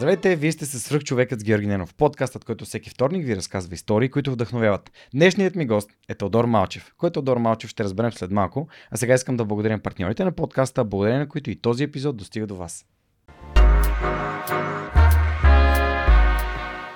Здравейте, вие сте с човекът с Георги Ненов, подкастът, който всеки вторник ви разказва истории, които вдъхновяват. Днешният ми гост е Тодор Малчев. Кой е Тодор Малчев ще разберем след малко, а сега искам да благодаря партньорите на подкаста, благодарение на които и този епизод достига до вас.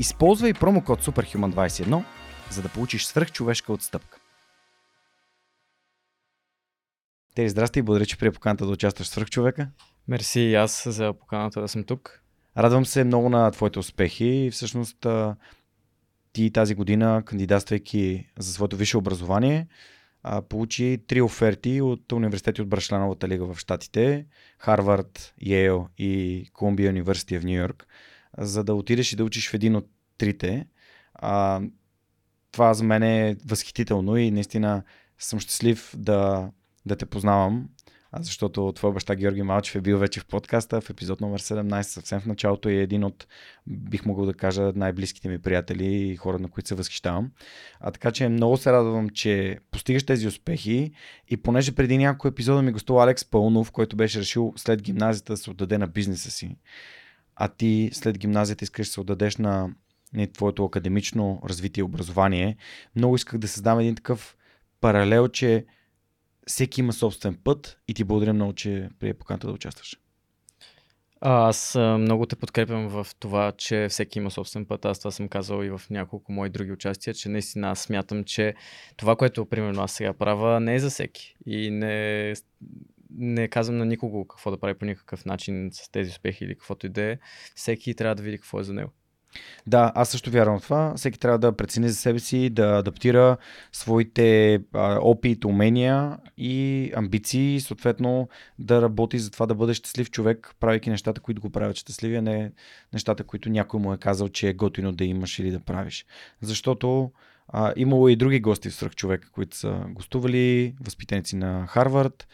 Използвай промокод SUPERHUMAN21, за да получиш свръхчовешка отстъпка. Тери, здрасти и благодаря, че прия поканата да участваш в свръхчовека. Мерси и аз за поканата да съм тук. Радвам се много на твоите успехи. Всъщност ти тази година, кандидатствайки за своето висше образование, получи три оферти от университети от Брашляновата лига в Штатите, Харвард, Йейл и Колумбия университет в Нью Йорк за да отидеш и да учиш в един от трите. А, това за мен е възхитително и наистина съм щастлив да, да те познавам, защото твой баща Георги Малчев е бил вече в подкаста в епизод номер 17, съвсем в началото е един от, бих могъл да кажа, най-близките ми приятели и хора, на които се възхищавам. А така че много се радвам, че постигаш тези успехи и понеже преди няколко епизода ми гостува Алекс Пълнов, който беше решил след гимназията да се отдаде на бизнеса си а ти след гимназията искаш да се отдадеш на не, твоето академично развитие и образование, много исках да създам един такъв паралел, че всеки има собствен път и ти благодаря много, че прие поканата да участваш. Аз много те подкрепям в това, че всеки има собствен път. Аз това съм казал и в няколко мои други участия, че наистина аз смятам, че това, което примерно аз сега правя, не е за всеки. И не, не казвам на никого какво да прави по никакъв начин с тези успехи или каквото и да е. Всеки трябва да види какво е за него. Да, аз също вярвам в това. Всеки трябва да прецени за себе си, да адаптира своите а, опит, умения и амбиции, съответно да работи за това да бъде щастлив човек, правейки нещата, които го правят щастливи, а не нещата, които някой му е казал, че е готино да имаш или да правиш. Защото а, имало и други гости в Сръх човека, които са гостували, възпитаници на Харвард,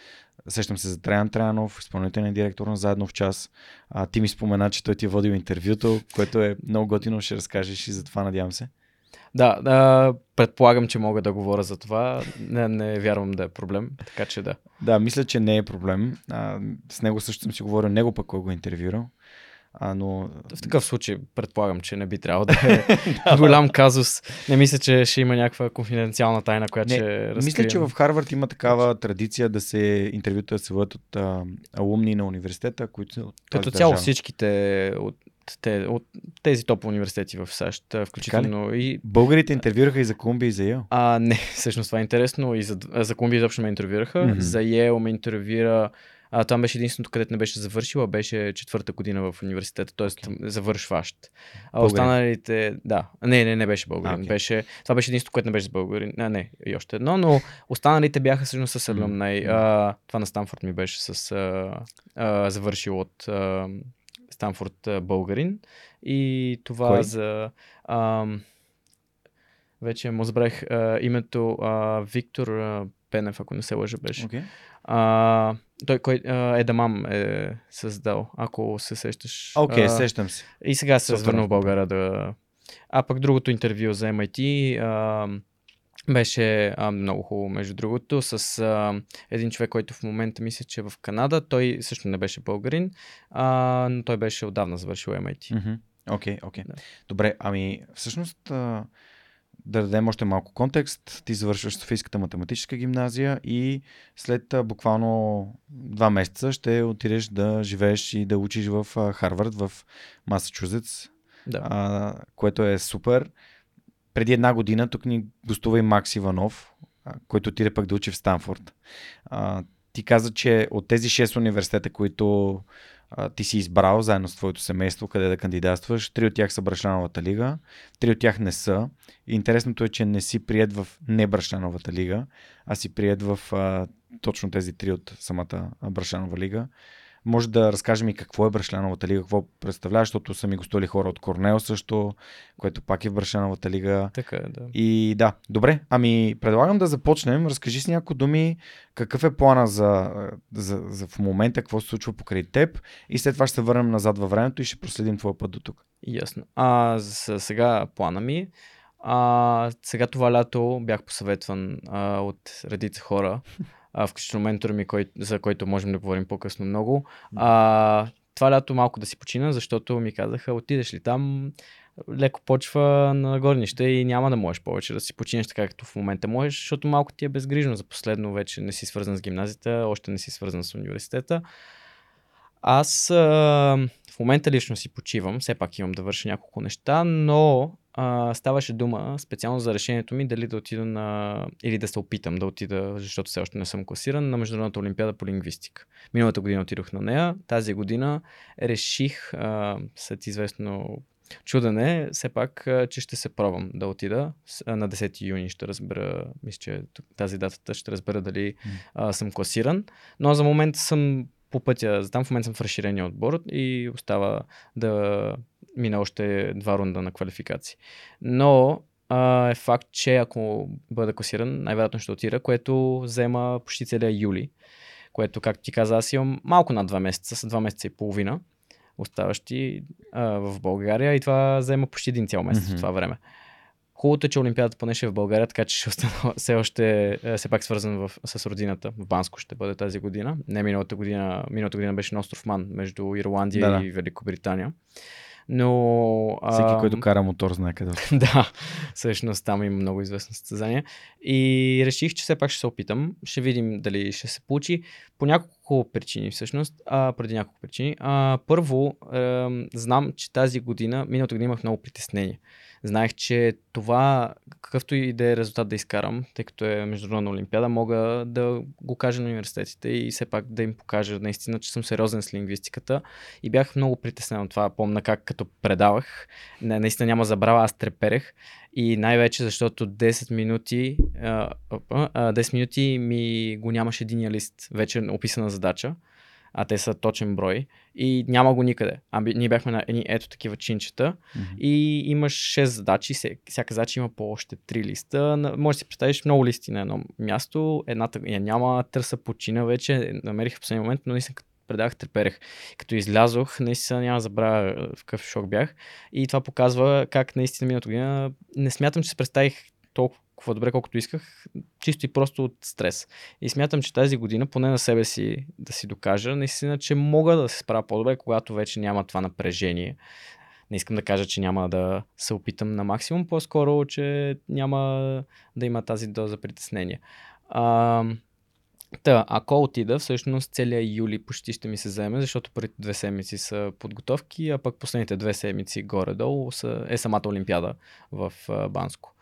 Сещам се за Траян Траянов, изпълнителен директор на Заедно в час. А, ти ми спомена, че той ти е водил интервюто, което е много готино, ще разкажеш и за това, надявам се. Да, да, предполагам, че мога да говоря за това. Не, не вярвам да е проблем, така че да. Да, мисля, че не е проблем. А, с него също съм си говорил, него пък кой го е интервюрал. А, но... В такъв случай предполагам, че не би трябвало да е голям казус. Не мисля, че ще има някаква конфиденциална тайна, която не, ще разкрием. Мисля, че в Харвард има такава традиция да се интервюта да се бъдат от а, алумни на университета, които Като цяло държава. всичките от, те, от тези топ университети в САЩ, включително и... Българите интервюраха и за Колумбия и за Йел? А, не, всъщност това е интересно. И за, за Колумбия изобщо ме интервюраха. Mm-hmm. За Йел ме интервюира а, там беше единственото, където не беше завършила, беше четвърта година в университета, т.е. завършващ. А останалите, да, не, не, не беше българин. Okay. Беше, това беше единството, което не беше българин. А, не, и още едно, но останалите бяха всъщност с алумнай. Mm-hmm. това на Станфорд ми беше с а, а, завършил от а, Станфорд а, българин. И това Кой? за... А, вече му забравих името а, Виктор а, Пенев, ако не се лъжа беше. Okay. А, той, кой е Дамам е създал, ако се сещаш. Окей, okay, сещам се. И сега се върна в България да... А пък другото интервю за MIT а, беше а, много хубаво, между другото, с а, един човек, който в момента мисля, че е в Канада. Той също не беше българин, а, но той беше отдавна завършил MIT. Окей, mm-hmm. окей. Okay, okay. да. Добре, ами всъщност... А да дадем още малко контекст. Ти завършваш Софийската математическа гимназия и след буквално два месеца ще отидеш да живееш и да учиш в Харвард, в Масачузетс, да. а, което е супер. Преди една година тук ни гостува и Макс Иванов, който отиде пък да учи в Станфорд. А, ти каза, че от тези 6 университета, които ти си избрал заедно с твоето семейство къде да кандидатстваш. Три от тях са Брашляновата лига, три от тях не са. Интересното е, че не си прият в не Брашляновата лига, а си прият в а, точно тези три от самата Брашанова лига. Може да разкажем и какво е Брашляновата лига, какво представлява, защото са ми гостували хора от Корнел също, което пак е в Брашляновата лига. Така е, да. И да, добре, ами предлагам да започнем. Разкажи с някои думи какъв е плана за, за, за в момента, какво се случва покрай теб и след това ще се върнем назад във времето и ще проследим твоя път до тук. Ясно. А за сега плана ми а, сега това лято бях посъветван а, от редица хора, а, включително ментора ми, кой, за който можем да говорим по-късно много. А, това лято малко да си почина, защото ми казаха, отидеш ли там, леко почва на горнище и няма да можеш повече да си починеш така, както в момента можеш, защото малко ти е безгрижно за последно, вече не си свързан с гимназията, още не си свързан с университета. Аз а, в момента лично си почивам, все пак имам да върша няколко неща, но а, ставаше дума специално за решението ми дали да отида на... или да се опитам да отида, защото все още не съм класиран, на Международната олимпиада по лингвистика. Миналата година отидох на нея, тази година реших а, след известно чудене, все пак, че ще се пробвам да отида. На 10 юни ще разбера, мисля, че тази датата ще разбера дали а, съм класиран. Но за момент съм по пътя, за там в момента съм в разширения отбор и остава да мина още два рунда на квалификации. Но а, е факт, че ако бъда класиран, най-вероятно ще отира, което взема почти целия юли, което, както ти каза, аз имам малко над два месеца, с два месеца и половина оставащи а, в България и това взема почти един цял месец mm-hmm. в това време. Хубавото е, че Олимпиадата поне ще е в България, така че ще остана все още е, все пак свързан в, с родината. В Банско ще бъде тази година. Не миналата година. Миналата година беше на остров Ман между Ирландия да, да. и Великобритания. Но... Всеки, а... който кара мотор, знае къде. да, всъщност там има много известно състезание. И реших, че все пак ще се опитам. Ще видим дали ще се получи. По няколко причини всъщност. А, преди няколко причини. А, първо, е, знам, че тази година, миналата година имах много притеснения знаех, че това, какъвто и да е резултат да изкарам, тъй като е Международна олимпиада, мога да го кажа на университетите и все пак да им покажа наистина, че съм сериозен с лингвистиката. И бях много притеснен от това. Помна как като предавах, не, наистина няма забрава, аз треперех. И най-вече защото 10 минути, а, а, 10 минути ми го нямаше единия лист, вече описана задача а те са точен брой и няма го никъде. А ние бяхме на едни ето такива чинчета mm-hmm. и имаш 6 задачи, всяка задача има по още 3 листа. Може да си представиш много листи на едно място, едната я няма, търса почина вече, намерих в последния момент, но наистина предах, треперех. Като излязох, наистина няма забравя в какъв шок бях. И това показва как наистина миналата година не смятам, че се представих толкова толкова добре, колкото исках, чисто и просто от стрес. И смятам, че тази година, поне на себе си да си докажа, наистина, че мога да се справя по-добре, когато вече няма това напрежение. Не искам да кажа, че няма да се опитам на максимум, по-скоро, че няма да има тази доза притеснение. А, Та, ако отида, всъщност целият юли почти ще ми се вземе, защото първите две седмици са подготовки, а пък последните две седмици горе-долу са, е самата Олимпиада в Банско.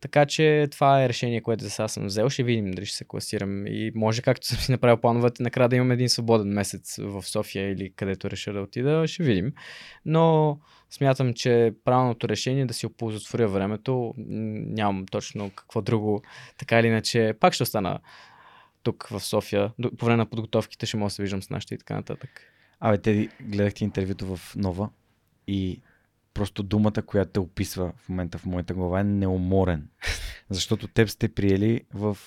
Така че това е решение, което за сега съм взел. Ще видим дали ще се класирам. И може, както съм си направил плановете, накрая да имам един свободен месец в София или където реша да отида. Ще видим. Но смятам, че правилното решение е да си оползотворя времето. Нямам точно какво друго. Така или иначе, пак ще остана тук в София. По време на подготовките ще мога да се виждам с нашите и така нататък. Абе, те гледахте интервюто в Нова и просто думата, която те описва в момента в моята глава е неуморен. Защото теб сте приели в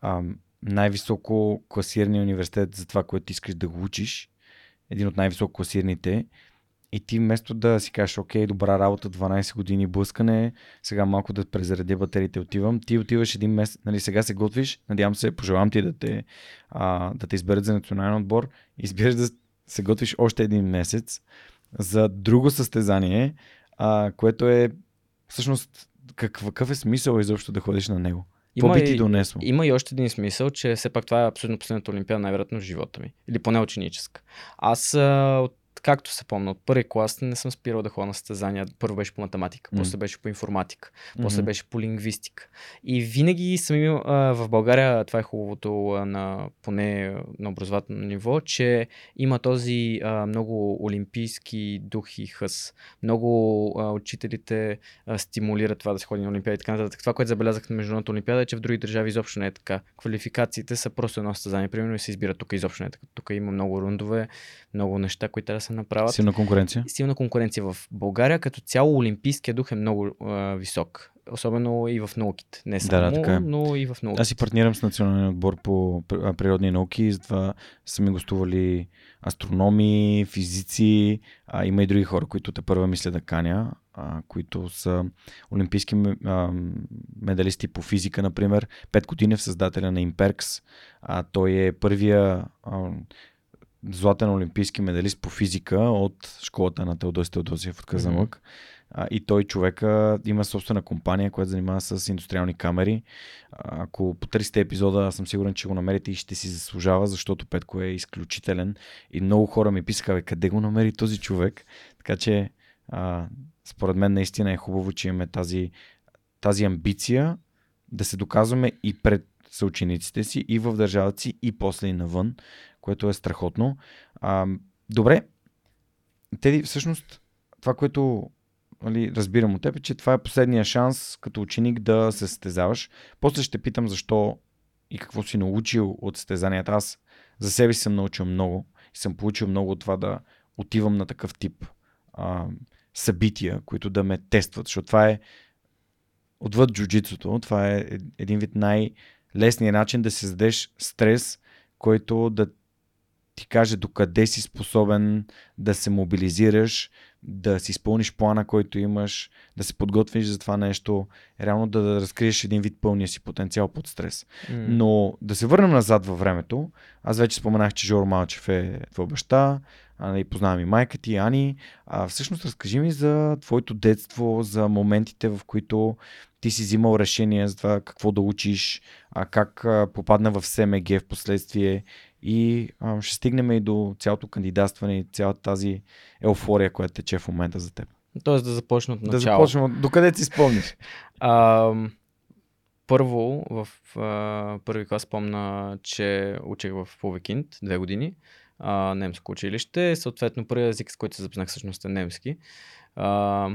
ам, най-високо класирания университет за това, което искаш да го учиш. Един от най-високо класираните. И ти вместо да си кажеш, окей, добра работа, 12 години блъскане, сега малко да презаредя батериите, отивам. Ти отиваш един месец, нали, сега се готвиш, надявам се, пожелавам ти да те, а, да те изберат за национален отбор, избираш да се готвиш още един месец, за друго състезание, а, което е всъщност какъв, какъв е смисъл изобщо да ходиш на него? Има би ти донесло? Има и още един смисъл, че все пак това е абсолютно последната олимпиада, най-вероятно в живота ми. Или поне ученическа. Аз а, от както се помня, от първи клас не съм спирал да ходя на състезания. Първо беше по математика, mm. после беше по информатика, mm-hmm. после беше по лингвистика. И винаги съм имал а, в България, това е хубавото а, на поне на образователно ниво, че има този а, много олимпийски дух и хъс. Много а, учителите а, стимулират това да се ходи на олимпиади и така нататък. Това, което забелязах на Международната олимпиада е, че в други държави изобщо не е така. Квалификациите са просто едно състезание, примерно, и се избират. Тук изобщо не е така. Тук има много рундове, много неща, които трябва да се направят. Силна конкуренция. Силна конкуренция в България. Като цяло олимпийския дух е много а, висок. Особено и в науките. Не само, да, да, така е. но и в науките. Аз си партнирам с националния отбор по природни науки, затова са ми гостували астрономи, физици, а, има и други хора, които те първа мисля да каня, а, които са олимпийски а, медалисти по физика, например. Пет години в създателя на Imperx. А, той е първия а, златен олимпийски медалист по физика от школата на Теодосия Теодосиев от Казанлък. Mm-hmm. А, и той човека има собствена компания, която занимава с индустриални камери. Ако потърсите епизода, съм сигурен, че го намерите и ще си заслужава, защото Петко е изключителен. И много хора ми писаха, бе, къде го намери този човек? Така че, а, според мен наистина е хубаво, че имаме тази, тази амбиция да се доказваме и пред съучениците си, и в държавата си, и после и навън, което е страхотно. А, добре, Теди, всъщност, това, което нали, разбирам от теб, е, че това е последния шанс като ученик да се състезаваш. После ще питам защо и какво си научил от състезанията. Аз за себе си съм научил много и съм получил много от това да отивам на такъв тип а, събития, които да ме тестват, защото това е отвъд джуджицото, това е един вид най-лесният начин да се задеш стрес, който да ти каже докъде си способен да се мобилизираш, да си изпълниш плана, който имаш, да се подготвиш за това нещо, реално да, разкриеш един вид пълния си потенциал под стрес. Mm. Но да се върнем назад във времето, аз вече споменах, че Жоро Малчев е твой баща, а, и нали, познавам и майка ти, Ани. А, всъщност разкажи ми за твоето детство, за моментите, в които ти си взимал решение за това какво да учиш, а как а, попадна в СМГ в последствие и а, ще стигнем и до цялото кандидатстване и цялата тази еуфория, която тече в момента за теб. Тоест да започна от начало. Да започнем, докъде си спомниш? а, първо, в а, първи клас спомна, че учих в Повекинт две години, а, немско училище. Съответно, първият език, с който се запознах всъщност е немски. А,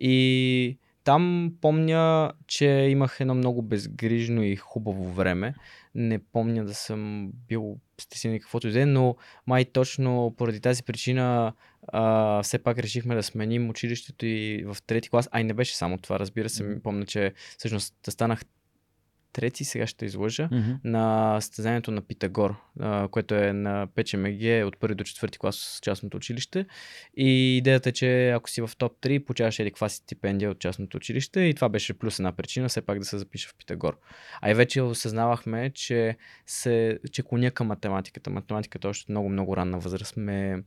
и там помня, че имах едно много безгрижно и хубаво време. Не помня да съм бил стесен каквото и да е, но май точно поради тази причина а, все пак решихме да сменим училището и в трети клас. Ай, не беше само това, разбира се. Помня, че всъщност станах трети, сега ще излъжа, mm-hmm. на състезанието на Питагор, а, което е на ПЧМГ от първи до четвърти клас с частното училище. И идеята е, че ако си в топ 3, получаваш еди каква си стипендия от частното училище и това беше плюс една причина, все пак да се запиша в Питагор. А и вече осъзнавахме, че, се, че клоня към математиката. Математиката още много, много ранна възраст ме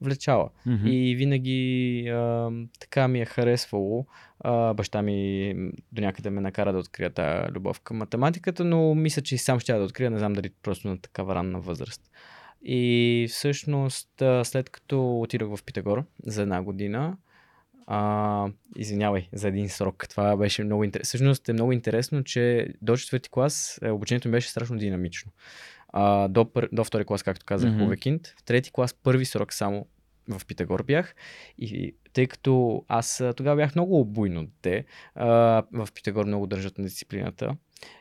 влечала. Mm-hmm. И винаги а, така ми е харесвало. А, баща ми до някъде ме накара да открия тази любов към математиката, но мисля, че и сам ще да открия, не знам дали просто на такава ранна възраст. И всъщност, след като отидох в Питагор за една година, а, извинявай, за един срок. Това беше много интересно. Всъщност е много интересно, че до четвърти клас е, обучението ми беше страшно динамично а, до, до втори клас, както казах, mm-hmm. Векинт. В трети клас първи срок само в Питагор бях. И тъй като аз тогава бях много обуйно дете, в Питагор много държат на дисциплината.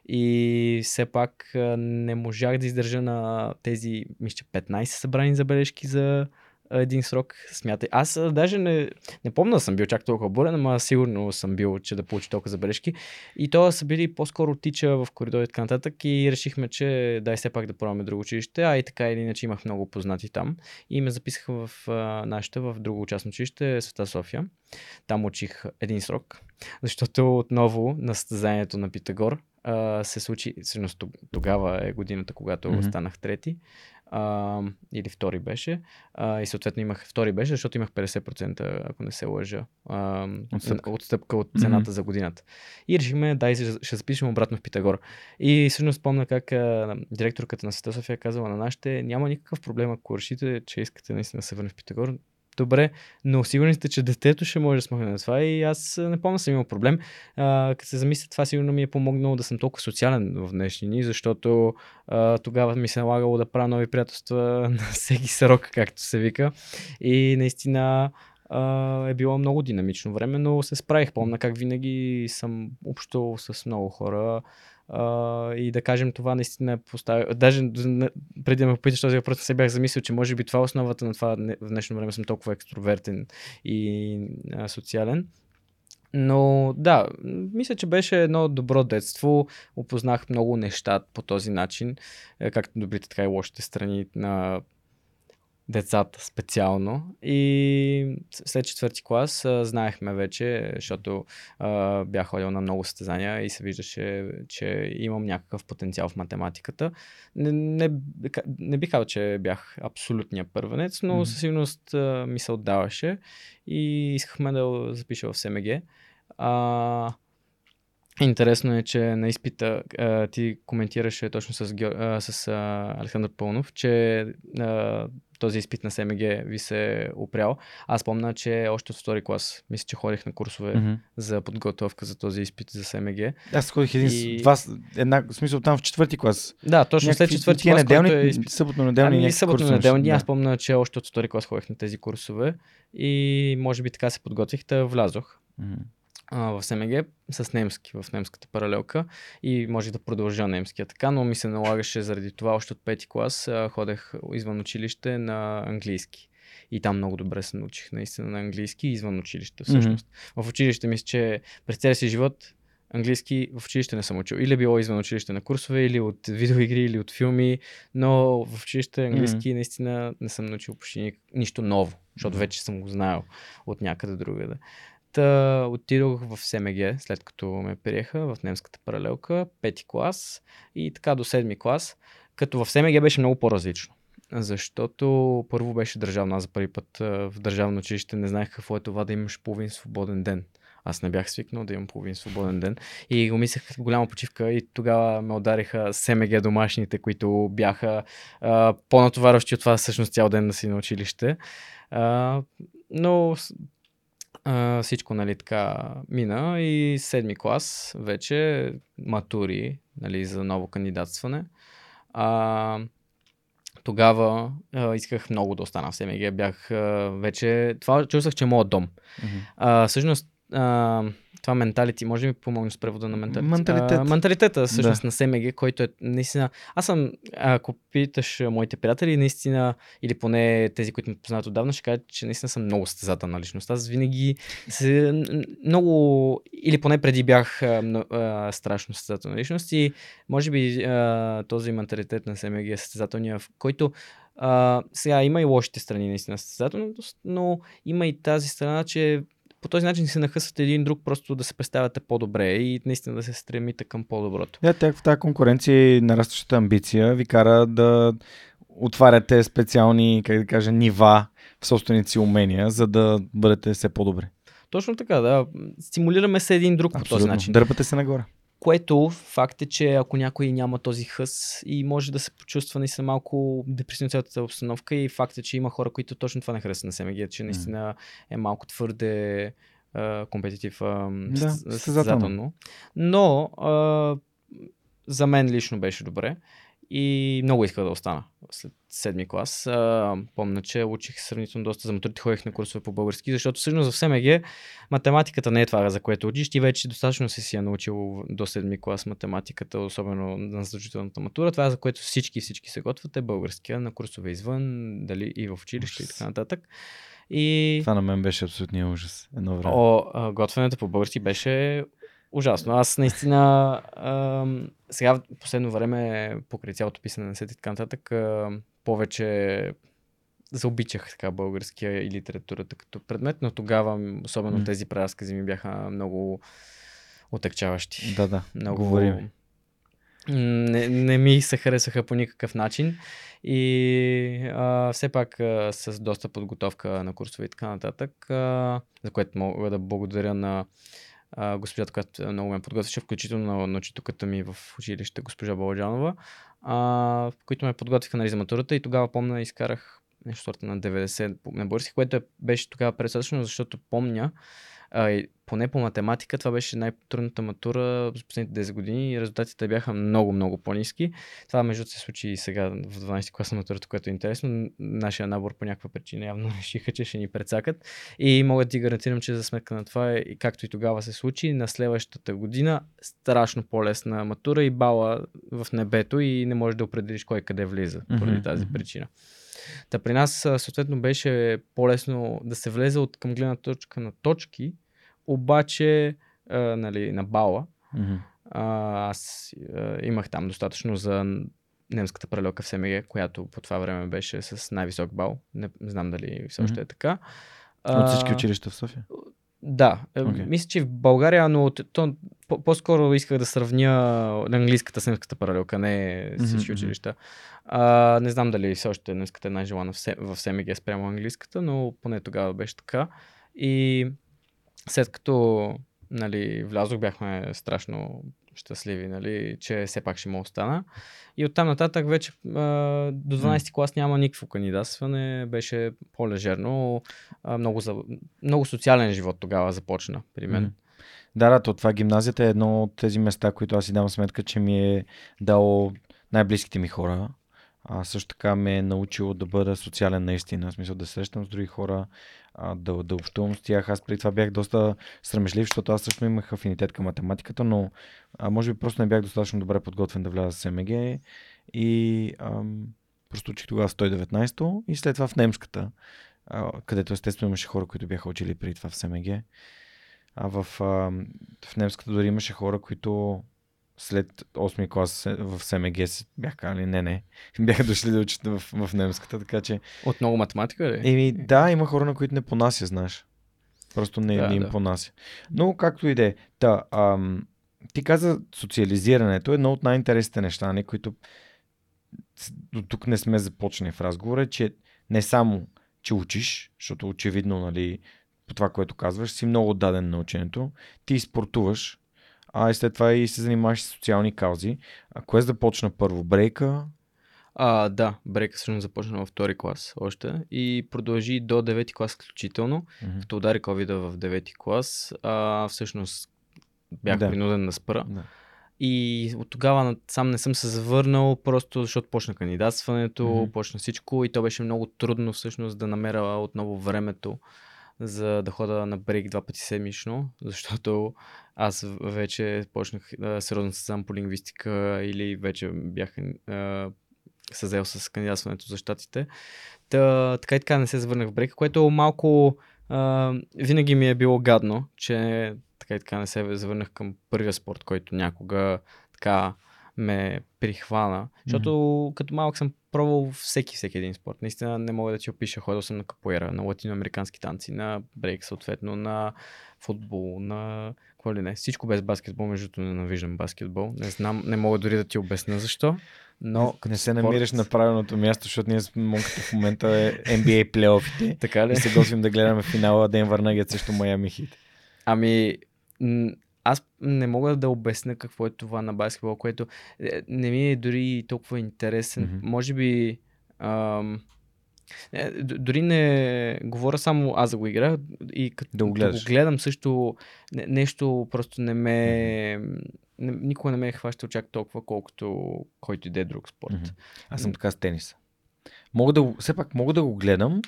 И все пак не можах да издържа на тези, мисля, 15 събрани забележки за един срок, смятай. Аз даже не, не помня да съм бил чак толкова бурен, ама сигурно съм бил, че да получи толкова забележки. И то са били по-скоро тича в коридори и така нататък и решихме, че дай все пак да пробваме друго училище, а и така или иначе имах много познати там. И ме записаха в нашата, в друго частно училище, Света София. Там учих един срок, защото отново на състезанието на Питагор се случи, всъщност тогава е годината, когато mm-hmm. станах трети а, или втори беше. А, и съответно имах втори беше, защото имах 50%, ако не се лъжа, а, отстъпка. отстъпка от цената mm-hmm. за годината. И решихме, дай ще запишем обратно в Питагор. И всъщност спомня как а, директорката на Света София е казала на нашите, няма никакъв проблем, ако решите, че искате наистина да се върне в Питагор, добре, но сигурни сте, че детето ще може да смахне на това и аз не помня съм имал проблем. А, като се замисля, това сигурно ми е помогнало да съм толкова социален в днешни дни, защото а, тогава ми се налагало да правя нови приятелства на всеки срок, както се вика. И наистина е било много динамично време, но се справих. Помня как винаги съм общувал с много хора. И да кажем това наистина поставя. Даже преди да ме попиташ този въпрос, не се бях замислил, че може би това е основата на това в днешно време съм толкова екстровертен и а, социален. Но да, мисля, че беше едно добро детство. Опознах много неща по този начин, е, както добрите, така и лошите страни на децата специално. И след четвърти клас а, знаехме вече, защото а, бях ходил на много състезания и се виждаше, че имам някакъв потенциал в математиката. Не, не, не бих казал, че бях абсолютния първенец, но mm-hmm. със сигурност а, ми се отдаваше и искахме да запиша в СМГ. А, Интересно е, че на изпита а, ти коментираше точно с, а, с а, Александър Пълнов, че а, този изпит на СМГ ви се опрял. Аз помня, че още от втори клас, мисля, че ходих на курсове mm-hmm. за подготовка за този изпит за СМГ. Аз ходих един и... два, една, в смисъл там в четвърти клас. Да, точно Някакви, след четвърти клас. Неделни, е изпит... съботно-неделни. Ами, съботно-неделни. Да. Аз помня, че още от втори клас ходих на тези курсове и може би така се подготвих, да влязох. Mm-hmm а, в СМГ с немски, в немската паралелка и може да продължа немския така, но ми се налагаше заради това още от пети клас а, ходех извън училище на английски. И там много добре се научих наистина на английски извън училище всъщност. Mm-hmm. В училище мисля, че през целия си живот английски в училище не съм учил. Или било извън училище на курсове, или от видеоигри, или от филми, но в училище английски mm-hmm. наистина не съм научил почти нищо ново, защото mm-hmm. вече съм го знаел от някъде другаде. Та отидох в СМГ, след като ме приеха в немската паралелка, пети клас и така до седми клас, като в СМГ беше много по-различно. Защото първо беше държавна, аз за първи път в държавно училище не знаех какво е това да имаш половин свободен ден. Аз не бях свикнал да имам половин свободен ден. И го мислех голяма почивка и тогава ме удариха СМГ домашните, които бяха а, по-натоварващи от това всъщност цял ден да си на училище. А, но а, всичко, нали, така мина и седми клас вече матури, нали, за ново кандидатстване. А, тогава а, исках много да остана в СМГ. Бях а, вече... Това чувствах, че е моят дом. Mm-hmm. А, всъщност, а, това менталити, може ли ми помогнеш с превода на менталити? Менталитет. А, менталитета, всъщност, да. на СМГ, който е наистина... Аз съм, ако питаш моите приятели, наистина, или поне тези, които ме познават отдавна, ще кажат, че наистина съм много състезателна личност. Аз винаги се, много, или поне преди бях а, а, страшно състезателна личност и може би а, този менталитет на СМГ е състезателния, в който Uh, сега има и лошите страни наистина състезателност, но има и тази страна, че по този начин се нахъсвате един друг, просто да се представяте по-добре и наистина да се стремите към по-доброто. Да, тя в тази конкуренция и нарастващата амбиция ви кара да отваряте специални, как да кажа, нива в собствените си умения, за да бъдете все по-добре. Точно така, да. Стимулираме се един друг Абсолютно. по този начин. Дърпате се нагоре. Което факт е, че ако някой няма този хъс и може да се почувства наистина малко депресивно цялата обстановка и факт е, че има хора, които точно това не харесват на СМГ, че наистина е малко твърде компетитив да, състезателно. Но uh, за мен лично беше добре и много исках да остана след седми клас. А, помня, че учих сравнително доста за матурите, ходих на курсове по български, защото всъщност в СМГ математиката не е това, за което учиш. Ти вече достатъчно си си я научил до седми клас математиката, особено на задължителната матура. Това, за което всички всички се готвят е българския, на курсове извън, дали и в училище и така нататък. И... Това на мен беше абсолютния ужас. Едно време. О, готвенето по български беше ужасно. Аз наистина ам, сега в последно време, покрай цялото писане на сет и така нататък, повече заобичах така българския и литературата като предмет, но тогава, особено mm. тези преразкази ми бяха много отекчаващи. Да, да. Много... Говорим. не, не ми се харесаха по никакъв начин. И а, все пак а, с доста подготовка на курсове и така нататък, а, за което мога да благодаря на госпожата, която много ме подготвяше, включително на, на учителката ми в училище, госпожа Баладжанова, които ме подготвиха нали, за матурата и тогава помня изкарах нещо на 90 на български, което е, беше тогава предостатъчно, защото помня, а, поне по математика, това беше най-трудната матура за последните 10 години и резултатите бяха много, много по-низки. Това между се случи и сега в 12 класа матурата, което е интересно. Нашия набор по някаква причина явно решиха, че ще ни прецакат. И мога да ти гарантирам, че за сметка на това, и както и тогава се случи, на следващата година страшно по-лесна матура и бала в небето и не можеш да определиш кой къде влиза поради mm-hmm. тази причина. Та при нас съответно беше по-лесно да се влезе от към гледна точка на точки, обаче а, нали, на бала. Mm-hmm. А, аз а, имах там достатъчно за немската прелека в СМГ, която по това време беше с най-висок бал. Не, не знам дали все още mm-hmm. е така. От всички училища в София? Да, okay. мисля, че в България, но то, по- скоро исках да сравня английската с немската паралелка, не всички mm-hmm. училища. А, не знам дали все още немската е най-желана в, в СМГ спрямо английската, но поне тогава беше така. И след като нали, влязох, бяхме страшно щастливи, нали, че все пак ще му остана. И оттам нататък вече а, до 12 клас няма никакво кандидатстване, беше по-лежерно. А, много, за, много социален живот тогава започна при мен. Mm. Да, да, то това гимназията е едно от тези места, които аз си давам сметка, че ми е дало най-близките ми хора. А също така ме е научило да бъда социален наистина, в смисъл да срещам с други хора, а, да, да общувам с тях. Аз преди това бях доста срамежлив, защото аз също имах афинитет към математиката, но а, може би просто не бях достатъчно добре подготвен да вляза в СМГ и ам, просто учих тогава 119 и след това в немската, а, където естествено имаше хора, които бяха учили преди това в СМГ. А в, а, в немската дори имаше хора, които след 8 ми клас в СМГ бях казали, не, не, бяха дошли да учат в, в немската, така че... От много математика ли? Еми, да, има хора, на които не понася, знаеш. Просто не, да, не им да. понася. Но както и да е. Да, ам, ти каза социализирането е едно от най-интересните неща, не, които до тук не сме започнали в разговора, че не само, че учиш, защото очевидно, нали, по това, което казваш, си много отдаден на ученето, ти спортуваш, а и след това и се занимаваш с социални каузи. А кое започна първо? Брейка? А, да, брейка всъщност започна във втори клас още и продължи до 9 клас включително, mm-hmm. като удари covid в 9 клас. А, всъщност бях да. принуден да спра. Да. И от тогава сам не съм се завърнал, просто защото почна кандидатстването, mm-hmm. почна всичко и то беше много трудно всъщност да намеря отново времето за да хода на брейк два пъти седмично, защото аз вече почнах да сериозно се по лингвистика или вече бях се взел с кандидатстването за щатите. Та, така и така не се завърнах в брейка, което малко а, винаги ми е било гадно, че така и така не се завърнах към първия спорт, който някога така ме прихвана. Защото mm-hmm. като малък съм пробвал всеки, всеки един спорт. Наистина не мога да ти опиша. Ходил съм на капоера, на латиноамерикански танци, на брейк съответно, на футбол, на какво ли не. Всичко без баскетбол, между другото ненавиждам баскетбол. Не знам, не мога дори да ти обясня защо. Но не се спорт... намираш на правилното място, защото ние с монката в момента е NBA плейофите. така ли? И се готвим да гледаме финала Денвър Нагет срещу Майами Хит. Ами, аз не мога да обясня какво е това на баскетбол, което е, не ми е дори толкова интересен. Mm-hmm. Може би. Ам, не, дори не говоря само аз да го игра и като да го, да го гледам също не, нещо просто не ме mm-hmm. не, никога не ме е хващал чак толкова колкото който иде друг спорт. Mm-hmm. Аз съм така с тениса. Мога да, все пак мога да го гледам,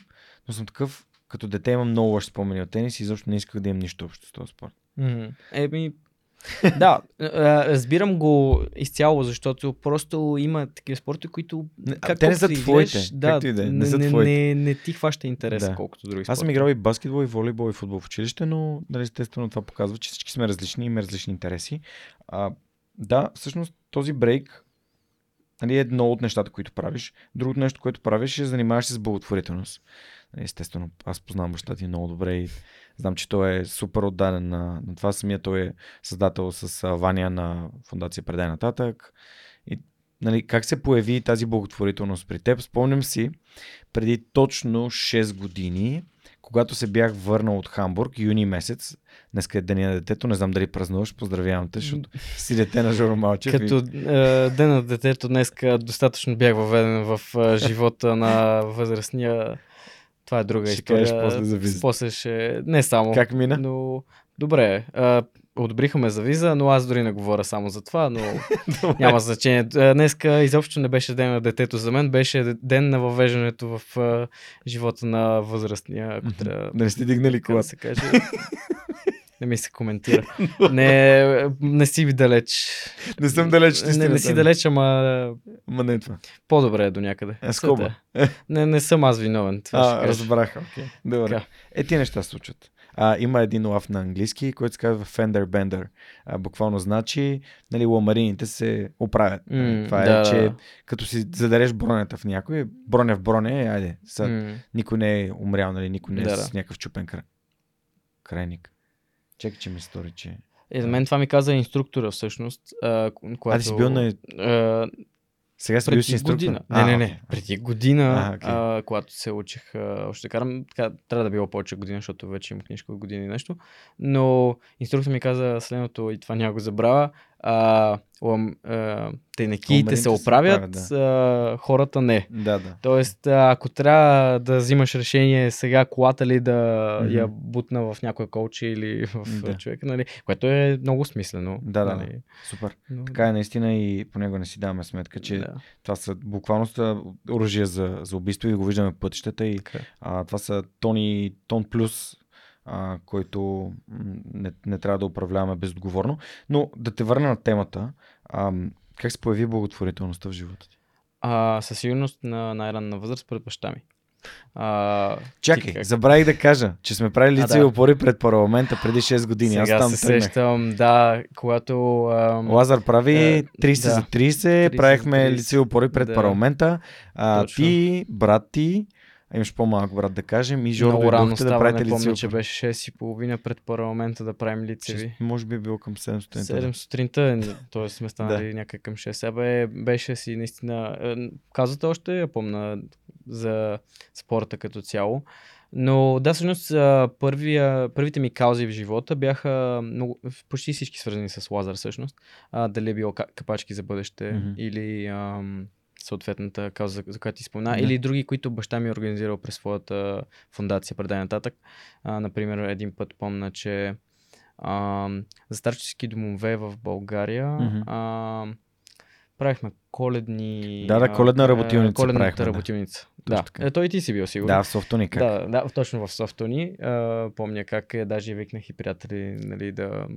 но съм такъв като дете имам много лоши спомени от тенис и изобщо не исках да имам нищо общо с този спорт. Mm-hmm. Еми, да, разбирам го изцяло, защото просто има такива спорти, които. Как те не са твоите. Да, и да, е, не, са не, твоите. Не, не, ти хваща интерес, да. колкото други спорти. Аз съм играл и баскетбол, и волейбол, и футбол в училище, но нали, естествено това показва, че всички сме различни, имаме различни интереси. А, да, всъщност този брейк нали, е едно от нещата, които правиш. Другото нещо, което правиш е занимаваш се с благотворителност. Естествено, аз познавам баща ти много добре и знам, че той е супер отдаден на, на това. Самия той е създател с Ваня на фундация Предай нататък. И нали, как се появи тази благотворителност при теб? Спомням си, преди точно 6 години, когато се бях върнал от Хамбург, юни месец, днес е деня на детето, не знам дали празнуваш, поздравявам те, защото си дете на Жоро Малчев. Като е, ден на детето днес достатъчно бях въведен в е, живота на възрастния. Това е друга ще история. после за виза. После ще... Не само. Как мина? Но... Добре. Е, одобриха за виза, но аз дори не говоря само за това, но няма значение. Днеска изобщо не беше ден на детето за мен, беше ден на въвеждането в uh, живота на възрастния, ако трябва. Да не сте дигнали колата. Да се каже. не ми се коментира. не, не си ви далеч. Не съм далеч. Не, не си далеч, ама... Ма не е това. По-добре е до някъде. Е, скоба. Не, не съм аз виновен. Това а, разбрах. Okay. Добре. Е, ти неща случват. А, има един лав на английски, който се казва Fender Bender. А, буквално значи, нали, ламарините се оправят. Mm, Това е, да, че да. като си задареш бронята в някой, броня в броня, е, айде, са, mm. никой не е умрял, нали, никой не е да, с някакъв чупен край. крайник. Чекай, че ми стори, че... Е, за мен това ми каза инструктора всъщност. А, когато, а ти си бил на... А, сега си бил си инструктор? Година. Не, не, не. Преди година, а, okay. а, когато се учих а, още карам, така, трябва да било повече година, защото вече имам книжка от година и нещо. Но инструктор ми каза следното и това няма го забравя а, лам, а, тенекиите се оправят, се да. а, хората не. Да, да. Тоест, ако трябва да взимаш решение сега колата ли да mm-hmm. я бутна в някой колче или в да. човека, нали, което е много смислено. Да, нали. да, супер. Но, така е наистина и по него не си даваме сметка, че да. това са буквално са оръжия за, за убийство и го виждаме пътищата и. Е. а, това са тони, тон плюс а, който не, не трябва да управляваме безотговорно. Но да те върна на темата, а, как се появи благотворителността в живота ти? А, със сигурност на най-ранна възраст пред баща ми. А, Чакай, как... забравих да кажа, че сме правили лицеви да. опори пред парламента преди 6 години. Сега Аз там се тръгнах. сещам, да, когато... Ам... Лазар прави 30 да, за 30, 30 правихме лицеви опори пред да. парламента. А, ти, брат ти, а имаш по-малък брат да кажем и Жордо Много рано става, да правите не помня, че беше 6 и половина пред парламента да правим лицеви. 6, може би е било към 7 сутринта. 7 сутринта, т.е. сме станали да. някъде към 6. Абе, беше си наистина, е, казвате още, я помна за спорта като цяло. Но да, всъщност първия, първите ми каузи в живота бяха много, почти всички свързани с Лазар всъщност. А, дали е било капачки за бъдеще mm-hmm. или ам, съответната кауза, за, която ти спомена, да. или други, които баща ми е организирал през своята фундация, предай нататък. А, например, един път помна, че а, за старчески домове в България mm-hmm. а, правихме коледни... Да, да, коледна работилница Коледната правихме, работилница. Да, да. Е, той и ти си бил сигурно. Да, в Софтуни как? Да, да, точно в Софтуни. А, помня как е, даже викнах и приятели нали, да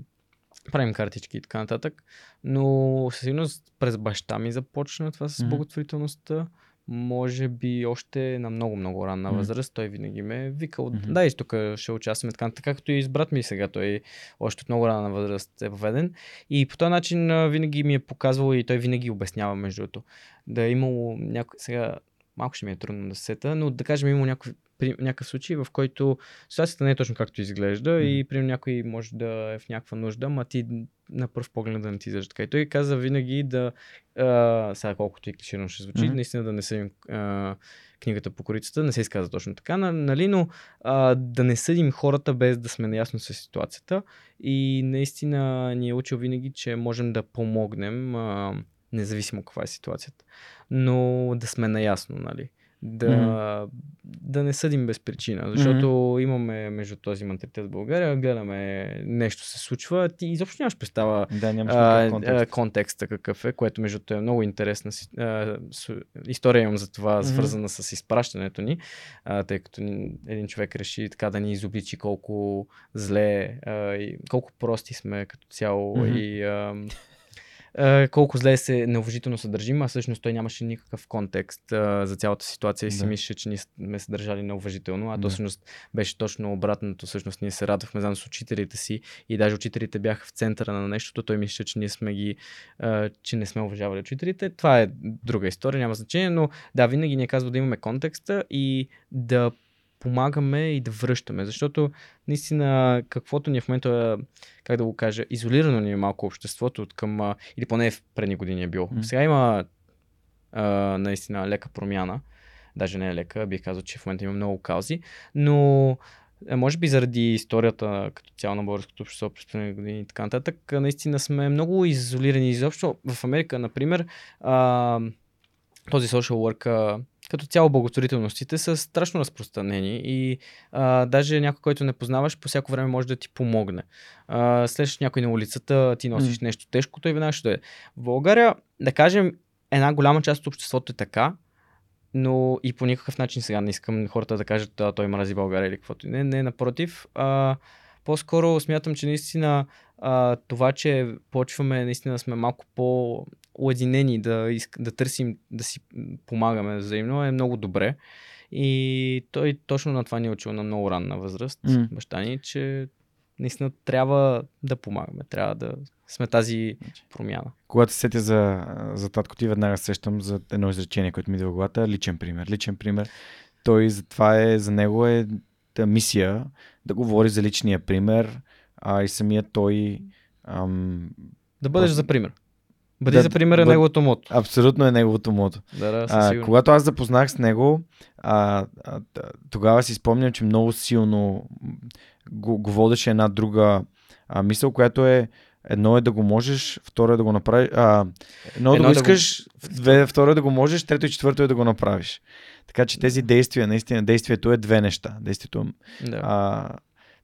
правим картички и така нататък. Но със сигурност през баща ми започна това с mm-hmm. благотворителността. Може би още на много-много ранна mm-hmm. възраст. Той винаги ме е викал, mm-hmm. да, и тук ще участваме така, така както и с брат ми сега. Той още от много ранна възраст е въведен. И по този начин винаги ми е показвал и той винаги обяснява между другото. Да е имало някой... Сега малко ще ми е трудно да сета, но да кажем има някакви при някакъв случай, в който ситуацията не е точно както изглежда mm. и при някой може да е в някаква нужда, ма ти на пръв поглед да не ти изглежда така. И той каза винаги да, а, сега колкото и клиширано ще звучи, mm-hmm. наистина да не съдим а, книгата по корицата, не се изказва точно така, нали, но а, да не съдим хората без да сме наясно с ситуацията и наистина ни е учил винаги, че можем да помогнем, а, независимо каква е ситуацията, но да сме наясно, нали да, mm-hmm. да не съдим без причина, защото mm-hmm. имаме между този менталитет в България, гледаме нещо се случва, ти изобщо нямаш представа да, нямаш а, контекст. контекста какъв е, което между е много интересна а, с, история имам за това, mm-hmm. свързана с изпращането ни, а, тъй като един човек реши така да ни изобличи колко зле а, и колко прости сме като цяло mm-hmm. и а, е, колко зле се неуважително се държим, а всъщност той нямаше никакъв контекст а, за цялата ситуация и си да. мислеше, че ние сме се държали неуважително, а да. то всъщност беше точно обратното. Всъщност ние се радвахме заедно с учителите си и даже учителите бяха в центъра на нещото. Той мислеше, че ние сме ги, а, че не сме уважавали учителите. Това е друга история, няма значение, но да, винаги ни е казва да имаме контекста и да помагаме и да връщаме. Защото наистина каквото ни е в момента, как да го кажа, изолирано ни е малко обществото от към, или поне в предни години е било. Mm. Сега има а, наистина лека промяна. Даже не е лека, бих казал, че в момента има много каузи, но е, може би заради историята като цяло на българското общество през последните години и така нататък, наистина сме много изолирани. Изобщо в Америка, например, а, този social work, като цяло благотворителностите са страшно разпространени и а, даже някой, който не познаваш, по всяко време може да ти помогне. А, някой на улицата, ти носиш mm. нещо тежко, той веднага ще е. В България, да кажем, една голяма част от обществото е така, но и по никакъв начин сега не искам хората да кажат, да, той мрази България или каквото. Не, не, напротив. А, по-скоро смятам, че наистина а, това, че почваме наистина да сме малко по-уединени, да, да търсим, да си помагаме взаимно, е много добре. И той точно на това ни е учил на много ранна възраст, mm. баща ни, че наистина трябва да помагаме, трябва да сме тази промяна. Когато се сетя за, за татко ти, веднага сещам за едно изречение, което ми идва в главата. Личен пример. Личен пример. Той за това е, за него е та мисия да говори за личния пример, а и самият той ам, да бъдеш просто... за пример. Бъди да, за пример е бъд... неговото мото. Абсолютно е неговото мото. Да, да, а, когато аз запознах с него, а, а, тогава си спомням, че много силно го, го водеше една друга а, мисъл, която е едно е да го можеш, второ е да го направиш. А, едно, едно е да го искаш, да го... второ е да го можеш, трето и четвърто е да го направиш. Така че тези действия, наистина, действието е две неща. Действието. Да. А,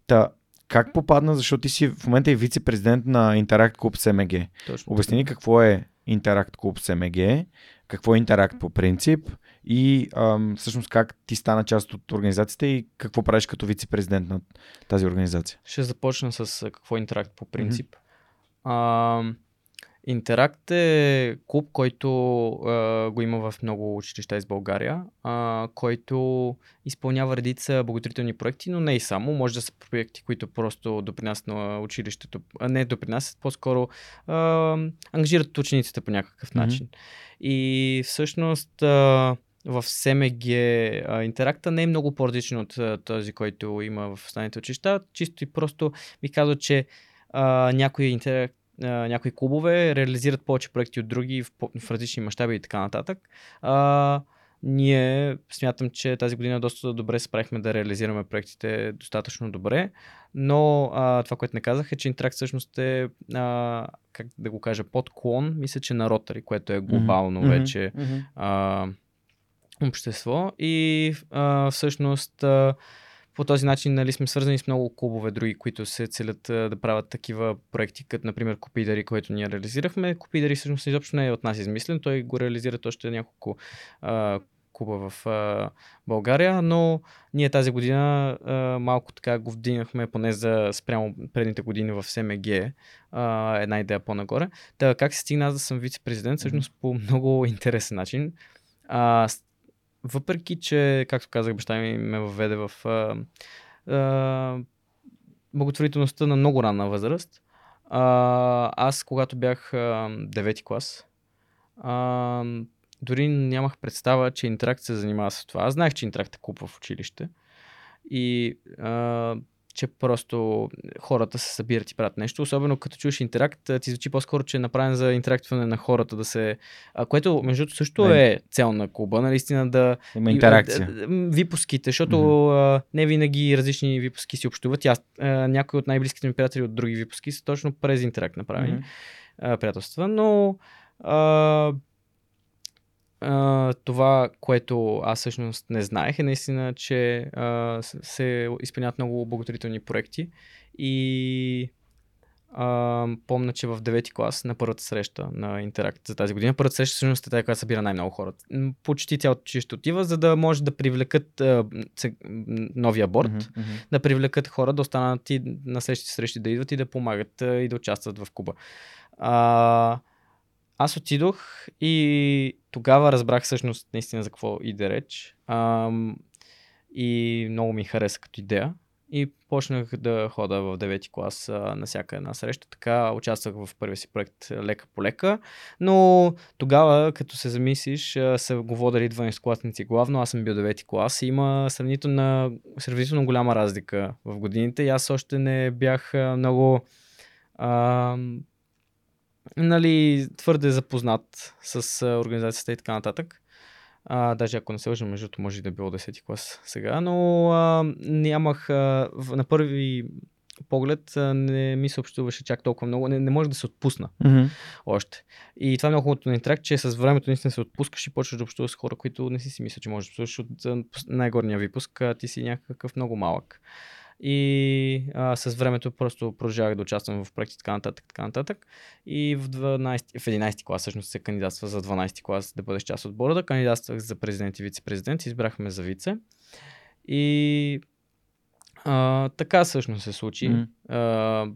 та, как попадна, защото ти си в момента и вице-президент на Interact Club СМГ. Точно. Обясни какво е Interact Club СМГ, какво е Interact по принцип и ам, всъщност как ти стана част от организацията и какво правиш като вице-президент на тази организация. Ще започна с какво е Interact по принцип. Mm-hmm. Интеракт е клуб, който а, го има в много училища из България, а, който изпълнява редица благотворителни проекти, но не и само. Може да са проекти, които просто допринасят на училището, а не допринасят, по-скоро а, ангажират учениците по някакъв начин. Mm-hmm. И всъщност а, в СМГ интеракта не е много по-различен от а, този, който има в останалите училища. Чисто и просто ми казва, че а, някои интеракт някои клубове реализират повече проекти от други в, в различни мащаби и така нататък. А, ние смятам, че тази година доста добре справихме да реализираме проектите достатъчно добре, но а, това, което не казах е, че Interact всъщност е, а, как да го кажа, подклон, мисля, че на Rotary, което е глобално mm-hmm. вече mm-hmm. А, общество и а, всъщност а, по този начин нали, сме свързани с много клубове други, които се целят да правят такива проекти, като например Копидари, който ние реализирахме. Копидари всъщност изобщо не е от нас измислен, той го реализират още няколко а, клуба в а, България, но ние тази година а, малко така го вдигнахме поне за спрямо предните години в СМГ, а, една идея по-нагоре. Та, как се стигна аз да съм вице-президент, всъщност по много интересен начин. А, въпреки, че, както казах, баща ми ме въведе в а, а, благотворителността на много ранна възраст, а, аз, когато бях а, девети клас, а, дори нямах представа, че Интеракт се занимава с това. Аз знаех, че Интеракт е клуб в училище. И а, че просто хората се събират и правят нещо. Особено като чуеш интеракт, ти звучи по-скоро, че е направен за интерактване на хората да се... А, което, между другото, също не. е цел на клуба, наистина да... Има интеракция. Випуските, защото mm-hmm. а, не винаги различни випуски си общуват. Аз, а, някои от най-близките ми приятели от други випуски са точно през интеракт направени mm-hmm. а, приятелства, но а, Това, което аз всъщност не знаех е наистина, че uh, се изпълняват много благотворителни проекти и uh, помня, че в 9 клас на първата среща на Интеракт за тази година, първата среща всъщност е тази, която събира най-много хора. Почти цялото училище отива, за да може да привлекат uh, новия борт, mm-hmm, mm-hmm. да привлекат хора да останат и на следващите срещи да идват и да помагат uh, и да участват в Куба. Uh, аз отидох и тогава разбрах всъщност наистина за какво иде реч. Ам, и много ми хареса като идея. и почнах да хода в 9 клас а, на всяка една среща. Така участвах в първия си проект лека по лека. Но тогава, като се замислиш, са го водили 12-класници главно. Аз съм бил 9 клас и има сравнително, сравнително голяма разлика в годините. И аз още не бях много а, нали, твърде запознат с организацията и така нататък. А, даже ако не се лъжа, между може и да е било 10 клас сега, но а, нямах а, на първи поглед а, не ми се общуваше чак толкова много, не, не може да се отпусна Mm-hmm. още. И това е много хубавото на интеракт, че с времето наистина се отпускаш и почваш да общуваш с хора, които не си си мисля, че можеш да общуваш от най-горния випуск, а ти си някакъв много малък и а, с времето просто продължавах да участвам в проекти така нататък, така нататък. И в, 12, в 11 клас всъщност се кандидатства за 12 клас да бъдеш част от борда. Кандидатствах за президент и вице-президент, избрахме за вице. И а, така всъщност се случи. Mm. А,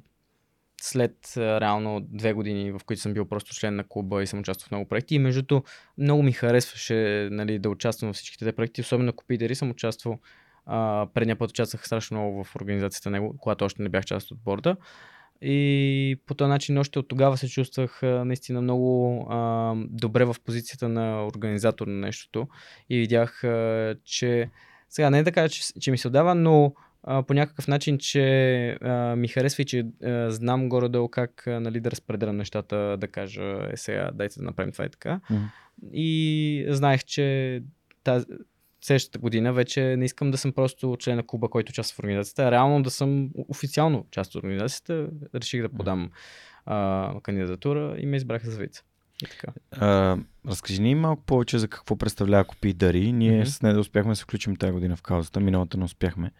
след а, реално две години, в които съм бил просто член на клуба и съм участвал в много проекти. И между много ми харесваше нали, да участвам в всичките проекти, особено на Копидери съм участвал а, предния път участвах страшно много в организацията него, когато още не бях част от борда. И по този начин още от тогава се чувствах наистина много а, добре в позицията на организатор на нещото. И видях, а, че сега не е така, че, че ми се отдава, но а, по някакъв начин, че а, ми харесва и че а, знам горе-долу как а, нали, да разпределям нещата, да кажа, е сега, дайте да направим това и така. Mm-hmm. И знаех, че тази, следващата година вече не искам да съм просто член на клуба, който участва в организацията, а реално да съм официално част от организацията. Реших да подам а, кандидатура и ме избраха за вице. И така. А, разкажи ни малко повече за какво представлява Купи Дари. Ние mm-hmm. с нея да успяхме да се включим тази година в каузата, миналата не успяхме.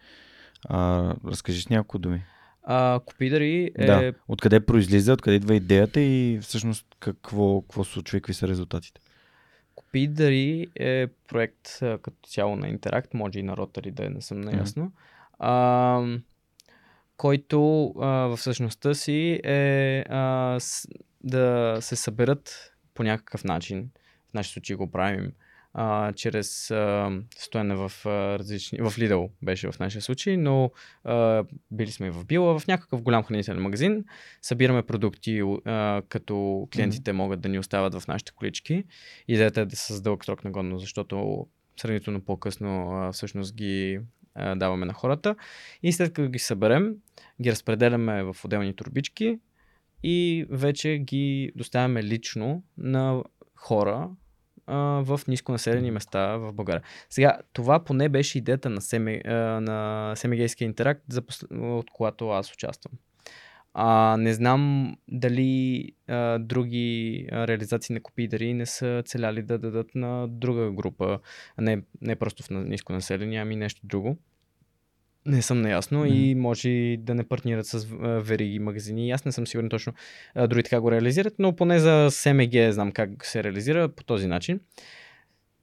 А, разкажи с няколко думи. А, Купидари е... Да. Откъде произлиза, откъде идва идеята и всъщност какво, какво случва и какви са резултатите? Speedery е проект а, като цяло на Interact, може и на Rotary да е, не съм наясно, mm-hmm. а, който а, в същността си е а, с, да се съберат по някакъв начин, в нашия случай го правим, а, чрез а, стоене в а, различни... В Lidl беше в нашия случай, но а, били сме и в Била, в някакъв голям хранителен магазин. Събираме продукти, а, като клиентите mm-hmm. могат да ни остават в нашите колички. Идеята е да са с дълъг срок на годност, защото сравнително по-късно а, всъщност ги а, даваме на хората. И след като ги съберем, ги разпределяме в отделни турбички и вече ги доставяме лично на хора, а, в нисконаселени места в България. Сега, това поне беше идеята на, Семи, а, на Семигейския интеракт, за, от когато аз участвам. А, не знам дали а, други а, реализации на копидери не са целяли да дадат на друга група, не, не просто в ниско население, ами нещо друго. Не съм наясно mm. и може да не партнират с вериги магазини. Аз не съм сигурен точно а, дори така го реализират, но поне за СМГ знам как се реализира по този начин.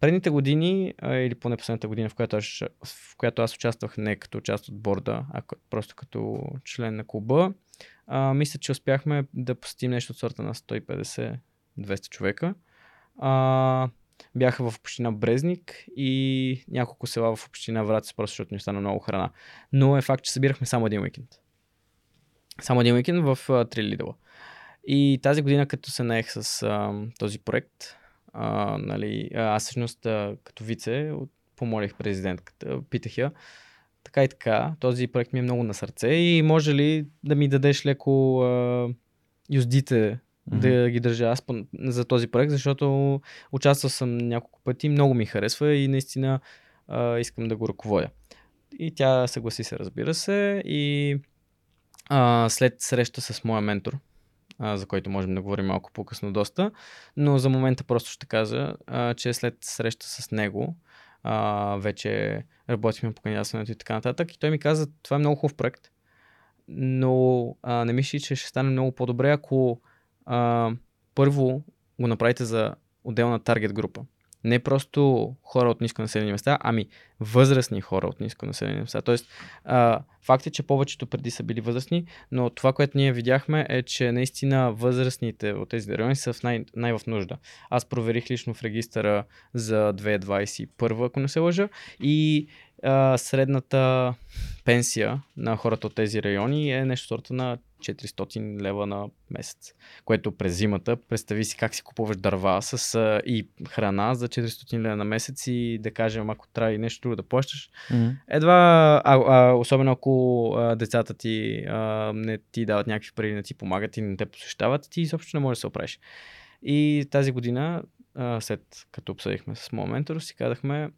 Предните години, а, или поне последната година, в която, аз, в която аз участвах не като част от борда, а просто като член на клуба, а, мисля, че успяхме да посетим нещо от сорта на 150-200 човека. А, бяха в община Брезник и няколко села в община Враца, просто защото ни стана много храна. Но е факт, че събирахме само един уикенд. Само един уикенд в uh, Три Лидова. И тази година, като се наех с uh, този проект, uh, нали, аз всъщност uh, като вице помолих президентката, питах я, така и така, този проект ми е много на сърце и може ли да ми дадеш леко uh, юздите mm-hmm. да ги държа аз за този проект, защото участвал съм няколко пъти, много ми харесва и наистина а, искам да го ръководя. И тя съгласи се, разбира се, и а, след среща с моя ментор, а, за който можем да говорим малко по-късно доста, но за момента просто ще кажа, а, че след среща с него, а, вече работихме по кандидатстването и така нататък. И той ми каза, това е много хубав проект, но а, не мисли, че ще стане много по-добре, ако а, първо го направите за отделна таргет група. Не просто хора от ниско населени места, ами възрастни хора от ниско населени места. Тоест, а, факт е, че повечето преди са били възрастни, но това, което ние видяхме е, че наистина възрастните от тези райони са в най- най- в нужда. Аз проверих лично в регистъра за 2021, ако не се лъжа, и а, средната пенсия на хората от тези райони е нещо сорта на 400 лева на месец. Което през зимата, представи си как си купуваш дърва с а, и храна за 400 лева на месец и да кажем, ако трябва и нещо друго да плащаш. Мгм. Едва, а, а, особено ако а, децата ти а, не ти дават някакви пари, не ти помагат и не те посещават, ти изобщо не можеш да се оправиш. И тази година, а, след като обсъдихме с моят ментор, си казахме,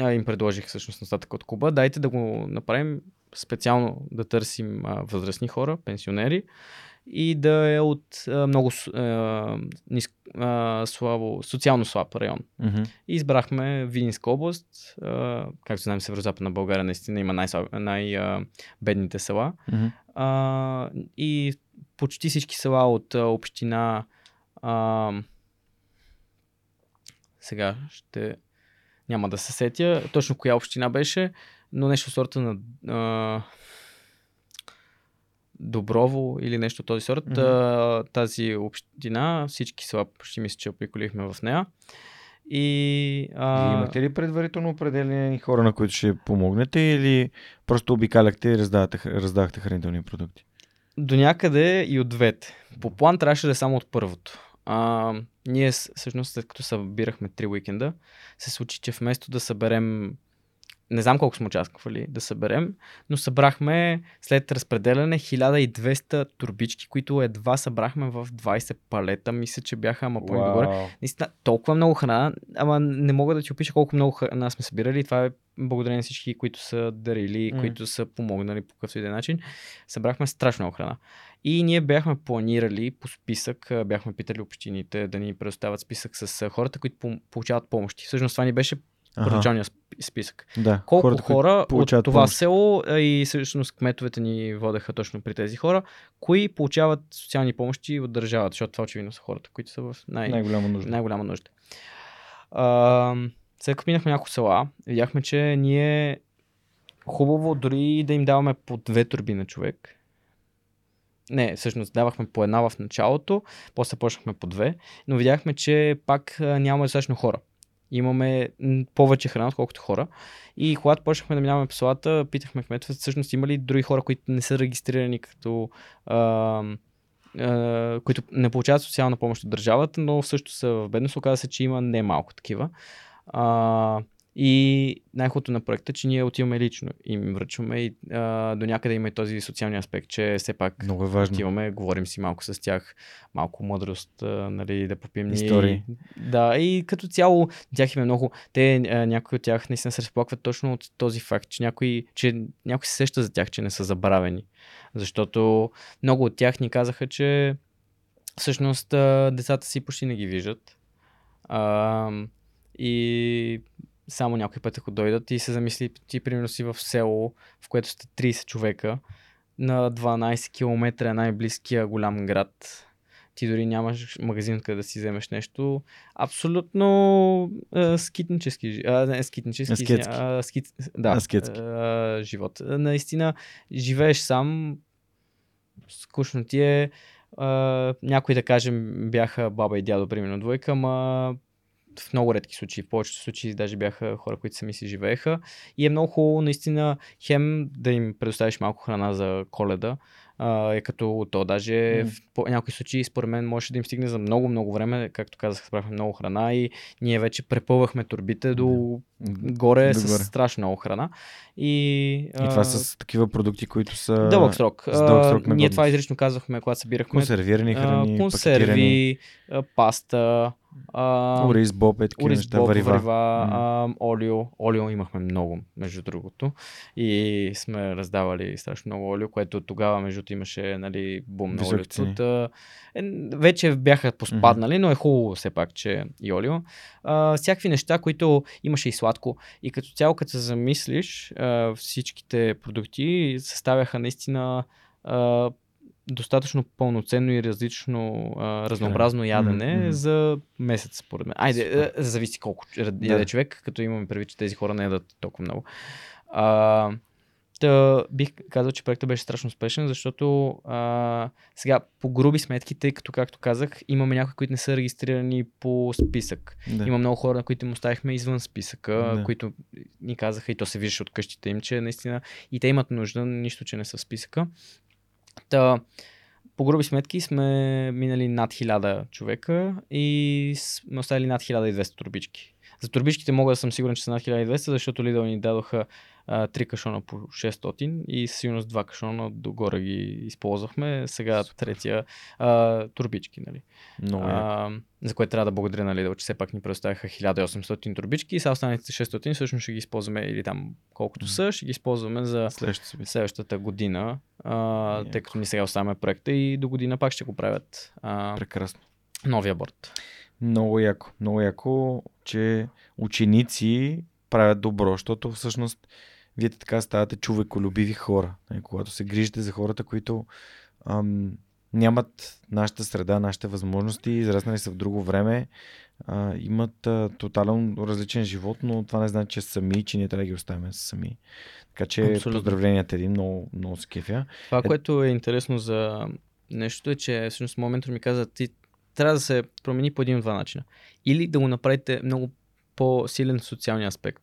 а, им предложих всъщност настатък от Куба, дайте да го направим специално да търсим а, възрастни хора, пенсионери и да е от а, много а, ниск, а, слабо, социално слаб район. Мгм. И избрахме Видинска област. А, както знаем, северо-западна България наистина има най- най-бедните села. Мгм. А, и почти всички села от а, община. А, сега ще. Няма да се сетя точно коя община беше, но нещо сорта на. А, Доброво или нещо този сорт. А, тази община, всички села почти мисля, че обиколихме в нея. И, а, Вие имате ли предварително определени хора, на които ще помогнете или просто обикаляхте и раздавахте хранителни продукти? До някъде и от двете. По план трябваше да е само от първото. А, ние всъщност след като събирахме три уикенда, се случи, че вместо да съберем не знам колко сме очаквали да съберем, но събрахме след разпределяне 1200 турбички, които едва събрахме в 20 палета. Мисля, че бяха ама по догоре. Вау. Наистина, толкова много храна, ама не мога да ти опиша колко много храна сме събирали. Това е благодарение на всички, които са дарили, mm. които са помогнали по какъвто и да е начин. Събрахме страшно много храна. И ние бяхме планирали по списък, бяхме питали общините да ни предоставят списък с хората, които получават помощи. Всъщност това ни беше сп- списък. да, Колко хората, хора от това помощ. село, и всъщност кметовете ни водеха точно при тези хора, кои получават социални помощи от държавата, защото това очевидно са хората, които са в най- най-голяма нужда. най-голяма нужда. А, след като минахме няколко села, видяхме, че ние хубаво дори да им даваме по две турби на човек. Не, всъщност давахме по една в началото, после почнахме по две, но видяхме, че пак нямаме достатъчно хора. Имаме повече храна, отколкото хора. И когато почнахме да минаваме по селата, питахме кметовете, всъщност има ли други хора, които не са регистрирани като а, които не получават социална помощ от държавата, но също са в бедност. Оказа се, че има немалко такива. А, и най-хубавото на проекта, е, че ние отиваме лично и им връчваме и а, до някъде има и този социалния аспект, че все пак Много е важно. отиваме, говорим си малко с тях, малко мъдрост, а, нали, да попием. Истории. Да, и като цяло тях има много. Те, а, някои от тях наистина се разплакват точно от този факт, че някой, че някой се сеща за тях, че не са забравени. Защото много от тях ни казаха, че всъщност а, децата си почти не ги виждат. А, и само някой път, ако дойдат и се замисли, ти примерно си в село, в което сте 30 човека, на 12 км е най-близкия голям град. Ти дори нямаш магазин, къде да си вземеш нещо. Абсолютно а, скитнически. А, не, скитнически. Аскетски. А, скит, да, Аскетски. а, живот. Наистина, живееш сам, скучно ти е. А, някои, да кажем, бяха баба и дядо, примерно двойка, ама в много редки случаи, в повечето случаи даже бяха хора, които сами си живееха. И е много хубаво наистина хем да им предоставиш малко храна за коледа, а, е като то даже М. в по- някои случаи според мен може да им стигне за много-много време, както казах, събрахме много храна и ние вече препълвахме турбите до горе с Догоре. страшно много храна. И, И това с такива продукти, които са Дълъг срок. с дълъг срок А, ние това изрично казахме, когато събирахме. консервирани а, храни, пакетирани, консерви, а, паста, а, ориз, боб, е такива неща, боб, варива. варива, М. а, олио. Олио имахме много, между другото. И сме раздавали страшно много олио, което тогава, между имаше нали, бум на олиото. Та, е, вече бяха поспаднали, но е хубаво все пак, че и олио. А, всякакви неща, които имаше и сладко. И като цяло, като се замислиш, а, всичките продукти съставяха наистина а, достатъчно пълноценно и различно, а, разнообразно ядене мгм. за месец, според мен. Айде, Супер. е, зависи колко яде Да. човек, като имаме предвид, че тези хора не ядат толкова много. А, Та, бих казал, че проектът беше страшно успешен, защото а, сега по груби сметки, тъй като, както казах, имаме някои, които не са регистрирани по списък. Да. Има много хора, на които им оставихме извън списъка, Да. които ни казаха и то се виждаше от къщите им, че наистина и те имат нужда, нищо, че не са в списъка. Та, по груби сметки сме минали над 1000 човека и сме оставили над 1200 турбички. За турбичките мога да съм сигурен, че са над 1200, защото Lidl ни дадоха а, 3 кашона по 600 и със сигурност 2 кашона догоре ги използвахме. Сега третия а, турбички, нали? Много а, за което трябва да благодаря на Lidl, че все пак ни предоставяха 1800 турбички и сега останалите 600 всъщност ще ги използваме или там колкото са, ще ги използваме за Следващото си следващата година, а, тъй като ни сега оставяме проекта и до година пак ще го правят а, Прекрасно. новия борт. Много яко. Много яко, че ученици правят добро, защото всъщност вие така ставате човеколюбиви хора. Нали, Когато се грижите за хората, които ам, нямат нашата среда, нашите възможности, израснали са в друго време, а, имат а, тотално различен живот, но това не значи, че са сами, че ние трябва да ги оставим сами. Така че Абсолютно. поздравления ти, много, много се кефя. Това, Е- което е интересно за нещо е, че всъщност моят ментор ми каза, ти трябва да се промени по един от два начина. Или да го направите много по-силен социалния аспект.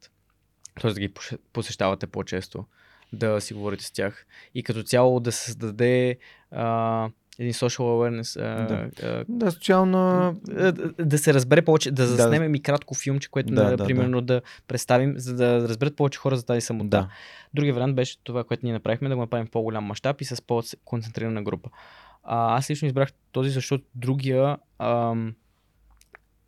Т.е. да ги посещавате по-често, да си говорите с тях. И като цяло да се създаде а, един social awareness. А, Да. а, Да, социална... да, да се разбере повече, да Да. заснемем и кратко филмче, което Да, да, да, да, примерно да. представим, за да разберат повече хора за тази самота. Да. Другия вариант беше това, което ние направихме, да го направим в по-голям мащаб и с по-концентрирана група. А, аз лично избрах този, защото другия ам,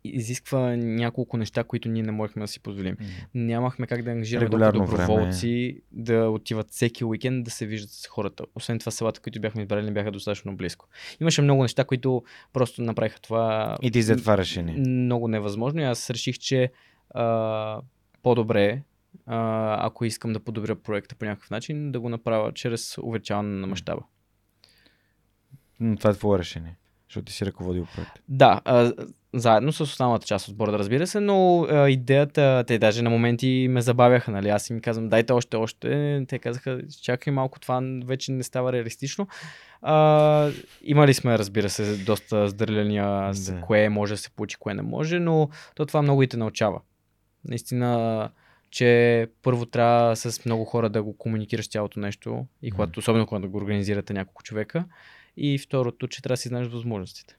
изисква няколко неща, които ние не можехме да си позволим. М. Нямахме как да ангажираме Регулярно толкова доброволци да отиват всеки уикенд да се виждат с хората. Освен това, селата, които бяхме избрали, не бяха достатъчно близко. Имаше много неща, които просто направиха това И ти взе това решение. много невъзможно. И аз реших, че а, по-добре, а, ако искам да подобря проекта по някакъв начин, да го направя чрез увеличаване на мащаба. Това е твое решение, защото ти си ръководил проект. Да, а, заедно с останалата част от борда, разбира се, но а, идеята, те даже на моменти ме забавяха, нали? Аз им казвам, дайте още, още. Те казаха, чакай малко, това вече не става реалистично. А, имали сме, разбира се, доста сдърляния с Да. кое може да се получи, кое не може, но то това много и те научава. Наистина, че първо трябва с много хора да го комуникираш цялото нещо, и когато, особено когато го организирате няколко човека. И второто, че трябва да си знаеш възможностите.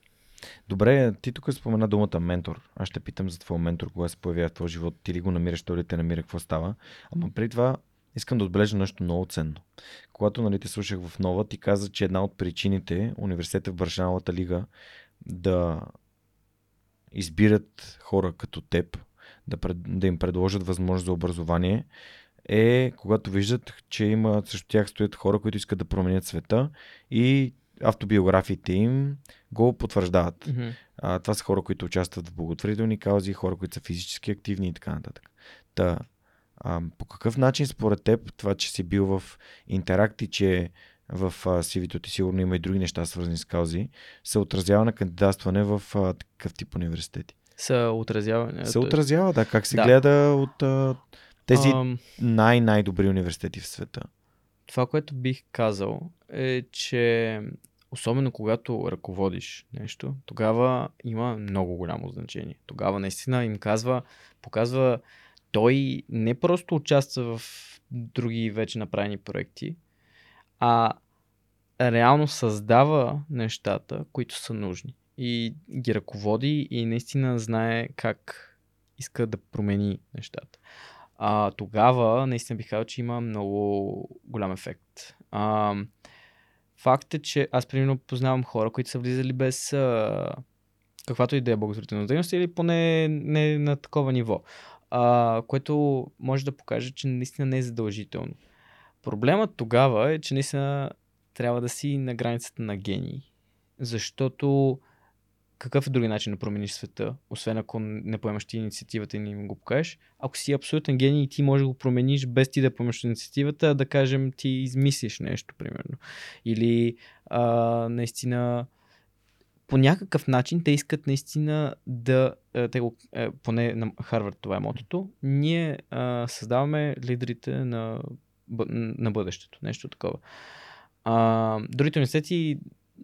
Добре, ти тук спомена думата ментор. Аз ще питам за твой ментор, кога се появява в твоя живот. Ти ли го намираш, той ли те намира, какво става. Ама преди това искам да отбележа нещо много ценно. Когато нали, те слушах в Нова, ти каза, че една от причините университета в Баршаналата лига да избират хора като теб, да, пред, да им предложат възможност за образование, е когато виждат, че има срещу тях стоят хора, които искат да променят света и автобиографиите им го потвърждават. Мгм. А, това са хора, които участват в благотворителни каузи, хора, които са физически активни и така нататък. Та, а, по какъв начин според теб това, че си бил в интеракт и че в CV-то ти сигурно има и други неща свързани с каузи, се отразява на кандидатстване в а, такъв тип университети? Са отразява. Се отразява, да, как се Да. гледа от а, тези Ам, най-най-добри университети в света. Това, което бих казал е, че особено когато ръководиш нещо, тогава има много голямо значение. Тогава наистина им казва, показва, той не просто участва в други вече направени проекти, а реално създава нещата, които са нужни. И ги ръководи и наистина знае как иска да промени нещата. А, тогава наистина бих казал, че има много голям ефект. А, факт е, че аз примерно познавам хора, които са влизали без а, каквато и да е благотворителна дейност или поне не на такова ниво. А, което може да покаже, че наистина не е задължително. Проблемът тогава е, че наистина трябва да си на границата на гений. Защото какъв е други начин да промениш света, освен ако не поемаш ти инициативата и не им го покажеш. Ако си абсолютен гений и ти можеш да го промениш без ти да поемаш инициативата, да кажем ти измислиш нещо, примерно. Или а, наистина по някакъв начин те искат наистина да, а, те го, а, поне на Харвард това е мотото, ние а, създаваме лидерите на на бъдещето. Нещо такова. А, другите университети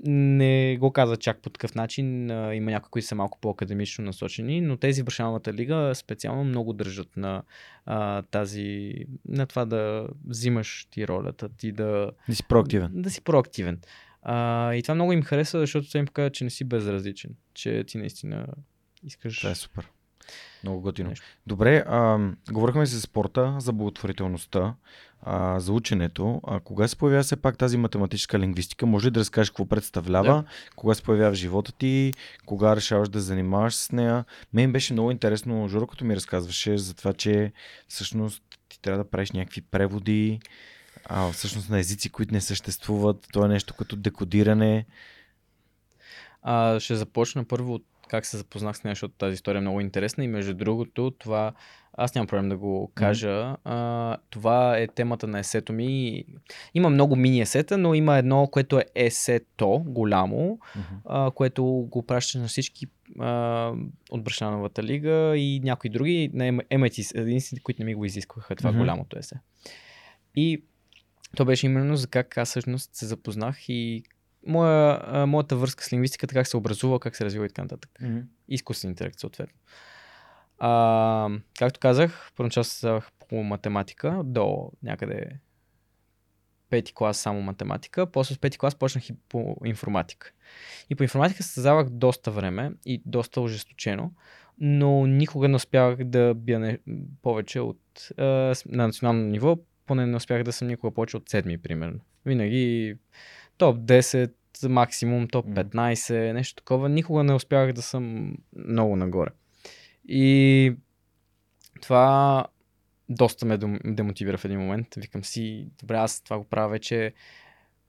не го каза чак по такъв начин. Има някои, които са малко по-академично насочени, но тези в Бършановата лига специално много държат на а, тази, на това да взимаш ти ролята, ти да... Да си проактивен. Да си проактивен. А, и това много им харесва, защото те им показват, че не си безразличен, че ти наистина искаш... Това е супер. Много готино. Нещо. Добре, а, говорихме за спорта, за благотворителността, а, за ученето. А, кога се появява все пак тази математическа лингвистика? Може ли да разкажеш какво представлява? Да. Кога се появява в живота ти? Кога решаваш да занимаваш с нея? Мен беше много интересно, Жоро, като ми разказваше за това, че всъщност ти трябва да правиш някакви преводи, а, всъщност на езици, които не съществуват. То е нещо като декодиране. А, ще започна първо от как се запознах с нея, защото тази история е много интересна и между другото това, аз нямам проблем да го кажа, mm-hmm. а, това е темата на есето ми. Има много мини есета, но има едно, което е есето, голямо, mm-hmm. а, което го праща на всички а, от Брашановата лига и някои други, на MIT, единствените, които не ми го изискваха това mm-hmm. голямото есе. И то беше именно за как аз всъщност се запознах и моя, а, моята връзка с лингвистиката, как се образува, как се развива и така нататък. Mm-hmm. Изкуствен интелект, съответно. А, както казах, първоначално се по математика до някъде пети клас само математика, после с пети клас почнах и по информатика. И по информатика създавах доста време и доста ожесточено, но никога не успявах да бия не, повече от а, на национално ниво, поне не успях да съм никога повече от седми, примерно. Винаги топ 10, максимум топ 15, нещо такова. Никога не успявах да съм много нагоре. И това доста ме демотивира в един момент. Викам си, добре, аз това го правя вече,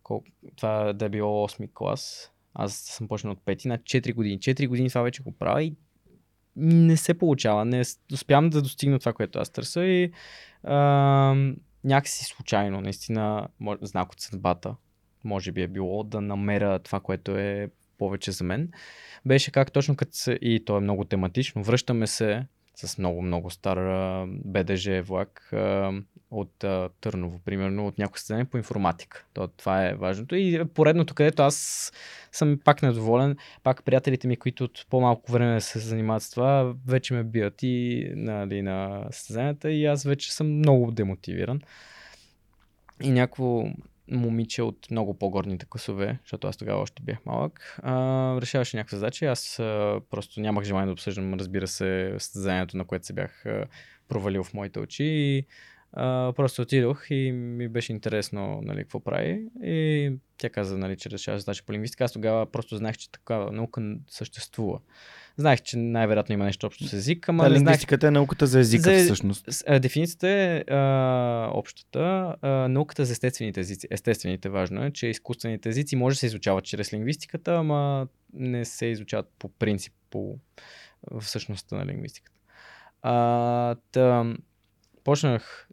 колко, това да е било 8 клас. Аз съм почнал от 5 на 4 години. 4 години това вече го правя и не се получава. Не успявам да достигна това, което аз търся и а, някакси случайно, наистина, знак от съдбата, може би е било да намеря това, което е повече за мен. Беше как точно като се, и то е много тематично, връщаме се с много-много стар БДЖ влак от Търново, примерно, от някои състезание по информатика. То, това е важното. И поредното, където аз съм пак недоволен, пак приятелите ми, които от по-малко време се занимават с това, вече ме бият и нали, на състезанията и аз вече съм много демотивиран. И някакво момиче от много по-горните класове, защото аз тогава още бях малък, а, решаваше някаква задача. Аз а, просто нямах желание да обсъждам, разбира се, състезанието, на което се бях а, провалил в моите очи. И, а, просто отидох и ми беше интересно нали, какво прави. И тя каза, нали, че решава задача по лингвистика. Аз тогава просто знаех, че такава наука съществува. Знаех, че най-вероятно има нещо общо с език, ама да, лингвистиката знаех... е науката за езика за... всъщност. Дефиницията е а, общата. А, науката за естествените езици. Естествените важно е, че изкуствените езици може да се изучават чрез лингвистиката, ама не се изучават по принцип, по всъщността на лингвистиката. А, та, почнах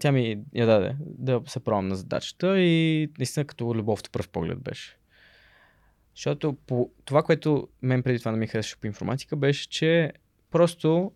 тя ми я даде да се пробвам на задачата и наистина като любов пръв поглед беше. Защото по това, което мен преди това не ми харесваше по информатика, беше, че просто,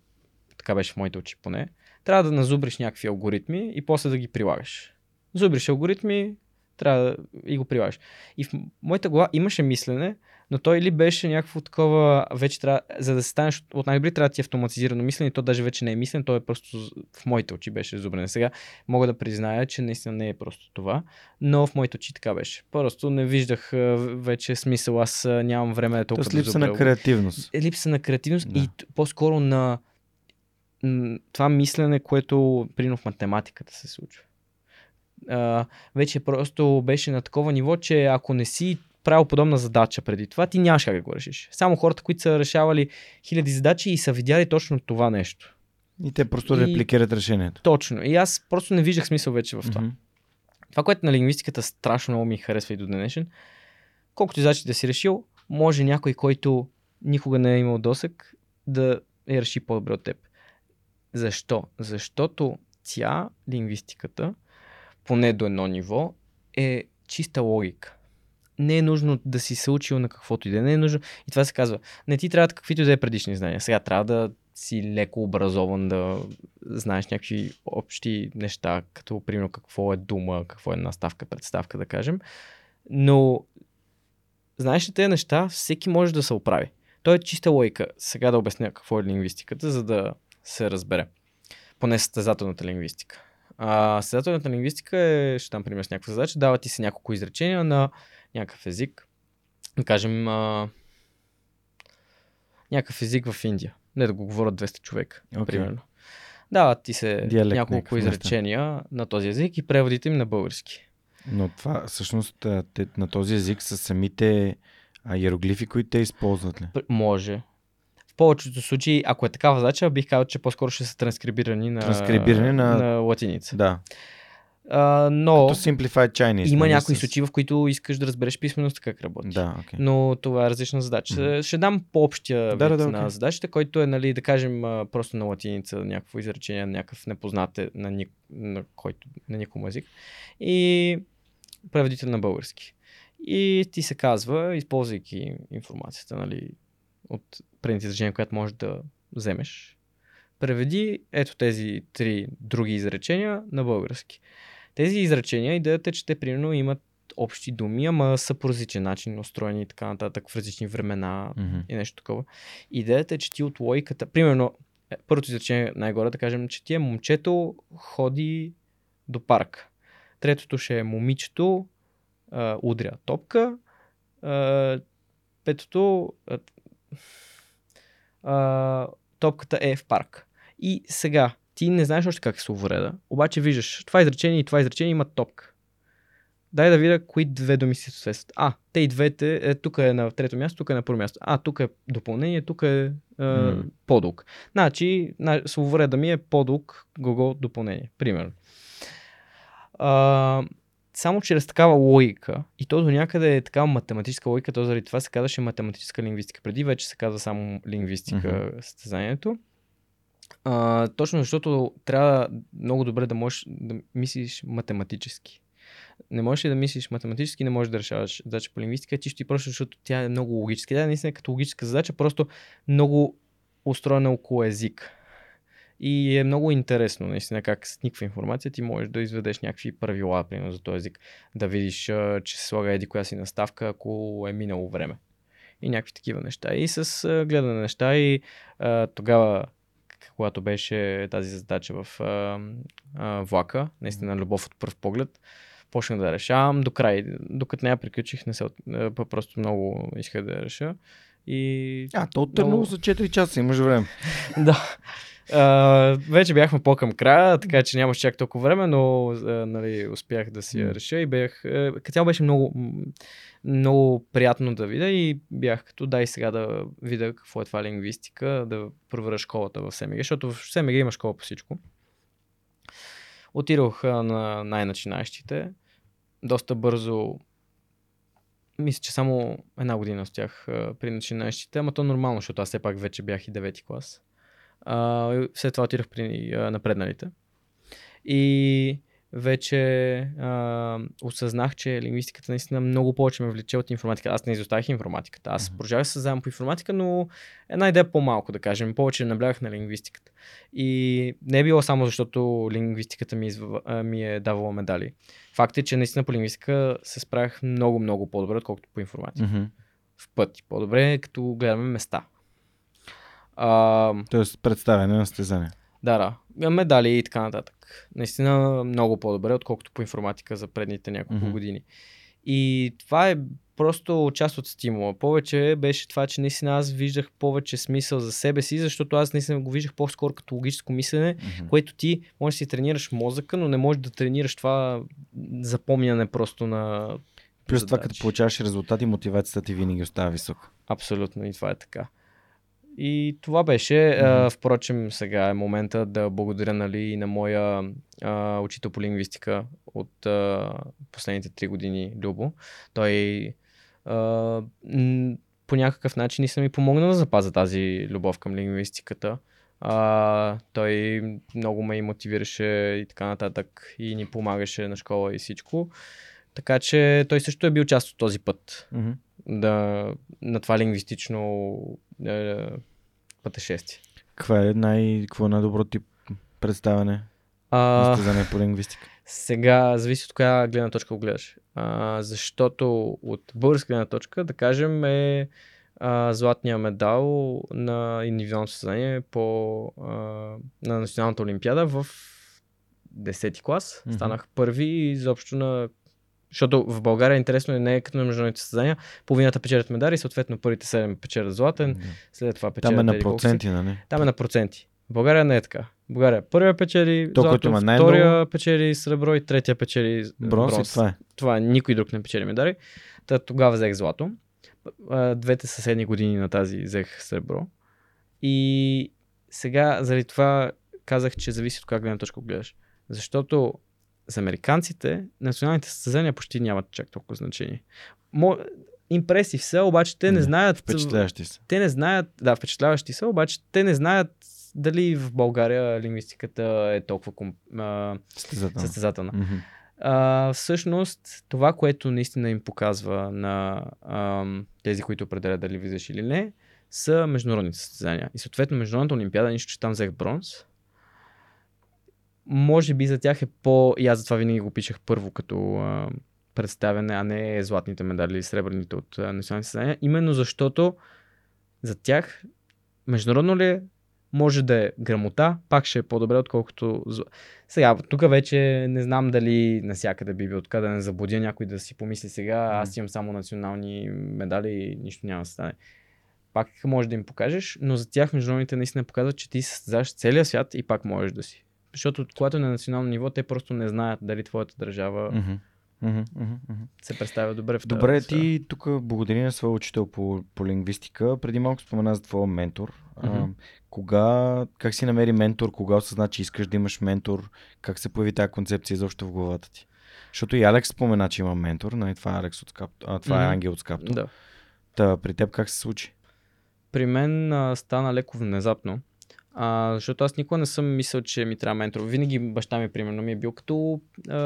така беше в моите очи поне, трябва да назубриш някакви алгоритми и после да ги прилагаш. Зубриш алгоритми, трябва да и го прилагаш. И в моята глава имаше мислене, но той или беше някакво такова, вече трябва, за да се станеш от най-добри, трябва да ти е автоматизирано мислене, то даже вече не е мислен, то е просто в моите очи беше зубрен. Сега мога да призная, че наистина не е просто това, но в моите очи така беше. Просто не виждах вече смисъл, аз нямам време да толкова. Тоест липса да на креативност. Е, липса на креативност да. и по-скоро на това мислене, което прино в математиката се случва. Uh, вече просто беше на такова ниво, че ако не си правил подобна задача преди това, ти нямаш как да го решиш. Само хората, които са решавали хиляди задачи и са видяли точно това нещо. И те просто и... репликират решението. Точно. И аз просто не виждах смисъл вече в това. Mm-hmm. Това, което на лингвистиката страшно много ми харесва и до днешен, колкото задачи да си решил, може някой, който никога не е имал досък, да я реши по-добре от теб. Защо? Защото тя, лингвистиката, поне до едно ниво, е чиста логика не е нужно да си се учил на каквото и да не е нужно. И това се казва. Не ти трябва каквито да е предишни знания. Сега трябва да си леко образован, да знаеш някакви общи неща, като примерно какво е дума, какво е наставка, представка, да кажем. Но знаеш ли тези неща, всеки може да се оправи. То е чиста логика. Сега да обясня какво е лингвистиката, за да се разбере. Поне състезателната лингвистика. А, състезателната лингвистика е, ще дам пример с някаква задача, дава ти се няколко изречения на някакъв език. Да кажем, а, някакъв език в Индия. Не да го говорят 200 човека, okay. примерно. Дават ти се Диалект няколко изречения на този език и преводите им на български. Но това всъщност на този език са самите иероглифи, които те използват ли? Може. В повечето случаи, ако е такава задача, бих казал, че по-скоро ще са транскрибирани на, транскрибирани на... на латиница. Да. Uh, но Като Simplified Chinese. Има нали, някои с... случаи, в които искаш да разбереш писмеността как работи. Да, okay. Но това е различна задача. Mm-hmm. Ще дам по-общия да, вид да, да, на okay. задачата, който е, нали, да кажем, просто на латиница, някакво изречение, някакъв непознат на, ни... на, който, на никому език. И преведите на български. И ти се казва, използвайки информацията нали, от предните изречения, която можеш да вземеш, преведи ето тези три други изречения на български. Тези изречения, идеята е, че те примерно имат общи думи, ама са по различен начин устроени и така нататък в различни времена mm-hmm. и нещо такова. Идеята е, че ти от логиката, примерно, е, първото изречение най-горе да кажем, че ти е момчето ходи до парк. Третото ще е момичето а, удря топка. А, петото а, а, топката е в парк. И сега, ти не знаеш още как се увреда, обаче виждаш това изречение и това изречение имат топка. Дай да видя кои две думи си съседстват. А, те и двете, е, тук е на трето място, тук е на първо място. А, тук е допълнение, тук е, е mm. подук. Значи, на, словореда ми е подук, гого, допълнение. Примерно. А, само чрез такава логика, и то до някъде е такава математическа логика, то заради това се казваше математическа лингвистика. Преди вече се казва само лингвистика mm-hmm. състезанието. А, точно защото трябва много добре да можеш да мислиш математически. Не можеш ли да мислиш математически, не можеш да решаваш задача по лингвистика, чисто и просто защото тя е много логическа. Да, наистина като логическа задача, просто много устроена около език. И е много интересно, наистина, как с никаква информация ти можеш да изведеш някакви правила, примерно за този език. Да видиш, че се слага еди коя си наставка, ако е минало време. И някакви такива неща. И с гледане на неща и а, тогава, когато беше тази задача в а, а, влака, наистина любов от първ поглед, почнах да решавам до край. Докато не я приключих, не се, просто много исках да я реша. И... А, то от много... за 4 часа имаш време. да. Вече бяхме по-към края, така че нямаше чак толкова време, но uh, нали, успях да си я реша и бях... Като цяло беше много, много приятно да видя и бях като дай сега да видя какво е това лингвистика, да проверя школата в СМГ, защото в СМГ има школа по всичко. Отидох на най-начинащите. Доста бързо мисля, че само една година успях при начинащите, ама то нормално, защото аз все пак вече бях и девети клас. А, след това отидох при а, напредналите. И вече а, осъзнах, че лингвистиката наистина много повече ме влече от информатика. Аз не изоставих информатиката. Аз mm-hmm. продължавах се заедно по информатика, но една идея по-малко, да кажем. Повече наблягах на лингвистиката. И не е било само защото лингвистиката ми, изв... ми е давала медали. Факт е, че наистина по лингвистика се справях много, много по-добре, отколкото по информатика. Mm-hmm. В пъти. По-добре, като гледаме места. А, Тоест представяне на състезания. Да, да. Медали и така нататък. Наистина много по-добре, отколкото по информатика за предните няколко mm-hmm. години. И това е просто част от стимула. Повече беше това, че наистина аз виждах повече смисъл за себе си, защото аз наистина го виждах по-скоро като логическо мислене, mm-hmm. което ти можеш да си тренираш мозъка, но не можеш да тренираш това запомняне просто на Плюс задачи. това, като получаваш резултати, мотивацията ти винаги остава висока. Абсолютно и това е така. И това беше. Mm-hmm. Впрочем, сега е момента да благодаря нали, и на моя а, учител по лингвистика от а, последните три години, Любо. Той а, по някакъв начин и съм ми помогнал да запазя тази любов към лингвистиката. А, той много ме и мотивираше и така нататък и ни помагаше на школа и всичко. Така че той също е бил част от този път. Mm-hmm. Да, на това лингвистично е, пътешествие. Каква е най, какво е най-добро тип представяне? А, Състезание по лингвистика. сега зависи от коя гледна точка го гледаш. А, защото от българска гледна точка, да кажем, е а, златния медал на индивидуалното състезание по, а, на Националната олимпиада в 10-ти клас. Мгм. Станах първи и изобщо на защото в България е интересно не е като на международните състезания. Половината печелят медали съответно първите 7 печелят златен, след това печелят Там е на проценти, нали? Там е на проценти. В България не е така. България първия печели То, злато, има втория печели сребро и третия печели Бронз, бронз. и това е. Това никой друг не печели медали. Та тогава взех злато. Двете съседни години на тази взех сребро. И сега заради това казах, че зависи от коя гледна точка гледаш. Защото за американците националните състезания почти нямат чак толкова значение. Мо... Импресив са, обаче те не Да, знаят. Впечатляващи са. Те не знаят, да, впечатляващи са, обаче те не знаят дали в България лингвистиката е толкова ком... а, Състезателно. състезателна. Мгм. А, всъщност, това, което наистина им показва на ам, тези, които определят дали влизаш или не, са международните състезания. И съответно, Международната олимпиада, нищо, че там взех бронз, може би за тях е по... И аз затова винаги го пишех първо като а, представяне, а не златните медали или сребърните от а, националните състезания. Именно защото за тях международно ли е, може да е грамота, пак ще е по-добре, отколкото... Сега, тук вече не знам дали насякъде би бил така да не заблудя някой да си помисли сега, аз имам само национални медали и нищо няма да стане. Пак може да им покажеш, но за тях международните наистина показват, че ти състезаваш целия свят и пак можеш да си. Защото когато е на национално ниво, те просто не знаят дали твоята държава. Мгм, мгм, мгм. се представя добре в тази Добре, ти тук благодаря на своя учител по, по лингвистика. Преди малко спомена за твоя ментор. А, Мгм. кога, как си намери ментор, кога осъзна, че искаш да имаш ментор, как се появи тази концепция изобщо в главата ти? Защото и Алекс спомена, че има ментор, нали? това е Алекс от Скапто, а, това е Мгм. Ангел от Скапто. Да. Та, при теб как се случи? при мен а, стана леко внезапно. А, защото аз никога не съм мислил, че ми трябва ментор. Винаги баща ми, примерно, ми е бил като а,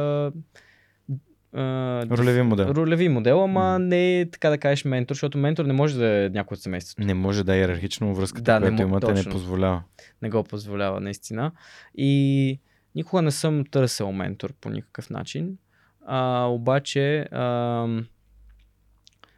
а, Ролеви модел. ролеви модел, ама Мгм. не е така да кажеш ментор, защото ментор не може да е някой от семейството. Не може да е иерархично връзката, Да, не която мо- имате, не точно. позволява. Не го позволява наистина. И никога не съм търсил ментор по никакъв начин. А, обаче, а,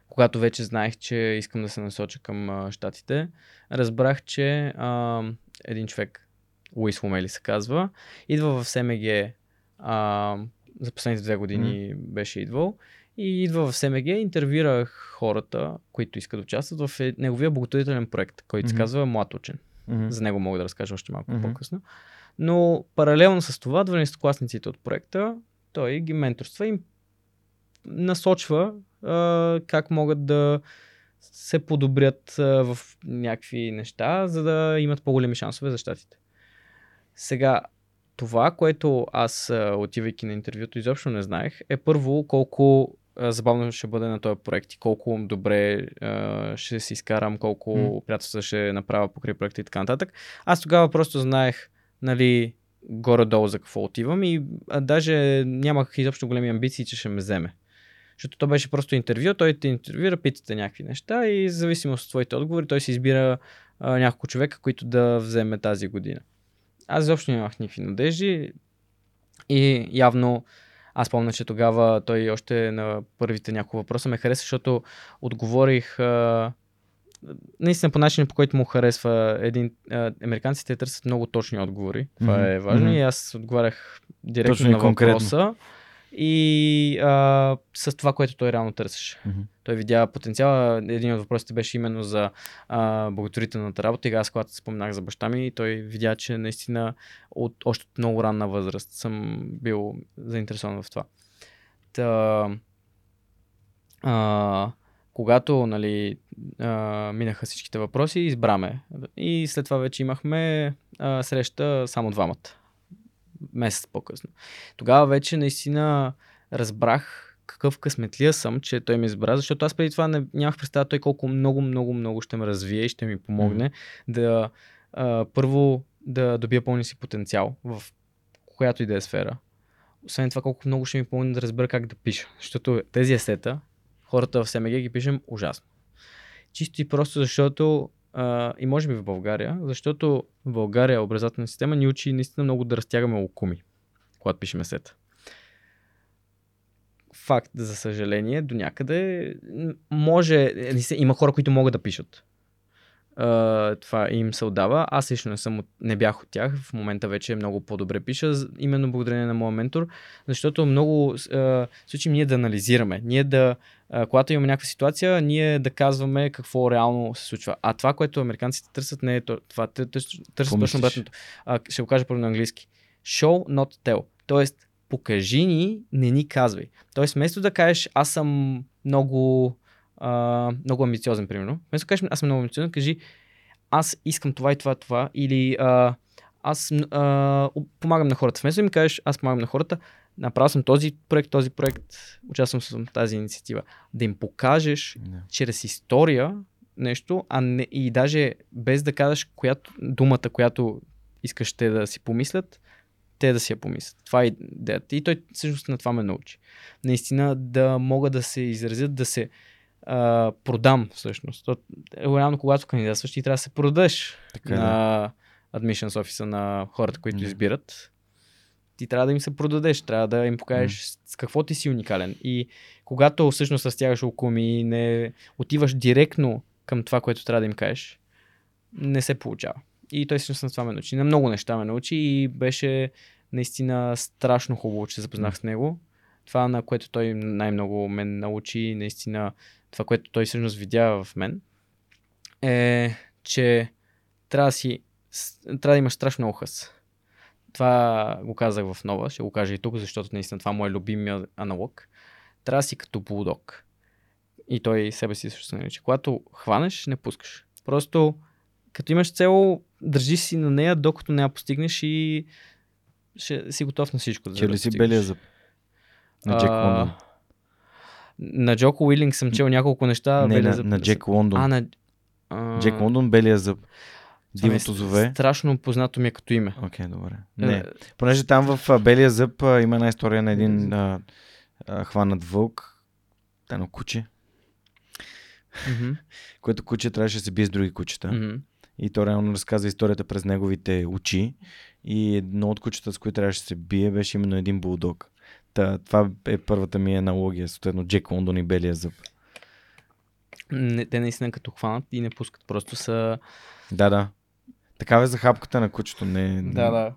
когато вече знаех, че искам да се насоча към а, щатите, разбрах, че а, един човек, Луис Ломели се казва, идва в СМГ а, за последните две години беше идвал и идва в СМГ, интервюира хората, които искат да участват в е- неговия благотворителен проект, който се Мгм. казва Млад учен. Мгм. За него мога да разкажа още малко Мгм. по-късно. Но паралелно с това, 12-класниците от проекта, той ги менторства и им насочва а, как могат да се подобрят в някакви неща, за да имат по-големи шансове за щатите. Сега, това, което аз, отивайки на интервюто, изобщо не знаех, е първо колко забавно ще бъде на този проект и колко добре а, ще си изкарам, колко М. приятелства ще направя покрай проекта и така нататък. Аз тогава просто знаех, нали, горе-долу за какво отивам и а, даже нямах изобщо големи амбиции, че ще ме вземе. Защото то беше просто интервю, той те интервюира, питате някакви неща и в зависимост от твоите отговори, той си избира а, няколко човека, които да вземе тази година. Аз изобщо нямах никакви надежди и явно аз помня, че тогава той още на първите няколко въпроса ме хареса, защото отговорих а, наистина по начин, по който му харесва един... А, американците търсят много точни отговори. Това Мгм, е важно мгм. и аз отговарях директно Точно на конкретно. И а, с това, което той реално търсеше. Мгм. Той видя потенциала. Един от въпросите беше именно за а, благотворителната работа. И аз, когато споменах за баща ми, той видя, че наистина от, още от много ранна възраст съм бил заинтересован в това. Та, а, когато нали, а, минаха всичките въпроси, избраме. И след това вече имахме а, среща само двамата. Месец по-късно. Тогава вече наистина разбрах какъв късметлия съм, че той ме избра, защото аз преди това не, нямах представа той колко много, много, много ще ме развие и ще ми помогне да а, първо да добия пълния си потенциал в която и да е сфера. Освен това, колко много ще ми помогне да разбера как да пиша. Защото тези есета, хората в СМГ ги пишем ужасно. Чисто и просто защото а, и може би в България, защото в България образователна система ни учи наистина много да разтягаме локуми, когато пишем сета. Факт, за съжаление, до някъде може, има хора, които могат да пишат. Uh, това им се отдава. Аз лично не, съм, не бях от тях. В момента вече много по-добре пиша, именно благодарение на моя ментор, защото много uh, случаи ние да анализираме. Ние да, когато имаме някаква ситуация, ние да казваме какво реално се случва. А това, което американците търсят, не е това. Те търсят точно обратното. Ще го кажа първо на английски. Show, not tell. Тоест, покажи ни, не ни казвай. Тоест, вместо да кажеш, аз съм много а, много амбициозен, примерно. Вместо да кажеш, аз съм много амбициозен, кажи, аз искам това и това, това, или а, аз а, помагам на хората. Вместо да ми кажеш, аз помагам на хората, направил съм този проект, този проект, участвам в тази инициатива. Да им покажеш yeah. чрез история нещо, а не, и даже без да кажеш която, думата, която искаш те да си помислят, те да си я помислят. Това е идеята. И той всъщност на това ме научи. Наистина да могат да се изразят, да се а, продам всъщност. То, реално, когато кандидатстваш, ти трябва да се продадеш така, на да. admissions офиса на хората, които mm. избират. Ти трябва да им се продадеш, трябва да им покажеш mm. с какво ти си уникален. И когато всъщност разтягаш окуми и не отиваш директно към това, което трябва да им кажеш, не се получава. И той всъщност на това ме научи. На много неща ме научи и беше наистина страшно хубаво, че запознах mm. с него. Това, на което той най-много мен научи, наистина това, което той всъщност видя в мен, е, че трябва да си, трябва да имаш страшно много хъс. Това го казах в нова, ще го кажа и тук, защото наистина това му е любимия аналог. Трябва да си като булдог. И той себе си също се нарича. Когато хванеш, не пускаш. Просто като имаш цел, държи си на нея, докато не я постигнеш и ще си готов на всичко. Да ли си белия зъб? На Джек Лондон. На Джоко Уилинг съм чел няколко неща. Не, на, на Джек Лондон. А, на... А... Джек Лондон, белия зъб. Дивото е зове. Страшно познато ми е като име. Окей, okay, добре. Не. Е... Понеже там в Белия зъб има една история на един а, а, хванат вълк, едно куче, mm-hmm. което куче трябваше да се бие с други кучета. Mm-hmm. И то реално разказва историята през неговите очи. И едно от кучета, с които трябваше да се бие, беше именно един булдог. Та, това е първата ми аналогия, съответно Джек Лондон и Белия зъб. Не, те наистина като хванат и не пускат, просто са... Да, да. Такава е за хапката на кучето. Не, Да, да.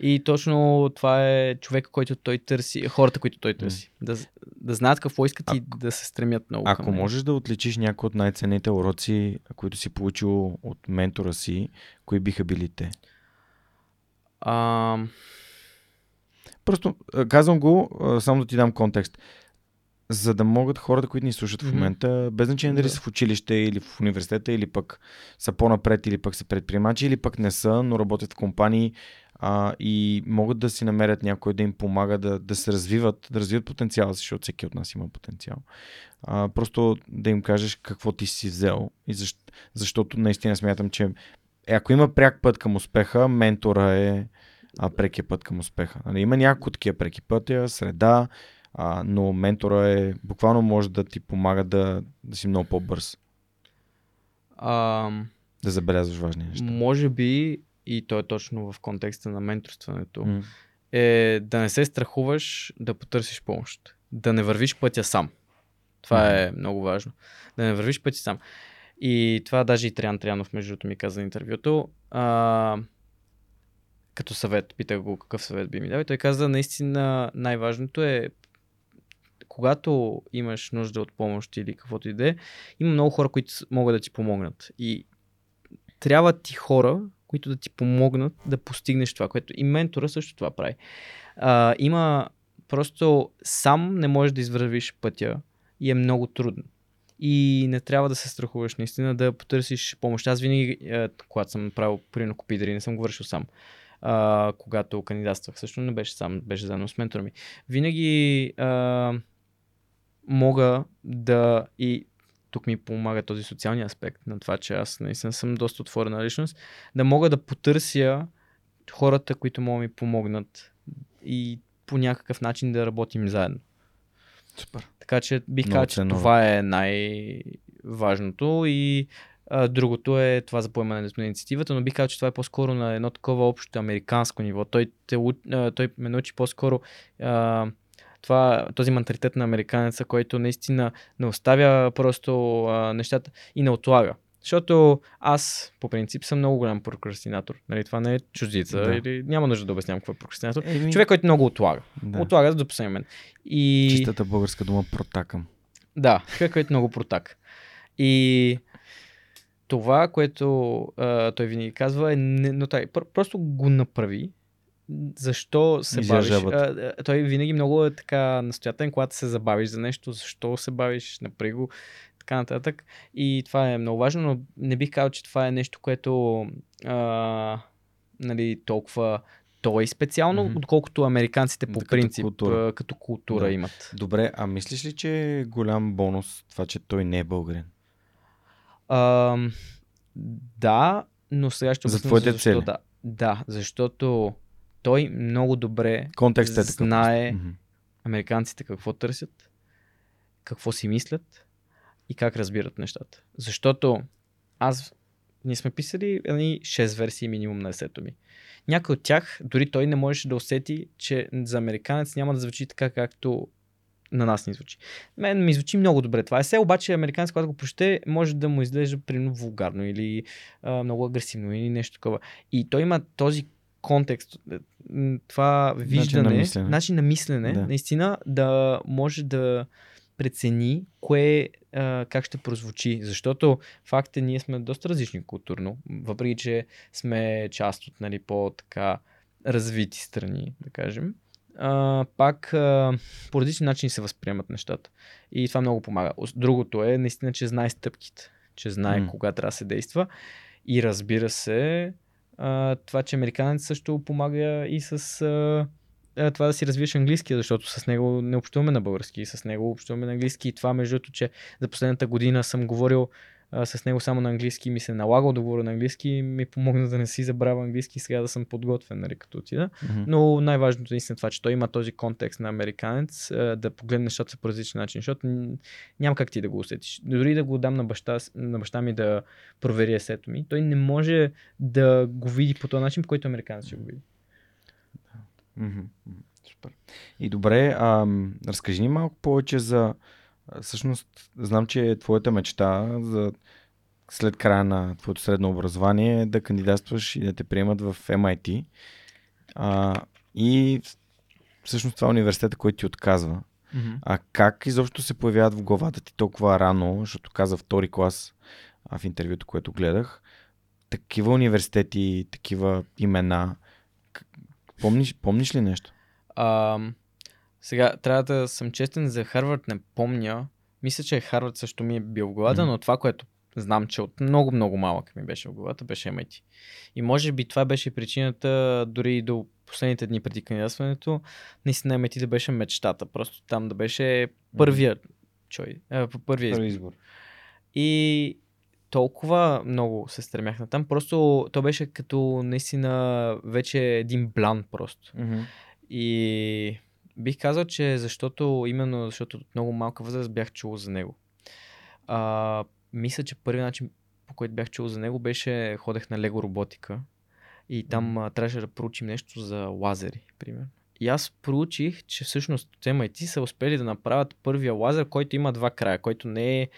И точно това е човека, който той търси, хората, които той търси. Да, да знаят какво искат ако, и да се стремят много. Ако можеш да отличиш някои от най-ценните уроци, които си получил от ментора си, кои биха били те? А... Просто казвам го, само да ти дам контекст. За да могат хората, които ни слушат в момента, без значение дали да. са в училище или в университета, или пък са по-напред, или пък са предприемачи, или пък не са, но работят в компании а, и могат да си намерят някой да им помага да, да се развиват, да развиват потенциала защото всеки от нас има потенциал. А, просто да им кажеш какво ти си взел, и защо, защото наистина смятам, че е, ако има пряк път към успеха, ментора е а, прекия път към успеха. Нали, има няколко такива преки пътя, среда, а, но ментора е буквално може да ти помага да, да си много по-бърз. А, да забелязваш важни неща. Може би, и то е точно в контекста на менторстването, mm. е да не се страхуваш да потърсиш помощ. Да не вървиш пътя сам. Това mm. е много важно. Да не вървиш пътя сам. И това даже и Триан Трианов, между другото, ми каза на интервюто. А, като съвет. Питах го какъв съвет би ми дал. И той каза, наистина най-важното е когато имаш нужда от помощ или каквото и да е, има много хора, които могат да ти помогнат. И трябва ти хора, които да ти помогнат да постигнеш това, което и ментора също това прави. А, има просто сам не можеш да извървиш пътя и е много трудно. И не трябва да се страхуваш наистина да потърсиш помощ. Аз винаги, е, когато съм правил при копидери, не съм го вършил сам а, когато кандидатствах. Също не беше сам, беше заедно с ментора ми. Винаги а, мога да и тук ми помага този социалния аспект на това, че аз наистина съм доста отворена личност, да мога да потърся хората, които могат ми помогнат и по някакъв начин да работим заедно. Супер. Така че бих казал, че това е най-важното и а, другото е това за поемането на инициативата, но бих казал, че това е по-скоро на едно такова общо американско ниво. Той, те, той ме научи по-скоро а, това, този менталитет на американеца, който наистина не оставя просто а, нещата и не отлага. Защото аз, по принцип, съм много голям прокрастинатор. Нали, това не е чуждица. Да. Или няма нужда да обяснявам какво е прокрастинатор. Еми... Човек, който много отлага. Да. Отлага до последния момент. И... Чистата българска дума протакам. Да, човек, който много протака. И това, което а, той винаги казва е, не, но той просто го направи. Защо се бавиш? А, той винаги много е така настоятелен, когато се забавиш за нещо, защо се бавиш, напри го, така нататък. И това е много важно, но не бих казал, че това е нещо, което а, нали, толкова то е специално, mm-hmm. отколкото американците по като принцип култура. като култура да. имат. Добре, а мислиш ли, че е голям бонус това, че той не е българин? А, да, но сега ще За твоите защо, цели? Да, да, защото той много добре Контекстът е знае mm-hmm. американците какво търсят, какво си мислят и как разбират нещата. Защото аз, ние сме писали едни 6 версии минимум на есето ми. Някой от тях, дори той не можеше да усети, че за американец няма да звучи така, както на нас ни звучи. Мен ми звучи много добре това. Есе, обаче американец, когато го прочете, може да му изглежда примерно вулгарно или а, много агресивно или нещо такова. И той има този контекст, това виждане, начин на мислене, начин на мислене да. наистина да може да прецени кое а, как ще прозвучи. Защото факт е, ние сме доста различни културно, въпреки че сме част от нали, по-така развити страни, да кажем а, пак а, по различни начини се възприемат нещата. И това много помага. Другото е наистина, че знае стъпките, че знае mm. кога трябва да се действа. И разбира се, това, че американец също помага и с а, това да си развиеш английски, защото с него не общуваме на български, с него общуваме на английски. И това, между другото, че за последната година съм говорил а, с него само на английски ми се налагал да говоря на английски ми помогна да не си забравя английски и сега да съм подготвен, нали, като отида. Mm-hmm. Но най-важното е това, че той има този контекст на американец, а, да погледне нещата по различен начин, защото няма как ти да го усетиш. Дори да го дам на баща, на баща ми да провери есето ми, той не може да го види по този начин, по който американец ще го види. Mm-hmm. Супер. И добре, а, разкажи ни малко повече за Всъщност, знам, че е твоята мечта за след края на твоето средно образование да кандидатстваш и да те приемат в MIT. А, и всъщност това е университета, който ти отказва. Mm-hmm. А как изобщо се появяват в главата ти толкова рано, защото каза втори клас а в интервюто, което гледах, такива университети, такива имена. Помниш, помниш ли нещо? Um, сега, трябва да съм честен за Харвард, не помня. Мисля, че Харвард също ми е бил в главата, mm-hmm. но това, което знам, че от много, много малък ми беше в главата, беше MIT. И може би това беше причината, дори и до последните дни преди кандидатстването, наистина MIT да беше мечтата. Просто там да беше първия чой, е, първия избор. избор. И толкова много се стремях на там. Просто то беше като наистина вече един блан просто. Mm-hmm. И Бих казал, че защото, именно защото от много малка възраст бях чул за него. А, мисля, че първият начин, по който бях чул за него, беше ходех на Лего роботика и там mm. трябваше да проучим нещо за лазери, примерно. И аз проучих, че всъщност от MIT са успели да направят първия лазер, който има два края, който не е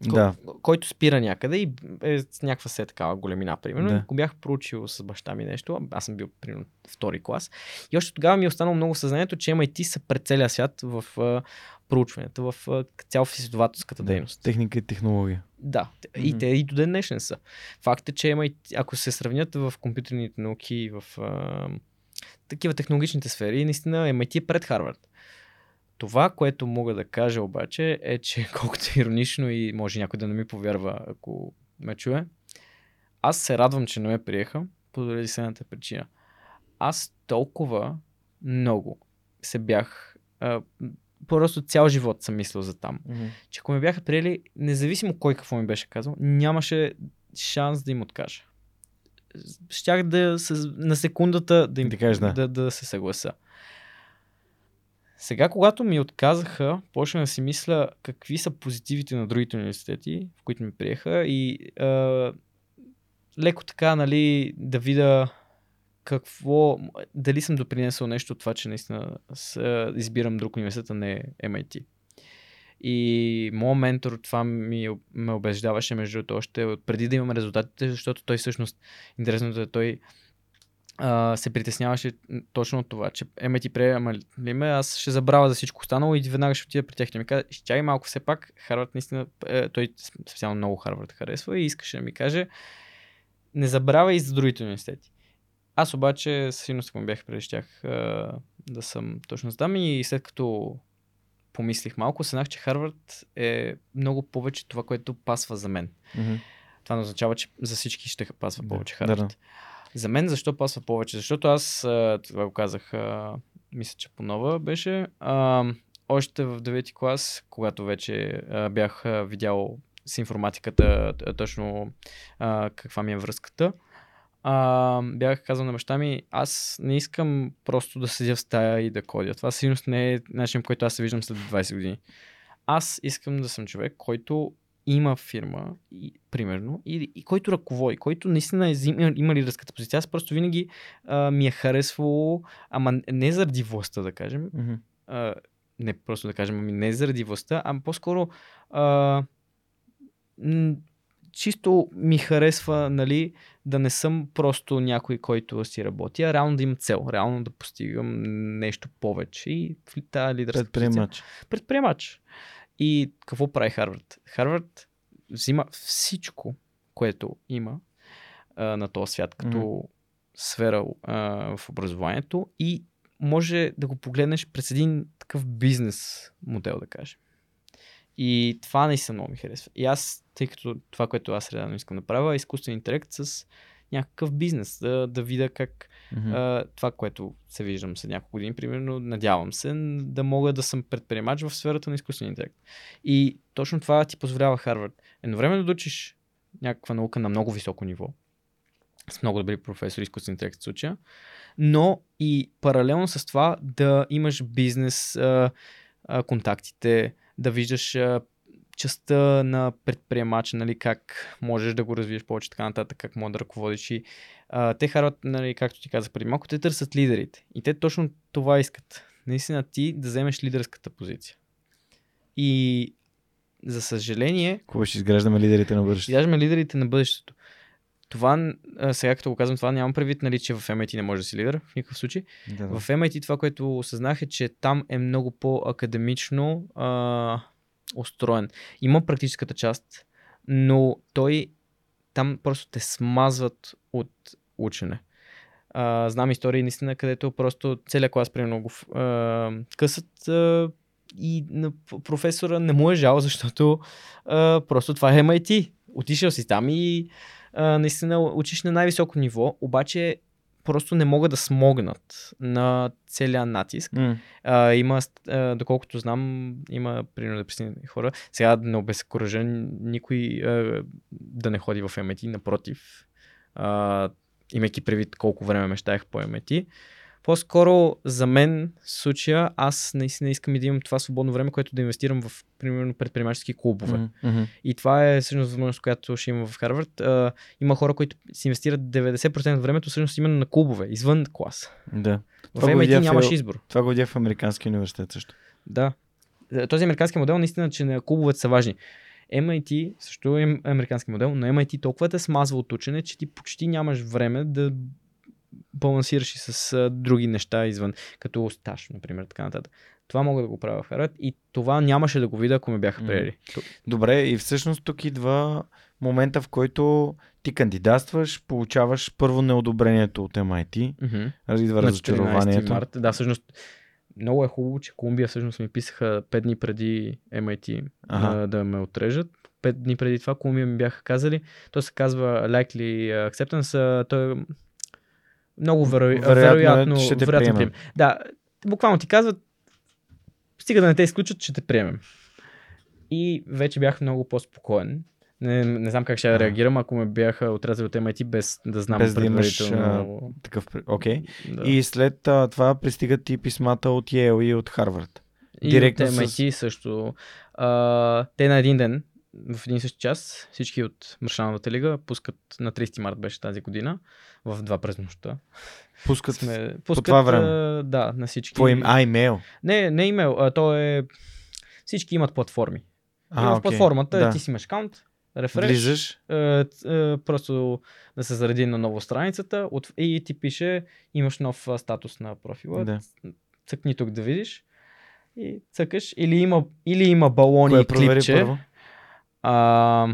да. който спира някъде и е с някаква се такава големина, примерно. Да. Го бях проучил с баща ми нещо, аз съм бил примерно втори клас. И още тогава ми е останало много съзнанието, че MIT са пред целия свят в uh, проучванията, в uh, цяло в изследователската да. дейност. Техника и технология. Да, mm-hmm. и те и до ден днешен са. Факт е, че MIT, ако се сравнят в компютърните науки и в uh, такива технологичните сфери, наистина MIT е пред Харвард. Това, което мога да кажа обаче е, че колкото е иронично и може някой да не ми повярва, ако ме чуе, аз се радвам, че не ме приеха, поради следната причина. Аз толкова много се бях. А, просто цял живот съм мислил за там. Mm-hmm. Че ако ме бяха приели, независимо кой какво ми беше казал, нямаше шанс да им откажа. Щях да с, на секундата да им да, кажеш, да. Да, да се съгласа. Сега, когато ми отказаха, почнах да си мисля какви са позитивите на другите университети, в които ми приеха и а, леко така, нали, да видя какво, дали съм допринесъл нещо от това, че наистина с, избирам друг университет, а не MIT. И моят ментор това ми, ме убеждаваше между другото още преди да имам резултатите, защото той всъщност, интересното е, той а, се притесняваше точно от това, че еме ти приема ли ме, аз ще забравя за всичко останало и веднага ще отида при тях. И ми каза, чай малко все пак, Харвард наистина, е, той специално много Харвард харесва и искаше да ми каже, не забравяй и за другите университети. Аз обаче сигурно ако бях преди щях да съм точно здам и след като помислих малко, съзнах, че Харвард е много повече това, което пасва за мен. Mm-hmm. Това не означава, че за всички ще пасва да, повече Харвард. Да, да. За мен защо пасва повече? Защото аз, това го казах, мисля, че по нова беше, а, още в 9 клас, когато вече а, бях видял с информатиката точно а, каква ми е връзката, а, бях казал на баща ми, аз не искам просто да седя в стая и да кодя. Това сигурно не е начин, който аз се виждам след 20 години. Аз искам да съм човек, който има фирма, и, примерно, и, и който ръководи, който наистина е има, има лидерската позиция. Аз просто винаги а, ми е харесвало, ама не заради властта, да кажем, mm-hmm. а, не просто да кажем, ами не заради властта, а по-скоро а, м- чисто ми харесва, нали, да не съм просто някой, който си работи, а реално да имам цел, реално да постигам нещо повече и в тази лидерска Предприемач. Позиция. Предприемач. И какво прави Харвард? Харвард взима всичко, което има а, на този свят, като mm. сфера а, в образованието и може да го погледнеш през един такъв бизнес модел, да кажем. И това наистина много ми харесва. И аз, тъй като това, което аз реално искам да правя, е изкуствен интелект с някакъв бизнес, да, да видя как mm-hmm. а, това, което се виждам след няколко години, примерно, надявам се да мога да съм предприемач в сферата на изкуствен интелект. И точно това ти позволява Харвард. Едновременно да учиш някаква наука на много високо ниво, с много добри професори, изкуствен интелект в случая, но и паралелно с това да имаш бизнес, а, а, контактите, да виждаш а, частта на предприемача, нали, как можеш да го развиеш повече, така нататък, как можеш да ръководиш. И, а, те харват, нали, както ти казах преди малко, те търсят лидерите. И те точно това искат. Наистина ти да вземеш лидерската позиция. И за съжаление. Кога ще изграждаме лидерите на бъдещето? Изграждаме лидерите на бъдещето. Това, сега като го казвам, това нямам предвид, нали, че в MIT не може да си лидер, в никакъв случай. Да, да. В MIT това, което осъзнах е, че там е много по-академично а, устроен. Има практическата част, но той там просто те смазват от учене. А, знам истории наистина, където просто целият клас примерно го а, късат а, и на професора не му е жал, защото а, просто това е MIT. Отишъл си там и а, наистина учиш на най-високо ниво, обаче просто не могат да смогнат на целия натиск. Mm. А, има, а, доколкото знам, има примерно депресивни хора. Сега не обезкуража никой а, да не ходи в MIT, напротив. А, имайки предвид колко време мечтаях по MIT. По-скоро за мен в случая аз наистина искам и да имам това свободно време, което да инвестирам в, примерно, предприемачески клубове. Mm-hmm. И това е всъщност възможност, която ще има в Харвард. А, има хора, които си инвестират 90% от времето всъщност именно на клубове, извън клас. Да. В MIT нямаш избор. Това го в Американския университет също. Да. Този американски модел наистина, че на клубовете са важни. MIT също е американски модел, но MIT толкова те смазва от учене, че ти почти нямаш време да балансираш и с а, други неща извън, като стаж, например, така нататък. Това мога да го правя в Харвард и това нямаше да го видя, ако ме бяха приели. Добре, и всъщност тук идва момента, в който ти кандидатстваш, получаваш първо неодобрението от MIT, mm-hmm. идва разочарованието. Март. Да, всъщност много е хубаво, че Колумбия всъщност ми писаха 5 дни преди MIT ага. да, да ме отрежат. 5 дни преди това Колумбия ми бяха казали, то се казва likely acceptance, той много веро... вероятно, вероятно ще те вероятно приемем. Да, буквално ти казват, стига да не те изключат, ще те приемем. И вече бях много по-спокоен. Не, не знам как ще А. реагирам, ако ме бяха отрязали от MIT без да знам Без да имаш, предварително. Такъв, окей. да. И след а, това пристигат и писмата от Yale и от Харвард. И директно от с- MIT също. А, те на един ден, в един и същи час, всички от Маршалната лига пускат на 30 март беше тази година, в два през нощта. Пускат Сме, пускат, това време? да, на всички. по им, а, имейл. Не, не имейл, а то е... Всички имат платформи. А, и в окей. платформата да. ти си имаш акаунт, рефреш, Влизаш. е, е, просто да се зареди на ново страницата от, и ти пише, имаш нов статус на профила, Да. цъкни тук да видиш и цъкаш. Или има, или има балони Кое и клипче. първо? А,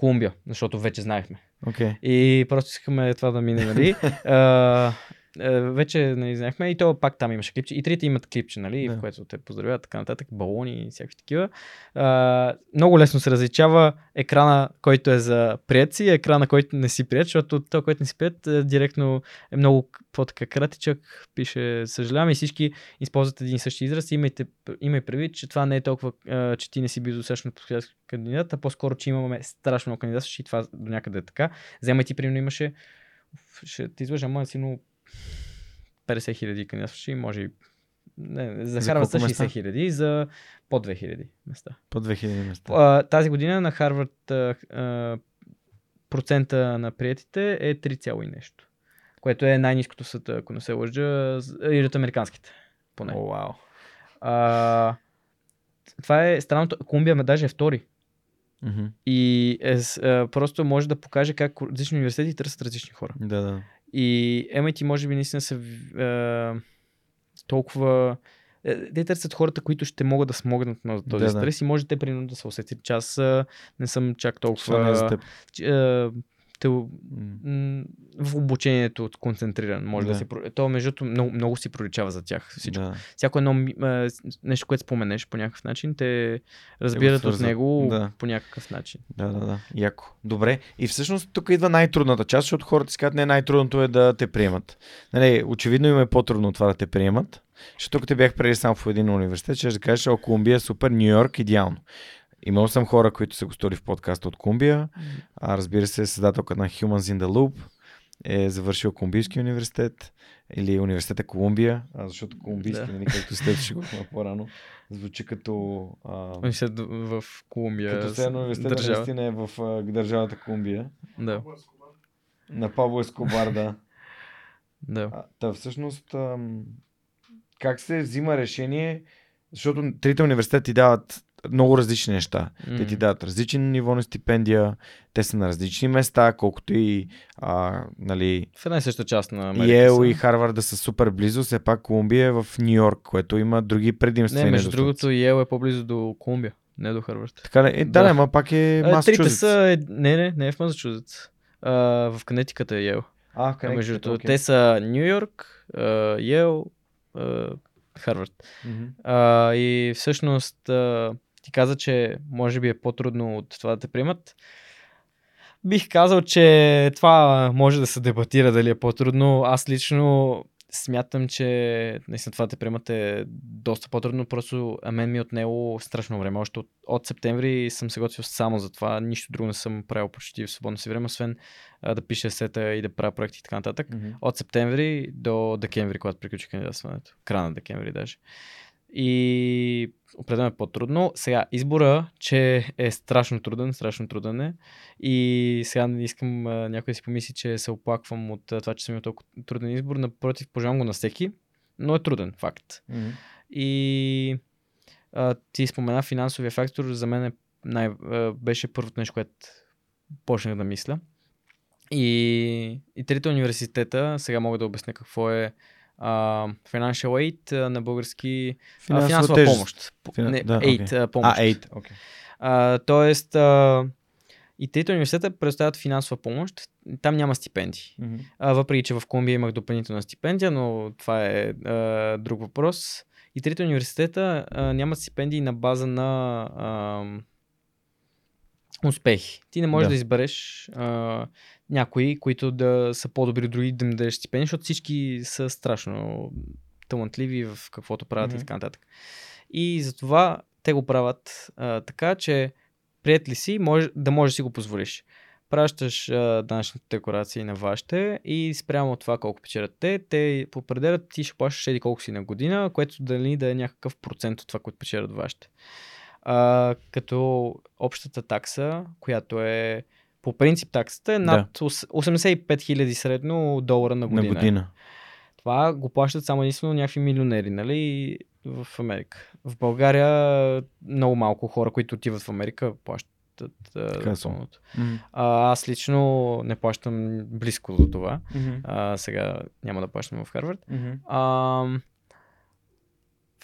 Колумбия, защото вече знаехме. Окей. И просто искаме това да мине, нали? а, вече нали, знаехме и то пак там имаше клипче. И трите имат клипче, нали? Да. В което те поздравяват, така нататък, балони и всякакви такива. А, много лесно се различава екрана, който е за приятели и екрана, който не си прият, защото то, който не си прият, е, директно е много по-така кратичък, пише съжалявам и всички използват един и същи израз. Имайте, имай предвид, че това не е толкова, а, че ти не си бил достатъчно подходящ кандидат, а по-скоро, че имаме страшно много кандидатстващи и това до някъде е така. Вземай ти, примерно, имаше, ще ти излъжа, ама силно 50 хиляди кандидатстващи, може и не, за За Харвард са места? 60 хиляди, за по 2000 места. По 2000 места. А, тази година на Харвард а, процента на приятите е 3, и нещо. Което е най-низкото света, ако не се лъжа, и от американските. Поне. О, вау. А, това е странното. Колумбия ме даже е втори. Мгм. И е, а, просто може да покаже как различни университети търсят различни хора. Да, да. И MIT може би наистина са а, толкова... е, Те търсят хората, които ще могат да смогнат на този Да, да. стрес и може те примерно да се усетят, че аз не съм чак е толкова... теб. че, а, те, М. в обучението концентриран. Може да, Да. про- То, между другото, много, много си проличава за тях всичко. Да. Всяко едно а, нещо, което споменеш по някакъв начин, те разбират от свързват. него Да. по някакъв начин. Да, да, да. Яко. Добре. И всъщност тук идва най-трудната част, защото хората си казват, не, най-трудното е да те приемат. Нали, очевидно им е по-трудно това да те приемат. Защото тук те бях преди само в един университет, ще да кажеш, о, Колумбия е супер, Нью Йорк идеално. Имал съм хора, които са гостували в подкаста от Колумбия. А, разбира се, създателка на Humans in the Loop е завършил Колумбийски университет или университета Колумбия, а, защото колумбийски, Да. нали, както сте ще го по-рано, звучи като... А, Университет в Колумбия. като се едно университет държава. наистина е в а, държавата Колумбия. Да, На Пабло Ескобар, да. да. А, Та всъщност, ам, как се взима решение, защото трите университети ти дават много различни неща. Те ти М. дават различен ниво на стипендия, те са на различни места, колкото и а, нали, В една и съща част на Америка. Йел са. и Харвард да са супер близо, все пак Колумбия е в Нью Йорк, което има други предимства. Не, между другото, Йел е по-близо до Колумбия, не до Харвард. Така ли? Е, да, Да. ама пак е Трите Масачузетс. са... е- Не, не, не е в Масачузетс. В Канетиката е Йел. А, в А, между Connecticut, другото, окей. те са Нью Йорк, Йел, Харвард. Мгм. А, и всъщност а, ти каза, че може би е по-трудно от това да те приемат. Бих казал, че това може да се дебатира дали е по-трудно. Аз лично смятам, че наистина това да те приемат е доста по-трудно. Просто а мен ми е отнело страшно време. Още от, от септември съм се готвил само за това. Нищо друго не съм правил почти в свободно си време, освен а, да пиша сета и да правя проекти и така нататък Мгм. от септември до декември, когато приключи кандидатстването. Края на декември даже. И определено е по-трудно. Сега, избора, че е страшно труден, страшно труден е. И сега не искам а, някой да си помисли, че се оплаквам от а, това, че съм имал толкова труден избор. Напротив, пожелавам го на всеки, но е труден, факт. Мгм. И а, ти спомена финансовия фактор, за мен е най- а, беше първото нещо, което почнах да мисля. И, и трите университета, сега мога да обясня какво е а, Financial Aid на български Финансова финансова тежест. помощ. Фина- Не, да, aid, а, помощ. А, 8. Okay. А, тоест, а, и трите университета предоставят финансова помощ. Там няма стипендии. А, въпреки, че в Колумбия имах допълнителна стипендия, но това е а, друг въпрос. И трите университета а, нямат стипендии на база на а, успехи. Ти не можеш да, Да. избереш а, някои, които да са по-добри от други, да им дадеш стипендия, защото всички са страшно талантливи в каквото правят Мгм. и така нататък. И затова те го правят а, така, че прият ли си, може, да можеш да си го позволиш. Пращаш а, данъчните декларации на вашите и спрямо от това колко печелят те, те определят ти ще плащаш еди колко си на година, което дали да е някакъв процент от това, което печелят вашите. А, като общата такса, която е по принцип таксата е над да. 85 000 средно долара на година. На година. Това го плащат само единствено някакви милионери, нали? В Америка. В България много малко хора, които отиват в Америка, плащат така Mm-hmm. А, аз лично не плащам близко до това. Mm-hmm. А, сега няма да плащам в Харвард. Mm-hmm. А,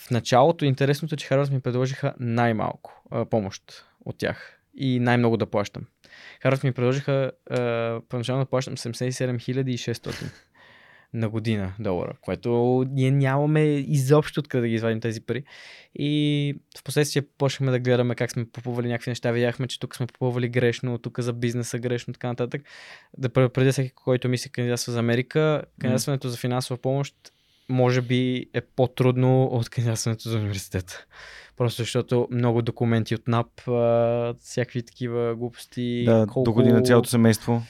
в началото интересното е, че Харвард ми предложиха най-малко а, помощ от тях и най-много да плащам. Харвард ми предложиха а, първоначално да плащам 77 600 на година долара, което ние нямаме изобщо откъде да ги извадим тези пари. И в последствие почнахме да гледаме как сме попълвали някакви неща. Видяхме, че тук сме попълвали грешно, тук за бизнеса грешно, така нататък. Да предупредя всеки, който мисли кандидатства за Америка, кандидатстването за финансова помощ може би е по-трудно от кандидатстването за университета. Просто защото много документи от НАП, а, всякакви такива глупости. Да, колко... доходи на цялото семейство.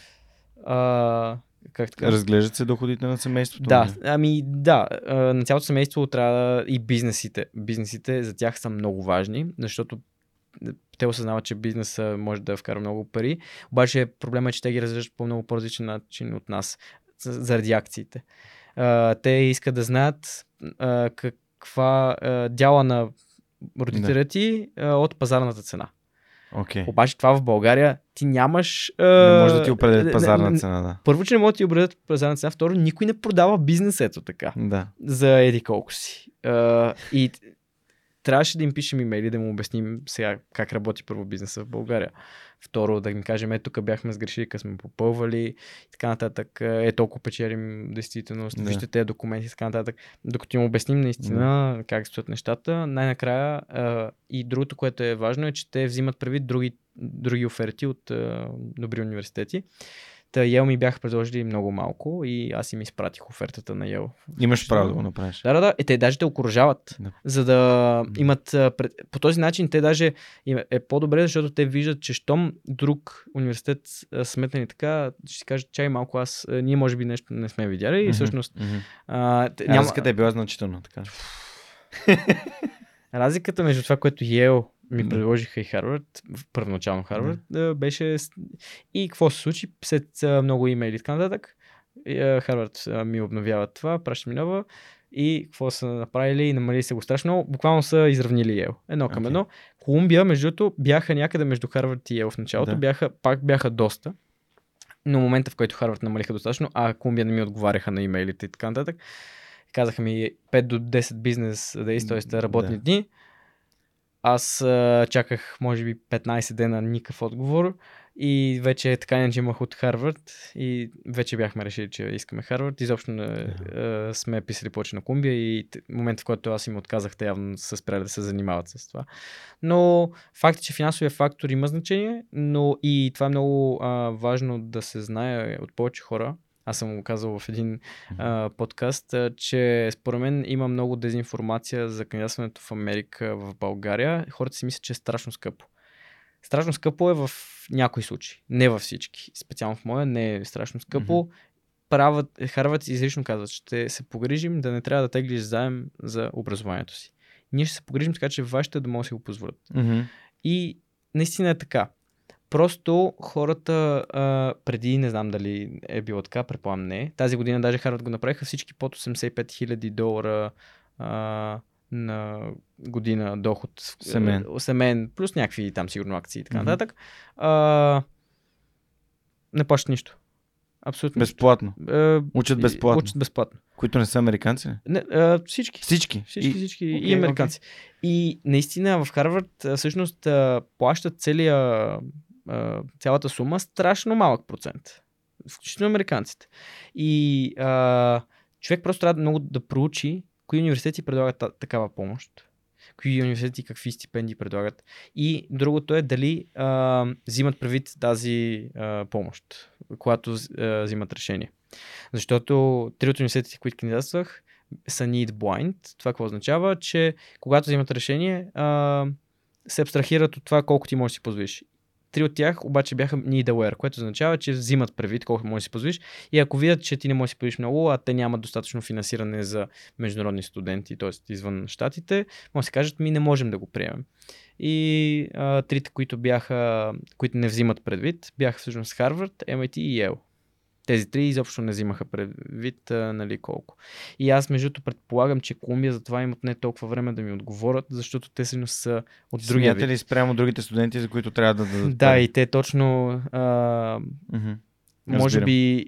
А, как така? Разглеждат се доходите на семейството? Да, не? ами да, на цялото семейство трябва и бизнесите. Бизнесите за тях са много важни, защото те осъзнават, че бизнеса може да вкара много пари, обаче проблема е, че те ги разглеждат по много по-различен начин от нас, заради акциите. Те искат да знаят каква дяла на родителя ти от пазарната цена. Okay. Обаче това в България ти нямаш. Не може да ти определят пазарна цена, да. Първо, че не може да ти определят пазарна цена. Второ, никой не продава бизнес ето така. Да. За еди колко си. Uh, и трябваше да им пишем имейли, да му обясним сега как работи първо бизнеса в България. Второ, да им кажем, е, тук бяхме сгрешили, къде сме попълвали и така нататък. Е, толкова печелим действително, да. вижте тези документи и така нататък. Докато им обясним наистина да. как стоят нещата, най-накрая а, и другото, което е важно е, че те взимат предвид други, други оферти от а, добри университети. Та Йел ми бяха предложили много малко и аз им изпратих офертата на Йел. Имаш право да го направиш. Да, да, да. И те даже те окоръжават, да. за да имат... По този начин те даже е по-добре, защото те виждат, че щом друг университет сметнали така, ще си кажат, чай малко аз, ние може би нещо не сме видяли и всъщност... Mm-hmm. А, няма... Разликата е била значителна, така. Разликата между това, което Йел ми предложиха и Харвард, първоначално Харвард, да. беше и какво се случи след много имейли и така нататък. Харвард ми обновява това, праща ми нова и какво са направили, намалили се го страшно, буквално са изравнили Ел. Едно към okay. едно. Колумбия, между другото, бяха някъде между Харвард и Ел в началото, да. бяха, пак бяха доста. Но момента, в който Харвард намалиха достатъчно, а Колумбия не ми отговаряха на имейлите и така нататък, казаха ми 5 до 10 бизнес действия, т.е. работни да. дни аз а, чаках, може би, 15 дена никакъв отговор и вече така не имах от Харвард и вече бяхме решили, че искаме Харвард. Изобщо не, а, сме писали повече на Колумбия и момент, в който аз им отказах, те явно са спряли да се занимават с това. Но факт е, че финансовия фактор има значение, но и това е много а, важно да се знае от повече хора, аз съм го казал в един а, подкаст, а, че според мен има много дезинформация за кандидатстването в Америка, в България. Хората си мислят, че е страшно скъпо. Страшно скъпо е в някои случаи, не във всички. Специално в моя не е страшно скъпо. Mm-hmm. Правят, Харват изрично казват, ще се погрижим да не трябва да теглиш заем за образованието си. Ние ще се погрижим така, че вашите да могат да си го позволят. Mm-hmm. И наистина е така. Просто хората а, преди, не знам дали е било така, предполагам не. Тази година даже Харвард го направиха всички под 85 000 долара а, на година доход. Семен. Семен, плюс някакви там сигурно акции и така mm-hmm. нататък. А, не плащат нищо. Абсолютно. Безплатно. А, учат безплатно. Учат безплатно. Които не са американци? Не, а, всички. Всички. Всички, и... всички. Okay, и американци. Okay. И наистина в Харвард всъщност плащат целия цялата сума страшно малък процент. Включително американците. И а, човек просто трябва много да проучи кои университети предлагат такава помощ, кои университети какви стипендии предлагат. И другото е дали а, взимат предвид тази а, помощ, когато а, взимат решение. Защото три от университетите, които кандидатствах, са need blind. Това какво означава, че когато взимат решение, а, се абстрахират от това колко ти можеш да си позволиш три от тях обаче бяха need aware, което означава, че взимат предвид колко можеш да си позволиш и ако видят, че ти не можеш да си позволиш много, а те нямат достатъчно финансиране за международни студенти, т.е. извън щатите, може да си кажат, ми не можем да го приемем. И а, трите, които бяха, които не взимат предвид, бяха всъщност Харвард, MIT и Yale. Тези три изобщо не взимаха предвид а, нали, колко. И аз, между другото, предполагам, че Колумбия затова имат не толкова време да ми отговорят, защото те всъщност са от другия Смятате ли спрямо другите студенти, за които трябва да дадат Да, и те точно, а, може би,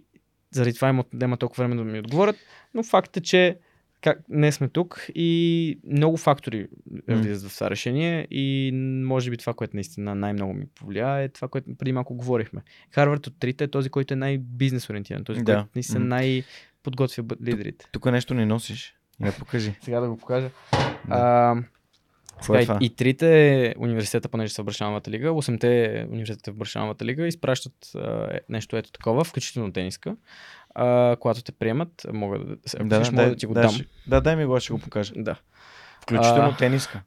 заради това имат има толкова време да ми отговорят, но факт е, че как, не сме тук и много фактори влизат в това решение и може би това, което наистина най-много ми повлия е това, което преди малко говорихме. Харвард от трите е този, който е най-бизнес ориентиран, този, Да. който наистина най-подготвя лидерите. Тук нещо не носиш. Я покажи. Сега да го покажа. Да. А, е сега, това? и, и трите университета, понеже са в Брашановата лига, 8-те университета в Брашановата лига изпращат а, е- нещо ето такова, включително тениска. А, когато те приемат, мога да, ако Да, да, мога да, да ти го да, дам. ще- да, дай ми го, ще го покажа. Да. Включително А, тениска.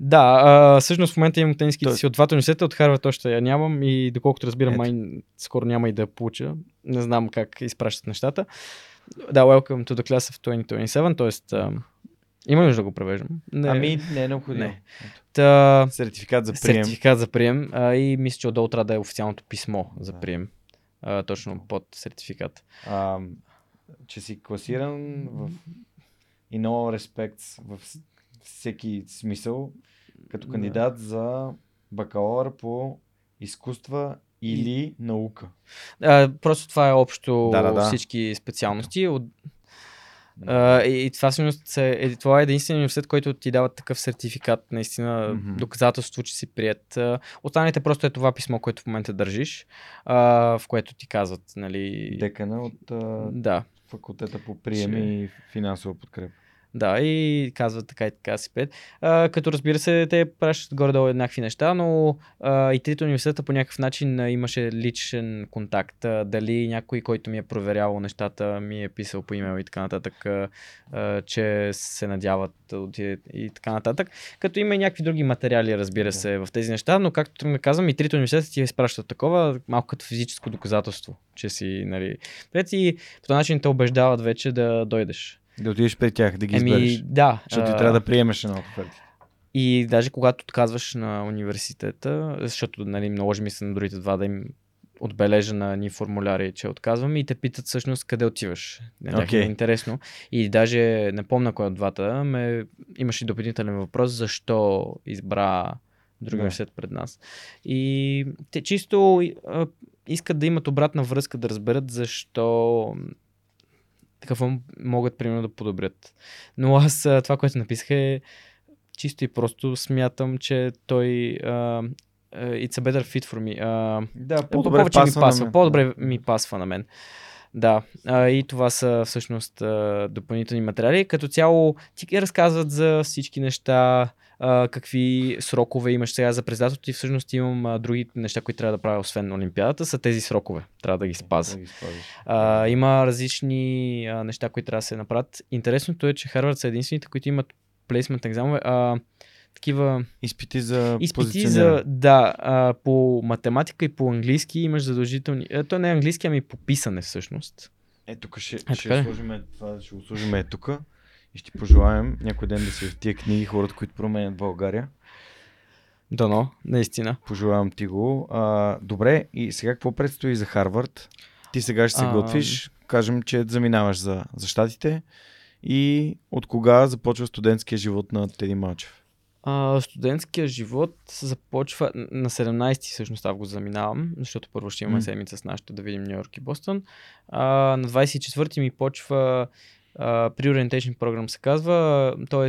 Да, а, всъщност в момента имам тениските Той- си от двата университета, от Харвард още я нямам и доколкото разбирам, Ето. май скоро няма и да я получа. Не знам как изпращат нещата. Да, welcome to the class of 2027, т.е. има нужда да го превеждам. Не, Ами, не е необходимо. не. Та, Сертификат за прием. Сертификат за прием а, и мисля, че отдолу трябва да е официалното писмо за Да. прием. А, точно под сертификат. А, че си класиран в in all respects, в всеки смисъл, като Да. кандидат за бакалавър по изкуства или наука. А, просто това е общо Да, да, да. всички специалности. От, а, и, и това всъщност е, това е единственият университет, който ти дава такъв сертификат, наистина Мгм. доказателство, че си прият. Останалите просто е това писмо, което в момента държиш, а, в което ти казват, нали... Декана от а, Да, факултета по прием Че- и финансова подкрепа. Да, и казват така и така си пет. А, като разбира се, те пращат горе-долу еднакви неща, но а, и трите университета по някакъв начин имаше личен контакт. А, дали някой, който ми е проверявал нещата, ми е писал по имейл и така нататък, а, а, че се надяват отиде и така нататък. Като има и някакви други материали, разбира се, в тези неща, но както да казвам, и трите университета ти изпращат такова, малко като физическо доказателство, че си, нали, пред и по този начин те убеждават вече да дойдеш. Да отидеш при тях, да ги Еми, избереш. да. Защото ти а, трябва да приемеш една от офертите. И даже когато отказваш на университета, защото нали, наложи ми се на другите два да им отбележа на ни формуляри, че отказвам и те питат всъщност къде отиваш. Тях okay. е интересно. И даже не помня кой от двата, ме имаше допълнителен въпрос защо избра друг университет пред нас. И те чисто а, искат да имат обратна връзка, да разберат защо какво могат примерно да подобрят. Но аз а, това, което написах е чисто и просто смятам, че той uh, it's a better fit for me. Uh, Да, по-добре повече ми пасва. По-добре ми пасва на мен. Да, а, и това са всъщност а, допълнителни материали. Като цяло ти разказват за всички неща, а, какви срокове имаш сега за председателството и всъщност имам а, други неща, които трябва да правя, освен Олимпиадата, са тези срокове. Трябва да ги спазя. Да ги. А, има различни а, неща, които трябва да се направят. Интересното е, че Харвард са единствените, които имат плейсмент екзаменове. А, такива Изпити за изпити за, да, а, по математика и по английски имаш задължителни. А, то не е английски, ами по писане всъщност. Е, тук ще, така ще сложим това, ще го сложим е тук и ще пожелаем някой ден да си в тия книги, хората, които променят България. Дано, наистина. Пожелавам ти го. А, добре, и сега какво предстои за Харвард? Ти сега ще се А, готвиш, кажем, че заминаваш за, за щатите и от кога започва студентския живот на Теди Малчев? А, студентския живот започва на 17 всъщност август заминавам, защото първо ще имаме М. седмица с нашите да видим Нью Йорк и Бостон. А, на 24 ми почва а, Pre-Orientation Program се казва, т.е.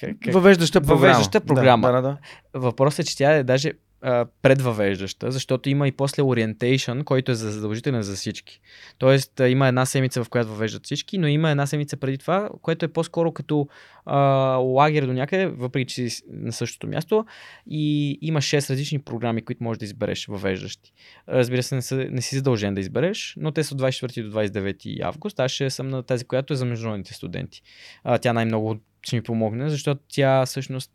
Как, Въвеждаща програма. Въвеждаща програма. Да, да, да. Въпросът е, че тя е даже а, предвъвеждаща, защото има и после orientation, който е за- задължителен за всички. Тоест има една седмица, в която въвеждат всички, но има една седмица преди това, което е по-скоро като а, лагер до някъде, въпреки че си на същото място. И има 6 различни програми, които можеш да избереш въвеждащи. Разбира се, не, са, не си задължен да избереш, но те са от 24 до 29 август. Аз ще съм на тази, която е за международните студенти. А, тя най-много ще ми помогне, защото тя всъщност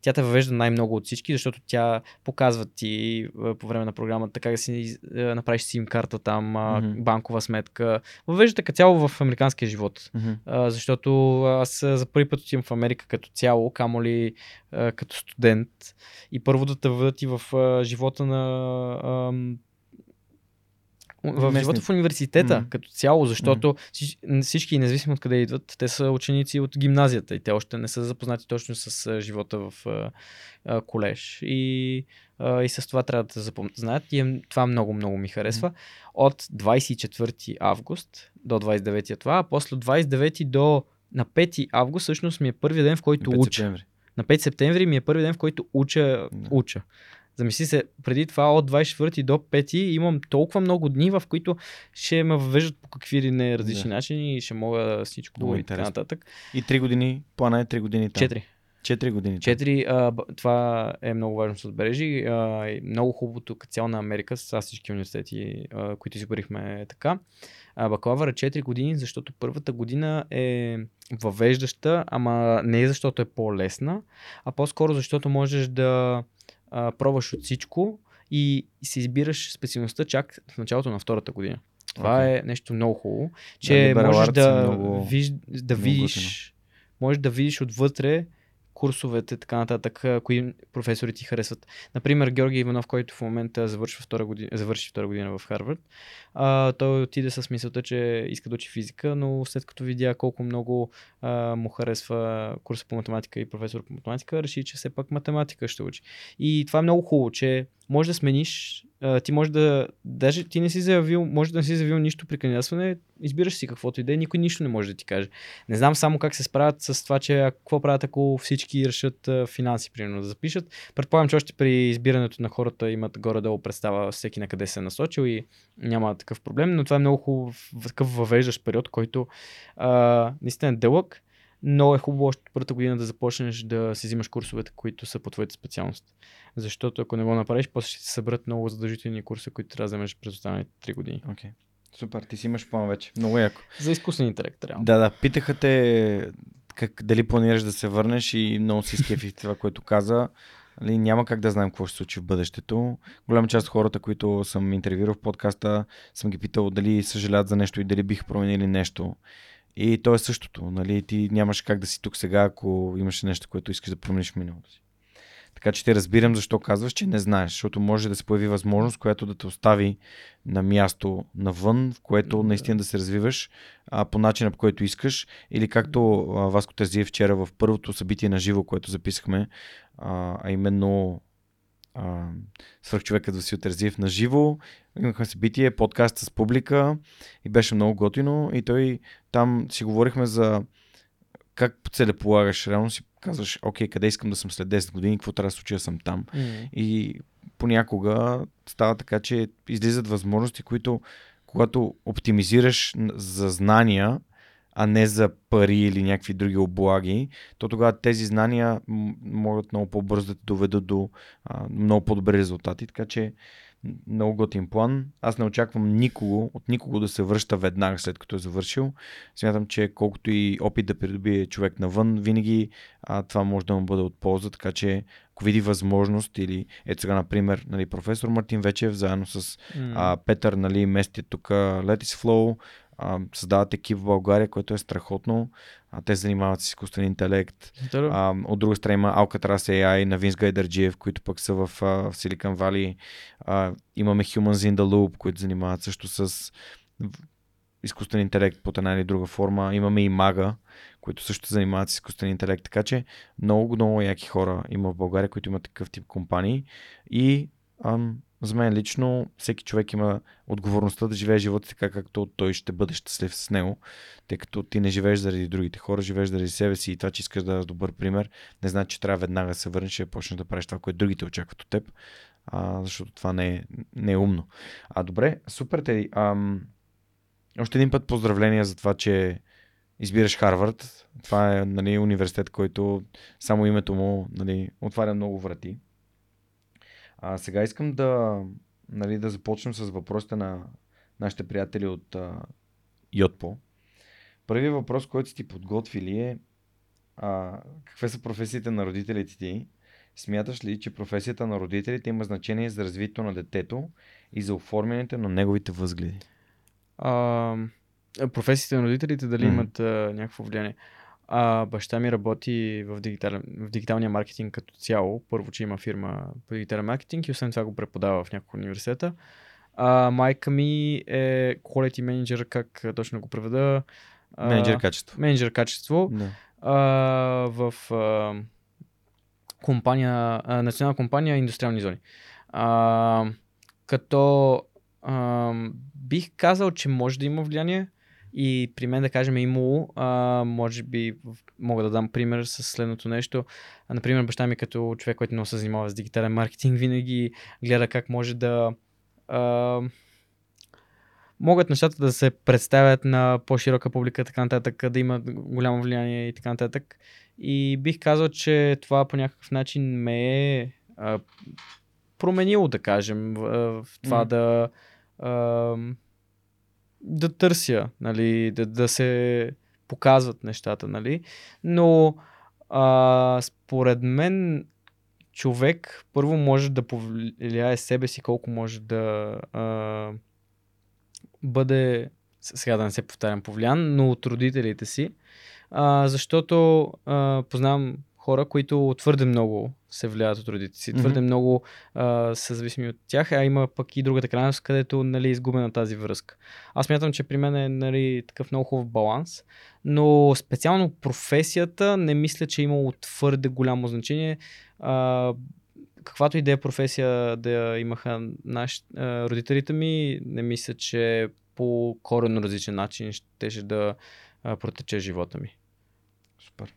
тя те въвежда най-много от всички, защото тя показва ти по време на програмата как да си направиш сим карта там, mm-hmm. банкова сметка. Въвежда така цяло в американския живот. Mm-hmm. Защото аз за първи път отивам в Америка като цяло, камо ли като студент и първо да те въведат и в живота на в живота в университета mm. като цяло, защото mm. всички, независимо от къде идват, те са ученици от гимназията и те още не са запознати точно с живота в а, колеж. И, а, и с това трябва да запознаят. И това много, много ми харесва. Mm. От 24 август до 29 е това, а после от 29 до на 5 август всъщност ми е първият ден, в който уча. Септември. На 5 септември ми е първият ден, в който уча, yeah. уча. Замисли се, преди това от 24 до 5 имам толкова много дни, в които ще ме въвеждат по какви ли не различни да. начини и ще мога всичко много и така нататък. И 3 години, плана е 3 години там. 4. 4 години. 4, а, това е много важно да отбележи. А, много хубавото като цяло на Америка, с всички университети, а, които изборихме е така. А, бакалавър е 4 години, защото първата година е въвеждаща, ама не защото е по-лесна, а по-скоро защото можеш да а, пробваш от всичко и си избираш специалността чак в началото на втората година. Това okay. е нещо много хубаво, че да, можеш да, много, виж, да много видиш, можеш да видиш отвътре курсовете, така нататък, кои професори ти харесват. Например, Георги Иванов, който в момента завършва втора година, завърши втора година в Харвард, а, той отиде с мисълта, че иска да учи физика, но след като видя колко много а, му харесва курса по математика и професор по математика, реши, че все пак математика ще учи. И това е много хубаво, че може да смениш ти може да, даже ти не си заявил, може да не си заявил нищо при кандидатстване, избираш си каквото и да е, никой нищо не може да ти каже. Не знам само как се справят с това, че какво правят ако всички решат финанси, примерно да запишат. Предполагам, че още при избирането на хората имат горе-долу представа всеки на къде се е насочил и няма такъв проблем, но това е много хубав, такъв въвеждащ период, който а, наистина е дълъг но е хубаво още първата година да започнеш да си взимаш курсовете, които са по твоята специалност. Защото ако не го направиш, после ще се съберат много задължителни курси, които трябва да вземеш през останалите 3 години. Okay. Супер, ти си имаш план вече. Много яко. За изкуствен интелект, реално. Да, да. Питаха те как, дали планираш да се върнеш и много си скефи това, което каза. Нали, няма как да знаем какво ще се случи в бъдещето. Голяма част от хората, които съм интервюирал в подкаста, съм ги питал дали съжаляват за нещо и дали бих променили нещо. И то е същото. Нали? Ти нямаш как да си тук сега, ако имаш нещо, което искаш да промениш в миналото си. Така че те разбирам защо казваш, че не знаеш, защото може да се появи възможност, която да те остави на място навън, в което наистина да се развиваш а, по начина, по който искаш. Или както а, Васко Терзиев вчера в първото събитие на живо, което записахме, а, а именно свърхчовекът Васил Терзиев на живо. Имахме събитие, подкаст с публика и беше много готино и той там си говорихме за как целеполагаш, реално си казваш, окей, къде искам да съм след 10 години, какво трябва да случи съм там. Mm-hmm. И понякога става така, че излизат възможности, които когато оптимизираш за знания, а не за пари или някакви други облаги, то тогава тези знания могат много по-бързо да те доведат до а, много по-добри резултати. Така че много готин план. Аз не очаквам никого, от никого да се връща веднага след като е завършил. Смятам, че колкото и опит да придобие човек навън, винаги а, това може да му бъде от полза, така че ако види възможност или ето сега, например, нали, професор Мартин Вечев, заедно с mm. а, Петър, нали, мести тук Letis Flow, а, създават екип в България, което е страхотно. А, те занимават с изкуствен интелект. А, от друга страна има Alcatraz AI на Винс Гайдърджиев, които пък са в, в Silicon Valley. А, имаме Humans in the Loop, които занимават също с изкуствен интелект под една или друга форма. Имаме и Мага, които също занимават с изкуствен интелект. Така че много, много яки хора има в България, които имат такъв тип компании. И ам, за мен лично всеки човек има отговорността да живее живота така, както той ще бъде щастлив с него, тъй като ти не живееш заради другите хора, живееш заради себе си и това, че искаш да дадеш добър пример, не значи, че трябва веднага да се върнеш и да почнеш да правиш това, което другите очакват от теб, а, защото това не е, не е умно. А добре, супер, Теди. Ам, още един път поздравления за това, че избираш Харвард. Това е нали, университет, който само името му нали, отваря много врати. А сега искам да, нали, да започнем с въпросите на нашите приятели от а, Йотпо. Първият въпрос, който сте ти подготвили е а, какви са професиите на родителите ти? Смяташ ли, че професията на родителите има значение за развитието на детето и за оформянето на неговите възгледи? А, професиите на родителите дали Мгм. имат а, някакво влияние? А, баща ми работи в, дигитален, в дигиталния маркетинг като цяло. Първо, че има фирма по дигитален маркетинг и освен това го преподава в няколко университета. А, майка ми е quality manager, как точно го преведа? Менеджер качество. менеджер качество Да. а, в а, компания, а, национална компания индустриални зони. А, като а, бих казал, че може да има влияние и при мен да кажем е имало, а, може би мога да дам пример с следното нещо. А, например, баща ми като човек, който много се занимава с дигитален маркетинг, винаги гледа как може да а, могат нещата да се представят на по-широка публика, така нататък, да имат голямо влияние и така нататък. И бих казал, че това по някакъв начин ме е а, променило, да кажем, в, в това М. да а, да търся, нали, да, да се показват нещата, нали. Но а, според мен човек първо може да повлияе себе си колко може да а, бъде, сега да не се повтарям, повлиян, но от родителите си, а, защото а, познавам хора, които твърде много се влияят от родителите си, твърде Мгм. много а, са зависими от тях, а има пък и другата крайност, където нали, е изгубена тази връзка. Аз мятам, че при мен е нали, такъв много хубав баланс, но специално професията не мисля, че е имало твърде голямо значение. А, каквато и да е професия да имаха наш, а, родителите ми, не мисля, че по коренно различен начин щеше да а, протече живота ми. Супер.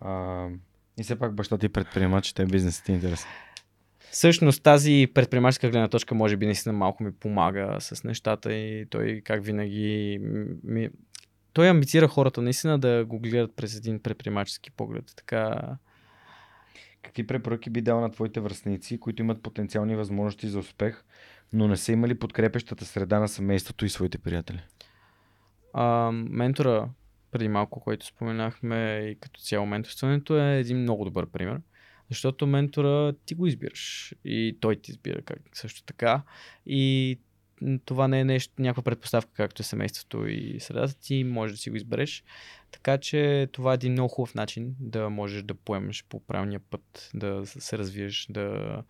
А, и все пак баща ти предприемач, те бизнесът ти е интересен. Всъщност тази предприемаческа гледна точка може би наистина малко ми помага с нещата и той как винаги ми... Той амбицира хората наистина да го гледат през един предприемачески поглед. Така, Какви препоръки би дал на твоите връзници, които имат потенциални възможности за успех, но не са имали подкрепещата среда на семейството и своите приятели? А, ментора, преди малко, който споменахме и като цяло менторстването е един много добър пример. Защото ментора ти го избираш и той ти избира как, също така. И това не е нещо, някаква предпоставка, както е семейството и средата ти, може да си го избереш. Така че това е един много хубав начин да можеш да поемеш по правилния път, да се развиеш, да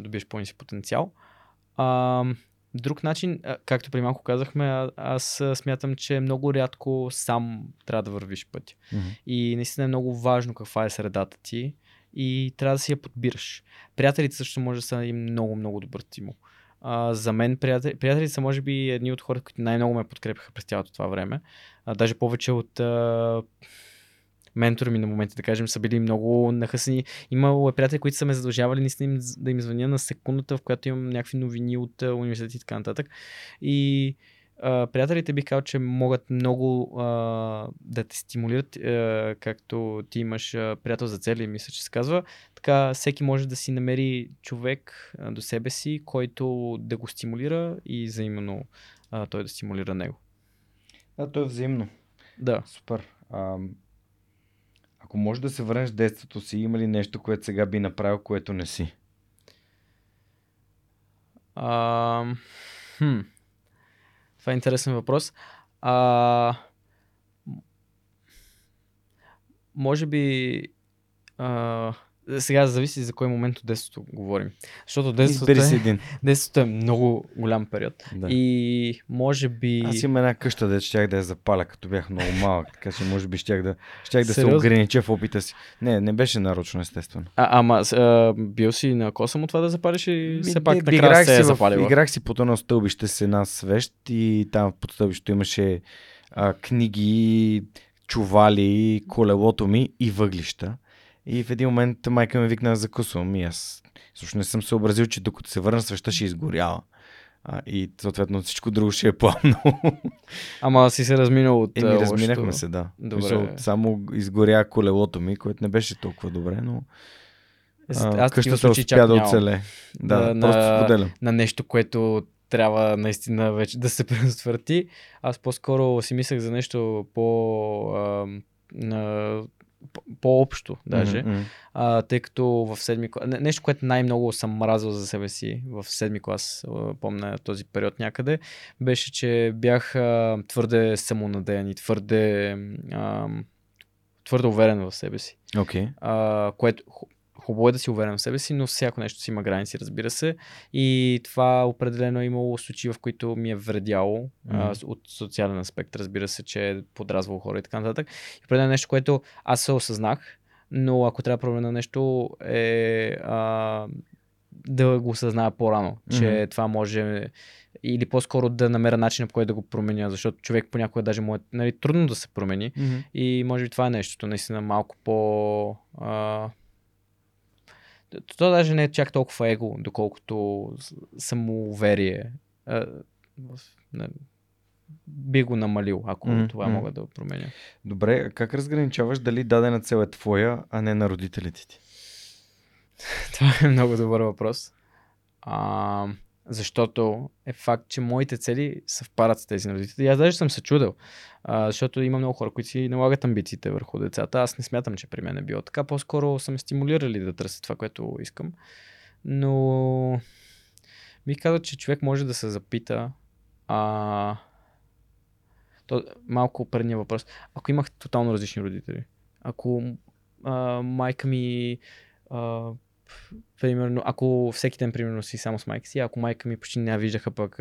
добиеш пълния си потенциал. А, друг начин, както при малко казахме, аз смятам, че много рядко сам трябва да вървиш пътя. Мгм. И наистина е много важно каква е средата ти и трябва да си я подбираш. Приятелите също може да са и много, много добър стимул. А, за мен приятели, приятелите са може би едни от хората, които най-много ме подкрепяха през цялото това време. А, даже повече от а, ментори ми на моменти, да кажем, са били много нахъсани. Имало е приятели, които са ме задължавали наистина им, да им звъня на секундата, в която имам някакви новини от университет и така нататък. И а, приятелите бих казал, че могат много а, да те стимулират, а, както ти имаш а, приятел за цели, мисля, че се казва. Така всеки може да си намери човек а, до себе си, който да го стимулира и взаимно а, той да стимулира него. Да, то е взаимно. Да. Супер. А, ако можеш да се върнеш в детството си, има ли нещо, което сега би направил, което не си? А, хм. Това е интересен въпрос. А, може би. А, сега зависи за кой момент от детството говорим. Защото детството е, един. детството е много голям период. Да. И може би. Аз имам една къща, де щях да я запаля, като бях много малък, така че може би щях да, щях да се огранича в опита си. Не, не беше нарочно, естествено. А, ама а, бил си на косъм от това да запалиш и все пак накрая играх, се е запалила. играх си под едно стълбище с една свещ и там под стълбището имаше а, книги, чували, колелото ми и въглища. И в един момент майка ме викна закусвам и аз също не съм съобразил, че докато се върна свеща ще изгорява. А, и съответно всичко друго ще е пламно. Ама си се разминал от. Еми, разминахме лошото. се, да. Добре. Мисъл, само изгоря колелото ми, което не беше толкова добре, но а, аз къщата успя да оцеле. Да, Да, просто на- споделям. на нещо, което трябва наистина вече да се предотврати. Аз по-скоро си мислех за нещо по... А, на, по-общо даже, мгм. а, тъй като в седми клас, не- нещо, което най-много съм мразил за себе си в седми клас, помня този период някъде, беше, че бях а, твърде самонадеян и твърде, а, твърде уверен в себе си. Окей. А, което хубаво е да си уверен в себе си, но всяко нещо си има граници, разбира се. И това определено е имало случаи, в които ми е вредяло а, Мгм. с- от социален аспект, разбира се, че е подразвало хора и така нататък. И определено е нещо, което аз се осъзнах, но ако трябва да променя нещо е а, да го осъзная по-рано, че Мгм. това може или по-скоро да намеря начин по който да го променя, защото човек понякога даже му е нали, трудно да се промени. Мгм. И може би това е нещото, наистина малко по... А... То даже не е чак толкова его, доколкото самоуверие. А, не, би го намалил, ако Мгм, това мога да променя. Добре, как разграничаваш дали дадена цел е твоя, а не на родителите ти? Това е много добър въпрос. А, защото е факт, че моите цели съвпадат с тези на родителите. Аз даже съм се чудил, а, защото има много хора, които си налагат амбициите върху децата. Аз не смятам, че при мен е било така. По-скоро са ме стимулирали да търся това, което искам. Но ми казва, че човек може да се запита а, то, малко предния въпрос. Ако имах тотално различни родители, ако а, майка ми а, примерно, ако всеки ден, примерно, си само с майка си, ако майка ми почти не я виждаха, пък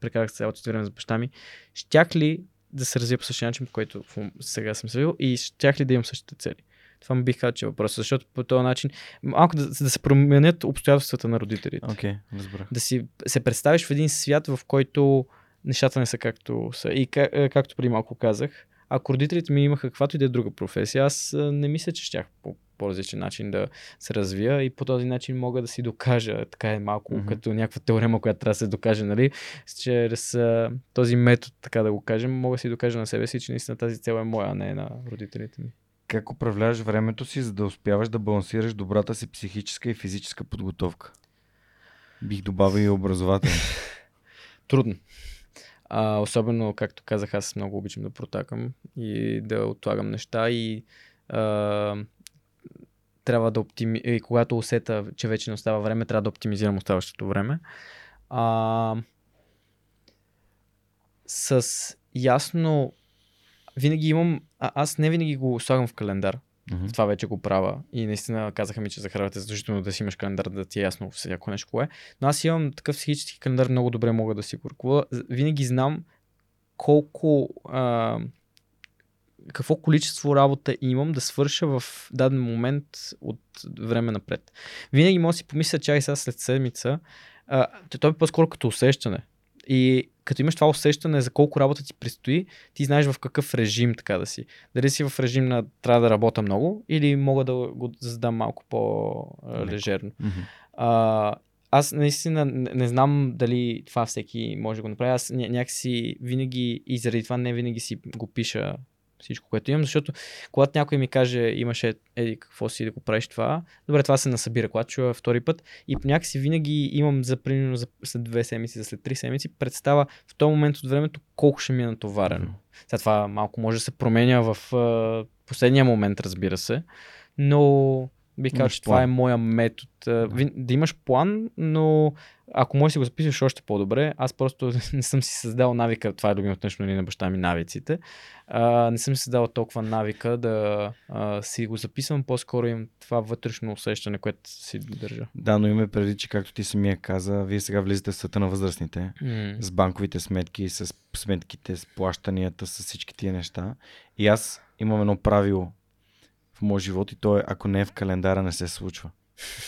прекарах цялото време с баща ми, щях ли да се развия по същия начин, по който сега съм се развил и щях ли да имам същите цели? Това ми бих казал, че е въпрос, защото по този начин малко да, да се променят обстоятелствата на родителите. Окей, разбрах. Да си се представиш в един свят, в който нещата не са както са. И как, е, както преди малко казах, ако родителите ми имаха каквато и да е друга професия, аз не мисля, че щях по по-различен начин да се развия и по този начин мога да си докажа, така е малко mm-hmm. като някаква теорема, която трябва да се докаже, нали, чрез този метод, така да го кажем, мога да си докажа на себе си, че наистина тази цел е моя, а не е на родителите ми. Как управляваш времето си, за да успяваш да балансираш добрата си психическа и физическа подготовка? Бих добавил и образователно. Трудно. А, особено, както казах, аз много обичам да протакам и да отлагам неща и а, трябва да оптими... И когато усета, че вече не остава време, трябва да оптимизирам оставащото време. А, с ясно... Винаги имам... А, аз не винаги го слагам в календар. Мгм. Това вече го правя. И наистина казаха ми, че за храната е задължително да си имаш календар, да ти е ясно всяко нещо кое. Но аз имам такъв психически календар, много добре мога да си го. Винаги знам колко. А, какво количество работа имам да свърша в даден момент от време напред. Винаги мога да си помисля, чай сега след седмица. А, то е по-скоро като усещане. И като имаш това усещане за колко работа ти предстои, ти знаеш в какъв режим така да си. Дали си в режим на трябва да работя много или мога да го задам малко по-лежерно. А, аз наистина не, не знам дали това всеки може да го направи. Аз ня- някакси винаги и заради това не винаги си го пиша всичко, което имам, защото когато някой ми каже, имаше еди какво си да го правиш това, добре, това се насъбира, когато чуя втори път и някакси винаги имам за примерно за след две седмици, за след три седмици, представа в този момент от времето колко ще ми е натоварено. Сега това малко може да се променя в а, последния момент, разбира се, но бих казал, че това план. е моя метод. А, вин- Да имаш план, но ако можеш да си го записваш още по-добре, аз просто не съм си създал навика, това е любимото нещо нали, на баща ми, навиците. А, не съм си създал толкова навика да а, си го записвам, по-скоро имам това вътрешно усещане, което си държа. Да, но има преди, че както ти самия каза, вие сега влизате в света на възрастните. М. с банковите сметки, с сметките, с плащанията, с всички тия неща. И аз имам едно правило в моя живот и то е, ако не е в календара, не се случва.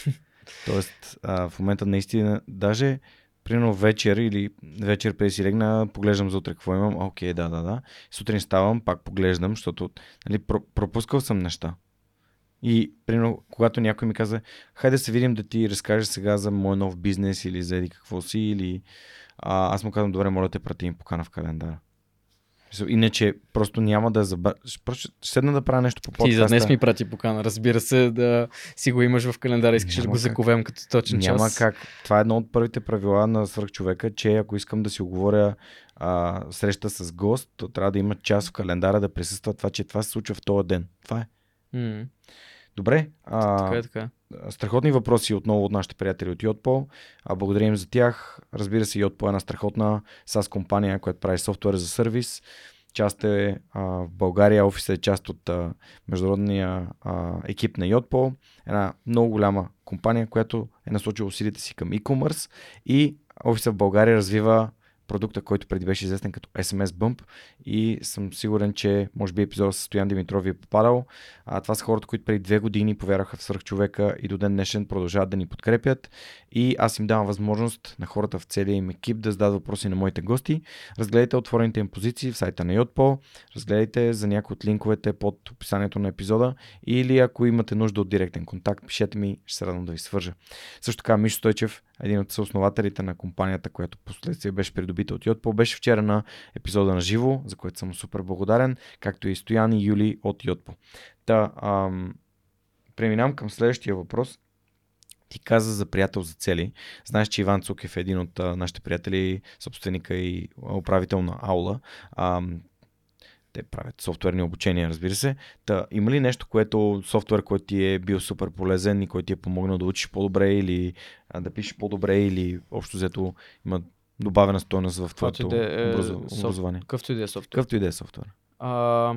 Тоест, а, в момента наистина, даже примерно вечер или вечер преди си легна, поглеждам за утре какво имам, окей, да, да, да. Сутрин ставам, пак поглеждам, защото нали, про- пропускал съм неща. И, примерно, когато някой ми каза, хайде да се видим да ти разкажеш сега за мой нов бизнес или за еди какво си, или а, аз му казвам, добре, моля те прати им покана в календара. Иначе просто няма да. Просто ще седна да правя нещо по подкаста. Ти за днес ми прати покана, разбира се, да си го имаш в календара, искаш да Няма го как. заковем като точен Няма час. как. Това е едно от първите правила на свърхчовека, че ако искам да си оговоря а, среща с гост, то трябва да има час в календара да присъства това, че това се случва в този ден. Това е. Mm. Добре. А, Така е, така е. Страхотни въпроси отново от нашите приятели от Yotpo. А, благодарим за тях. Разбира се, Yotpo е една страхотна SaaS компания, която прави софтуер за сервис. Част е а, в България, офисът е част от а, международния а, екип на Yotpo. Една много голяма компания, която е насочила усилите си към e-commerce и офисът в България развива продукта, който преди беше известен като SMS Bump и съм сигурен, че може би епизодът с Стоян Димитров ви е попадал. А, това са хората, които преди две години повярваха в свръхчовека и до ден днешен продължават да ни подкрепят и аз им давам възможност на хората в целия им екип да зададат въпроси на моите гости. Разгледайте отворените им позиции в сайта на Yotpo, разгледайте за някои от линковете под описанието на епизода или ако имате нужда от директен контакт, пишете ми, ще се радвам да ви свържа. Също така Мишо Стойчев, един от съоснователите на компанията, която последствие беше придобита от Yotpo, беше вчера на епизода на живо, за което съм супер благодарен, както и Стоян и Юли от Yotpo. Та, ам, преминавам към следващия въпрос. Ти каза за приятел за цели. Знаеш, че Иван Цукев е един от а, нашите приятели, собственика и управител на Аула. Ам, те правят софтуерни обучения, разбира се. Та, има ли нещо, което софтуер, който ти е бил супер полезен и който ти е помогнал да учиш по-добре или а, да пишеш по-добре или общо взето има добавена стойност в твоето е, образ... соф- образование? Какъвто и да е софтуер. Какъвто и да е софтуер. А,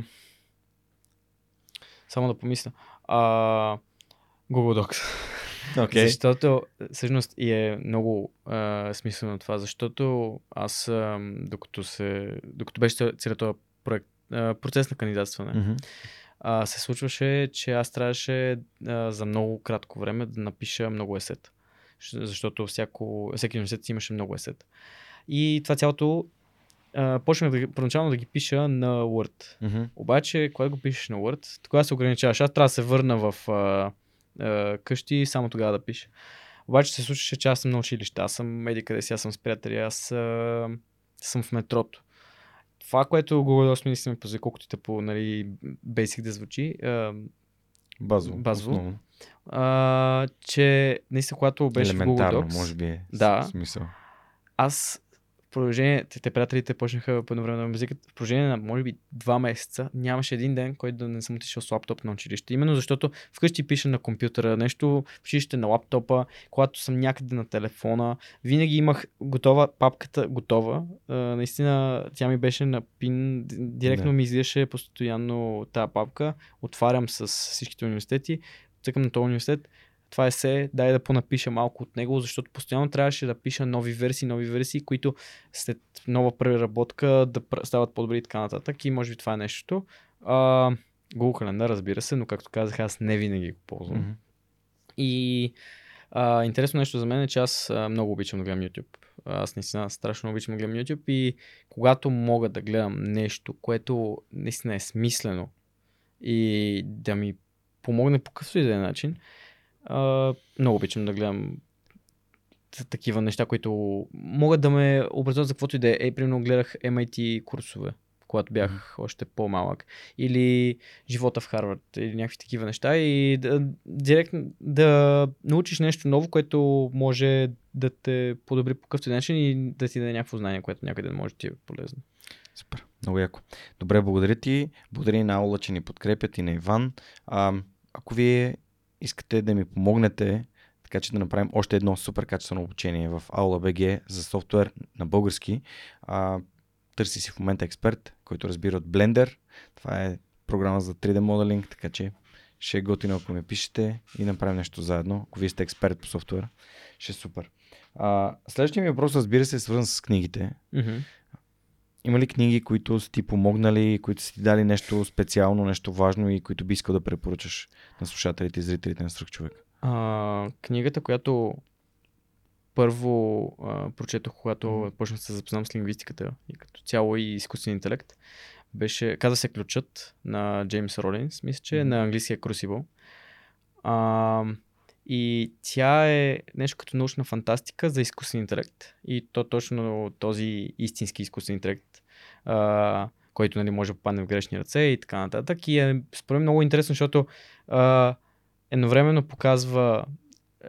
само да помисля. А, Google Docs. Okay. Защото всъщност и е много а, смислено това, защото аз а, докато, се, докато беше целият този проект, а, процес на кандидатстване, Mm-hmm. а, се случваше, че аз трябваше а, за много кратко време да напиша много есета. Щ- Защото всяко, всеки университет си имаше много есета. И това цялото а, почнах да, първоначално да ги пиша на Word. Mm-hmm. Обаче, когато го пишеш на Word, тогава се ограничаваш. Аз трябва да се върна в а, къщи само тогава да пиша. Обаче се случваше, че аз съм на училище, аз съм меди къде си, аз съм с приятели, аз а, съм в метрото. Това, което Google Docs наистина позволи, колкото и тъпо, нали, basic да звучи, а, Базово. Базово. основно. а, че наистина, когато беше в Google Елементарно, Docs, може би е Да. смисъл. аз продължение, те, те приятелите почнаха по едно време да ме извикат, в продължение на може би два месеца, нямаше един ден, който да не съм отишъл с лаптоп на училище. Именно защото вкъщи пиша на компютъра, нещо в училище на лаптопа, когато съм някъде на телефона, винаги имах готова папката, готова. А, наистина тя ми беше на пин, директно Да. ми излизаше постоянно тази папка, отварям с всичките университети, цъкам на този университет, това е се, дай да понапиша малко от него, защото постоянно трябваше да пиша нови версии, нови версии, които след нова преработка да стават по-добри и така нататък. И може би това е нещото. А, Google календар, разбира се, но както казах, аз не винаги го ползвам. Мгм. И а, интересно нещо за мен е, че аз а, много обичам да гледам YouTube. Аз наистина страшно обичам да гледам YouTube и когато мога да гледам нещо, което наистина е смислено и да ми помогне по какъвто и да е начин, а, много обичам да гледам такива неща, които могат да ме образуват за каквото и да е. Е, примерно гледах MIT курсове, когато бях още по-малък. Или живота в Харвард, или някакви такива неща. И да, директно да научиш нещо ново, което може да те подобри по какъвто и начин и да ти даде някакво знание, което някъде може да ти е полезно. Супер, много яко. Добре, благодаря ти. Благодаря и на Аула, че ни подкрепят и на Иван. А, ако вие искате да ми помогнете, така че да направим още едно супер качествено обучение в Aula BG за софтуер на български, а, търси си в момента експерт, който разбира от Blender. Това е програма за 3D моделинг, така че ще е готино, ако ми пишете и направим нещо заедно. Ако вие сте експерт по софтуера, ще е супер. А, следващия ми въпрос, разбира се, е свързан с книгите. Mm-hmm. Има ли книги, които са ти помогнали, които са ти дали нещо специално, нещо важно и които би искал да препоръчаш на слушателите и зрителите на Сръх човек? А, книгата, която първо а, прочетох, когато почнах да се запознам с лингвистиката и като цяло и изкуствен интелект, беше, каза се Ключът на Джеймс Ролинс, мисля, че е на английския Crucible. И тя е нещо като научна фантастика за изкуствен интелект. И то точно този истински изкуствен интелект, а, който нали, може да попадне в грешни ръце и така нататък. И е според мен много интересно, защото а, едновременно показва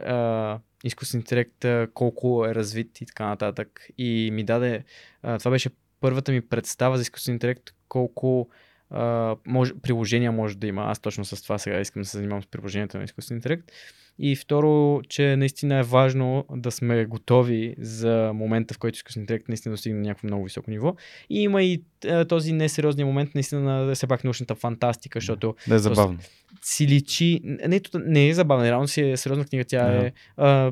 а, изкуствен интелект колко е развит и така нататък. И ми даде, а, това беше първата ми представа за изкуствен интелект, колко а, може, приложения може да има. Аз точно с това сега искам да се занимавам с приложенията на изкуствен интелект. И второ, че наистина е важно да сме готови за момента, в който изкуствен интелект наистина достигне някакво много високо ниво. И има и а, този несериозния момент наистина на все пак научната фантастика, защото Да е забавно. си личи. Не, не е забавна, реално си е сериозна книга. Тя Да. е. А,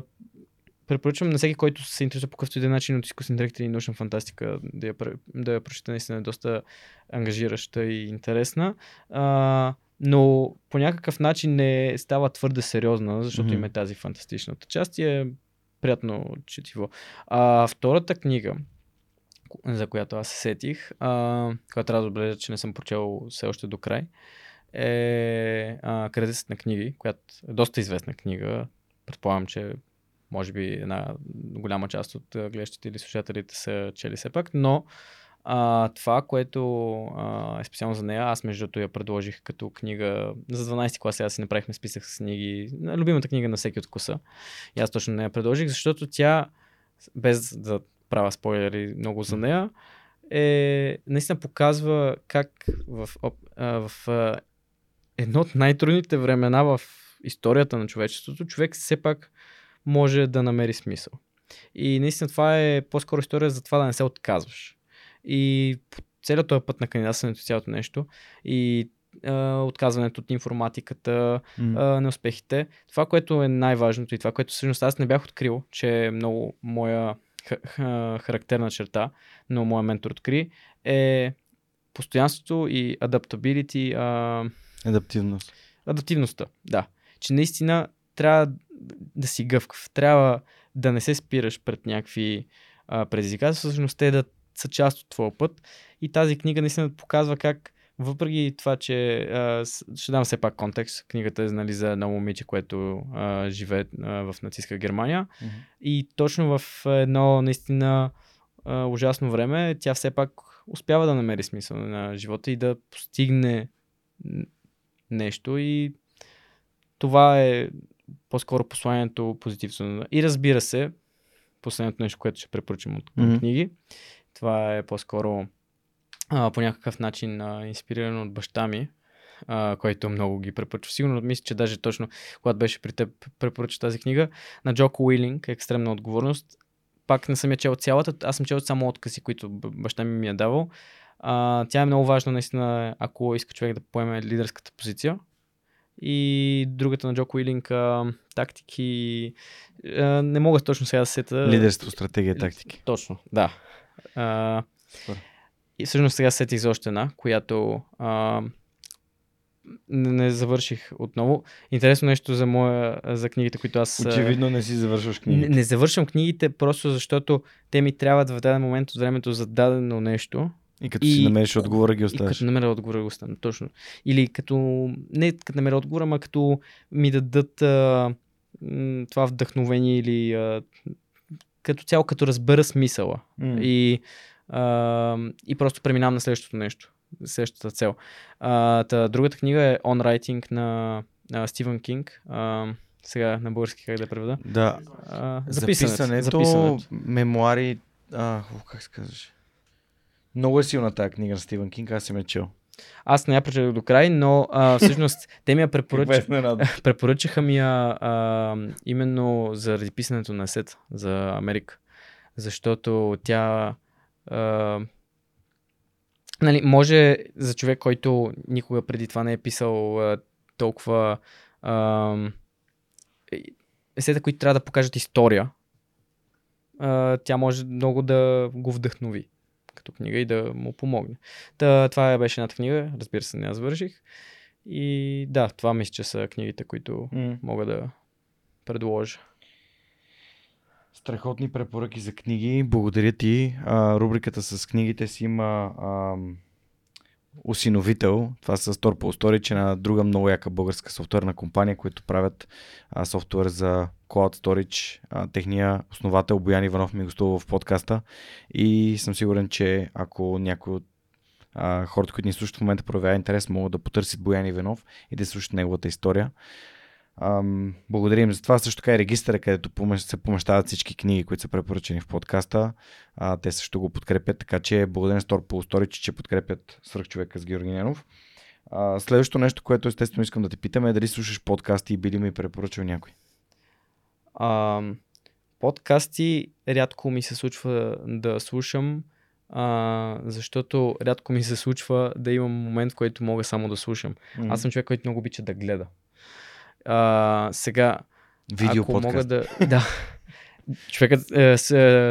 препоръчвам на всеки, който се интересува по какъвто и да е начин от изкуствен интелект и научна фантастика, да я, да я прочете, наистина е доста ангажираща и интересна. А, но по някакъв начин не става твърде сериозна, защото Мгм. има тази фантастичната част и е приятно четиво. А, втората книга, за която аз се сетих, а, която трябва да отбележа, че не съм прочел все още до край, е а, Кредесът на книги, която е доста известна книга. Предполагам, че може би една голяма част от гледащите или слушателите са чели все пак, но а, това, което а, е специално за нея, аз между другото я предложих като книга за 12 клас, сега си направихме списък с книги, любимата книга на всеки от вкуса. И аз точно не я предложих, защото тя, без да правя спойлери много за нея, е, наистина показва как в, а, в а, едно от най-трудните времена в историята на човечеството, човек все пак може да намери смисъл. И наистина това е по-скоро история за това да не се отказваш. И целият този път на кандидатстването цялото нещо и а, отказването от информатиката, М. а, неуспехите. Това, което е най-важното и това, което всъщност аз не бях открил, че е много моя ха- ха- характерна черта, но моя ментор откри, е постоянството и adaptability, а, Адаптивност. адаптивността. Да. Че наистина трябва да си гъвкав. Трябва да не се спираш пред някакви а, предизвикателства, всъщност те да са част от твоя път. И тази книга наистина показва как въпреки това, че а, ще дам все пак контекст, книгата е нали, за едно момиче, което а, живее а, в нацистска Германия. Мгм. И точно в едно наистина а, ужасно време, тя все пак успява да намери смисъл на живота и да постигне нещо. И това е по-скоро посланието позитивно. И разбира се, последното нещо, което ще препоръчам от Мгм. книги, това е по-скоро а, по някакъв начин а, инспирирано от баща ми, а, който много ги препоръчва. Сигурно мисля, че даже точно когато беше при теб препоръча тази книга, на Джоко Уилинг, Екстремна отговорност. Пак не съм я чел цялата, аз съм чел само откази, които баща ми ми е давал. А, тя е много важна, наистина, ако иска човек да поеме лидерската позиция. И другата на Джоко Уилинг, тактики, а, не мога точно сега да се сета. Лидерство, стратегия, тактики. Точно, да. А, и всъщност сега сетих за още една, която а, не, не завърших отново. Интересно нещо за, моя, за книгите, които аз... Очевидно не си завършваш не, книги. не завършвам книгите просто защото те ми трябват в даден момент от времето за дадено нещо. И като и- си намериш отговора, ги И оставяш. като намеря отговора го оставям, точно. Или като, не като намеря отговора, ама като ми дадат а, това вдъхновение или а, като цяло като разбера смисъла. М. И, а, и просто преминавам на следващото нещо, следващата цел. А, та, другата книга е On Writing на а, Стивън Кинг. А, сега на български как да преведа? Да. А, записането. Записането, записането. мемуари... А, как се казваш? Много е силна тази книга на Стивен Кинг, аз съм я чел. Аз не я прочетох до край, но а, всъщност те ми я Каква е? Препоръчаха ми я а, именно заради писането на сет за Америка. Защото тя а, нали, може за човек, който никога преди това не е писал а, толкова а, есета, които трябва да покажат история, а, тя може много да го вдъхнови като книга и да му помогне. Та, това беше едната книга, разбира се, не я завърших. И да, това мисля, че са книгите, които М. мога да предложа. Страхотни препоръки за книги. Благодаря ти. А, рубриката с книгите си има а, усиновител. Това са Storpo Storage, на друга много яка българска софтуерна компания, които правят а, софтуер за Cloud Storage. А, техния основател Боян Иванов ми гостува в подкаста и съм сигурен, че ако някой от а, хората, които ни слушат в момента проявява интерес, могат да потърсят Боян Иванов и да слушат неговата история. Ам, благодарим за това. Също така и регистъра, където се помещават всички книги, които са препоръчени в подкаста. А, те също го подкрепят, така че благодарен Стор по Storage, че подкрепят свръхчовека с Георги Ненов. А, следващото нещо, което естествено искам да те питаме е дали слушаш подкасти и би ли ми препоръчал някой? А, подкасти рядко ми се случва да слушам, а, защото рядко ми се случва да имам момент, в който мога само да слушам. Mm-hmm. Аз съм човек, който много обича да гледа. А, сега, Видео ако подкаст. мога да... да. Човекът, е, с,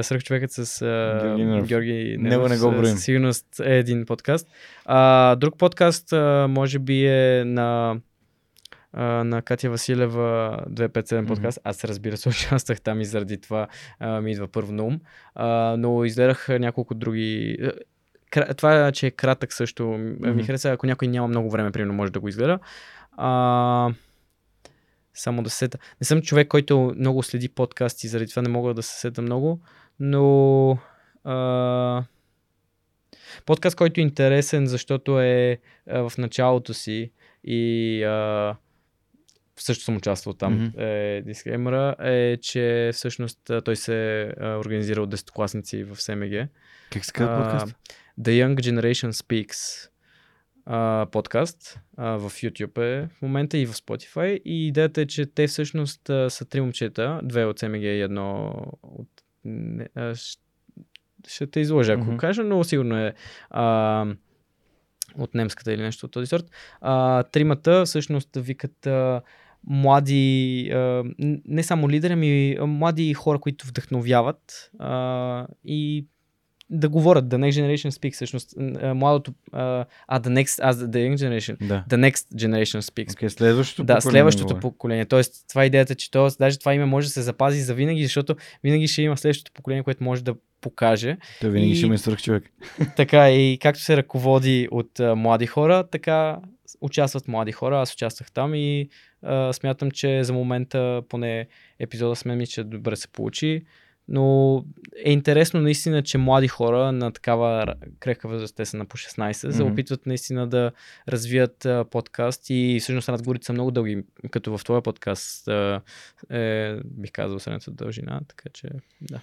свърх човекът с е, Георги Георги Него не го броим. със сигурност е един подкаст. А, друг подкаст а, може би е на на Катя Василева 257 подкаст. Аз разбира се участвах там и заради това а, ми идва първо на ум. А, но изгледах няколко други... Кра... Това, че е кратък също mm-hmm. ми хареса. Ако някой няма много време, примерно, може да го изгледа. А, само да се сета. Не съм човек, който много следи подкасти, заради това не мога да се сета много, но а, подкаст, който е интересен, защото е а, в началото си и а, също съм участвал там, mm-hmm. е, дисклеймера, е, че всъщност той се а, организира от 10-класници в СМГ. Как се казва подкаст? The Young Generation Speaks а, подкаст а, в YouTube е в момента и в Spotify. И идеята е, че те всъщност а, са три момчета, две от СМГ и едно от... Не, а, ще, ще те изложа, ако mm-hmm. кажа, но сигурно е а, от немската или нещо от този сорт. А, тримата всъщност викат а, млади, а, не само лидери, ами млади хора, които вдъхновяват а, и да говорят, the next generation speaks, всъщност, младото, а, а, the next, а, the young generation, Да. the next generation speaks. Okay, следващото Да, поколение следващото говори. поколение. Тоест, това е идеята, че то, даже това име може да се запази за винаги, защото винаги ще има следващото поколение, което може да покаже. Той винаги и- ще има свърх човек. Така и както се ръководи от а, млади хора, така участват млади хора. Аз участвах там и а, смятам, че за момента поне епизода с мен ми, че добре се получи. Но е интересно наистина, че млади хора на такава крехка възраст, те са на по 16, mm-hmm. се опитват наистина да развият а, подкаст и всъщност разговорите са много дълги, като в твоя подкаст а, е, бих казал, средната дължина, така че да.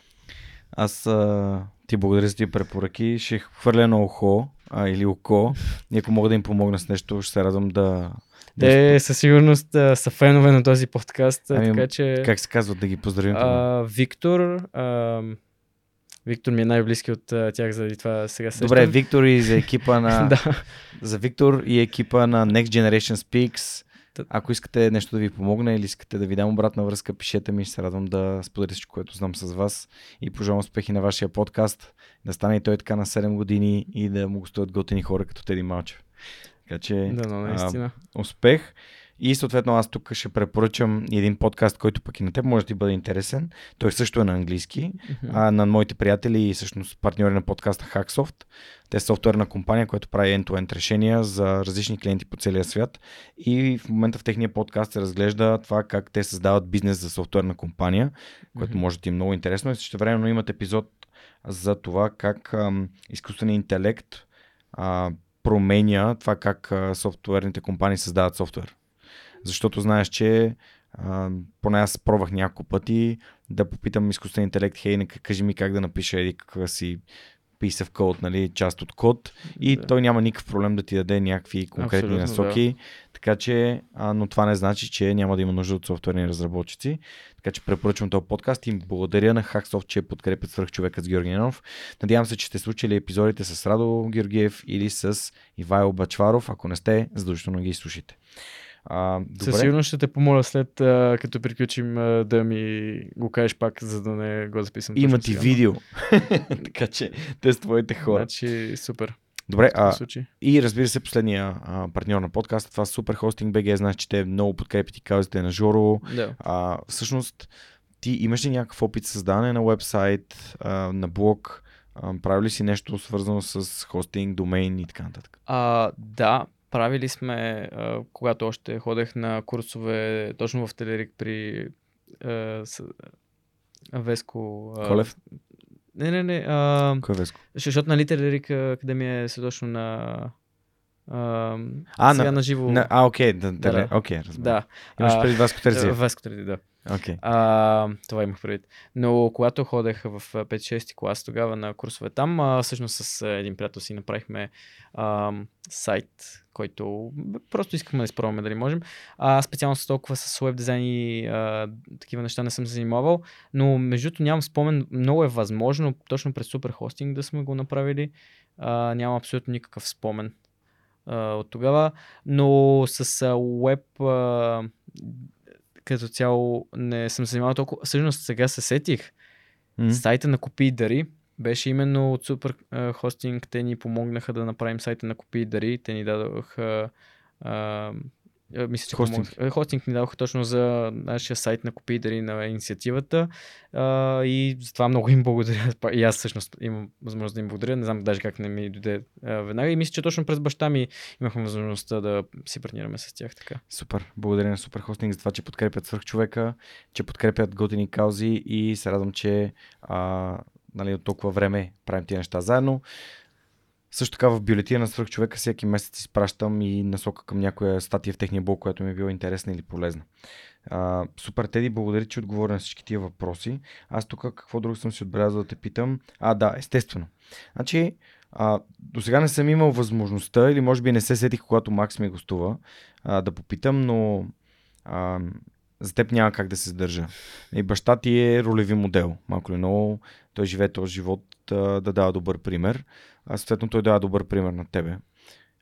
Аз а, ти благодаря за тия препоръки. Ще хвърля на ухо а, или око. И ако мога да им помогна с нещо, ще се радвам да... да Те със сигурност а, са фенове на този подкаст, Ами, така че... Как се казва да ги поздравим? А, Виктор. А, Виктор ми е най-близки от а, тях, заради това сега се. Добре, Виктор и за екипа на... да. За Виктор и екипа на Next Generation Speaks. Ако искате нещо да ви помогне или искате да ви дам обратна връзка, пишете ми. Ще се радвам да споделя всичко, което знам с вас. И пожелавам успехи на вашия подкаст. Да стане и той така на 7 години и да му стоят готини хора като Теди Малчев. Така че Да, но наистина. успех. И съответно аз тук ще препоръчам един подкаст, който пък и на теб може да ти бъде интересен. Той също е на английски. Мгм. А, на моите приятели и всъщност партньори на подкаста Hacksoft. Те са софтуерна компания, която прави end-to-end решения за различни клиенти по целия свят. И в момента в техния подкаст се разглежда това как те създават бизнес за софтуерна компания, което Мгм. може да ти е много интересно. И също времено имат епизод за това как ам, изкуственият интелект а, променя това как а, софтуерните компании създават софтуер. Защото знаеш, че а, поне аз пробвах няколко пъти да попитам изкуствен интелект, хей, нека кажи ми как да напиша еди каква си piece of code, нали, част от код и Да. той няма никакъв проблем да ти даде някакви конкретни Абсолютно, насоки, така че, а, но това не значи, че няма да има нужда от софтуерни разработчици, така че препоръчвам този подкаст и благодаря на Hacksoft, че подкрепят свърх човекът с Георги Ненов. Надявам се, че сте случили епизодите с Радо Георгиев или с Ивайло Бачваров, ако не сте, задължително ги слушайте. А, добре. Със сигурност ще те помоля след а, като приключим а, да ми го кажеш пак, за да не го записвам. Има ти сега. видео. така че те са твоите хора. Значи, супер. Добре, А... и разбира се, последния а, партньор на подкаста, това е Superhosting BG. Знаеш, че те много подкрепят и казвате на Жоро. Да. А, всъщност, ти имаш ли някакъв опит създаване на вебсайт, а, на блог? А, прави ли си нещо свързано с хостинг, домейн и така нататък? А, да, правили сме, а, когато още ходех на курсове точно в Телерик при а, с, а, Веско. А, Колев? Не, не, не. А, Кой е Веско? защото нали Телерик Академия е точно на А, а сега на, на живо. На, а, окей, да, да, да, окей, разбира. Да. Имаш преди Васко Терзиев. Васко Терзиев, да. Okay. А, това имах предвид. Но когато ходех в 5-6 клас тогава на курсове там, а, всъщност с един приятел си направихме а, сайт, който просто искахме да изпробваме дали можем. А, специално с толкова с веб дизайн и а, такива неща не съм се занимавал, но между нямам спомен, много е възможно точно през супер хостинг да сме го направили. А, нямам абсолютно никакъв спомен от тогава, но с а, веб като цяло не съм се занимавал толкова. Всъщност сега се сетих. Mm-hmm. Сайта на Купи и Дари беше именно от Супер Хостинг. Те ни помогнаха да направим сайта на Купи и Дари. Те ни дадоха мисля, че хостинг. Помог... хостинг ни дадоха точно за нашия сайт на Купи дали на инициативата а, и за това много им благодаря. И аз всъщност имам възможност да им благодаря. Не знам даже как не ми дойде а, веднага. И мисля, че точно през баща ми имахме възможността да си партнираме с тях така. Супер. Благодаря на Супер Хостинг за това, че подкрепят свърх човека, че подкрепят готини каузи и се радвам, че а, нали, от толкова време правим тия неща заедно. Също така в бюлетина на свърх човека всеки месец изпращам и насока към някоя статия в техния блог, която ми е била интересна или полезна. А, супер, Теди, благодаря, че отговоря на всички тия въпроси. Аз тук какво друго съм си отбелязал да те питам? А, да, естествено. Значи, а, до сега не съм имал възможността, или може би не се сетих, когато Макс ми гостува, а, да попитам, но а, за теб няма как да се задържа. И баща ти е ролеви модел. Малко ли много, той живее този живот а, да дава добър пример а съответно той дава добър пример на тебе.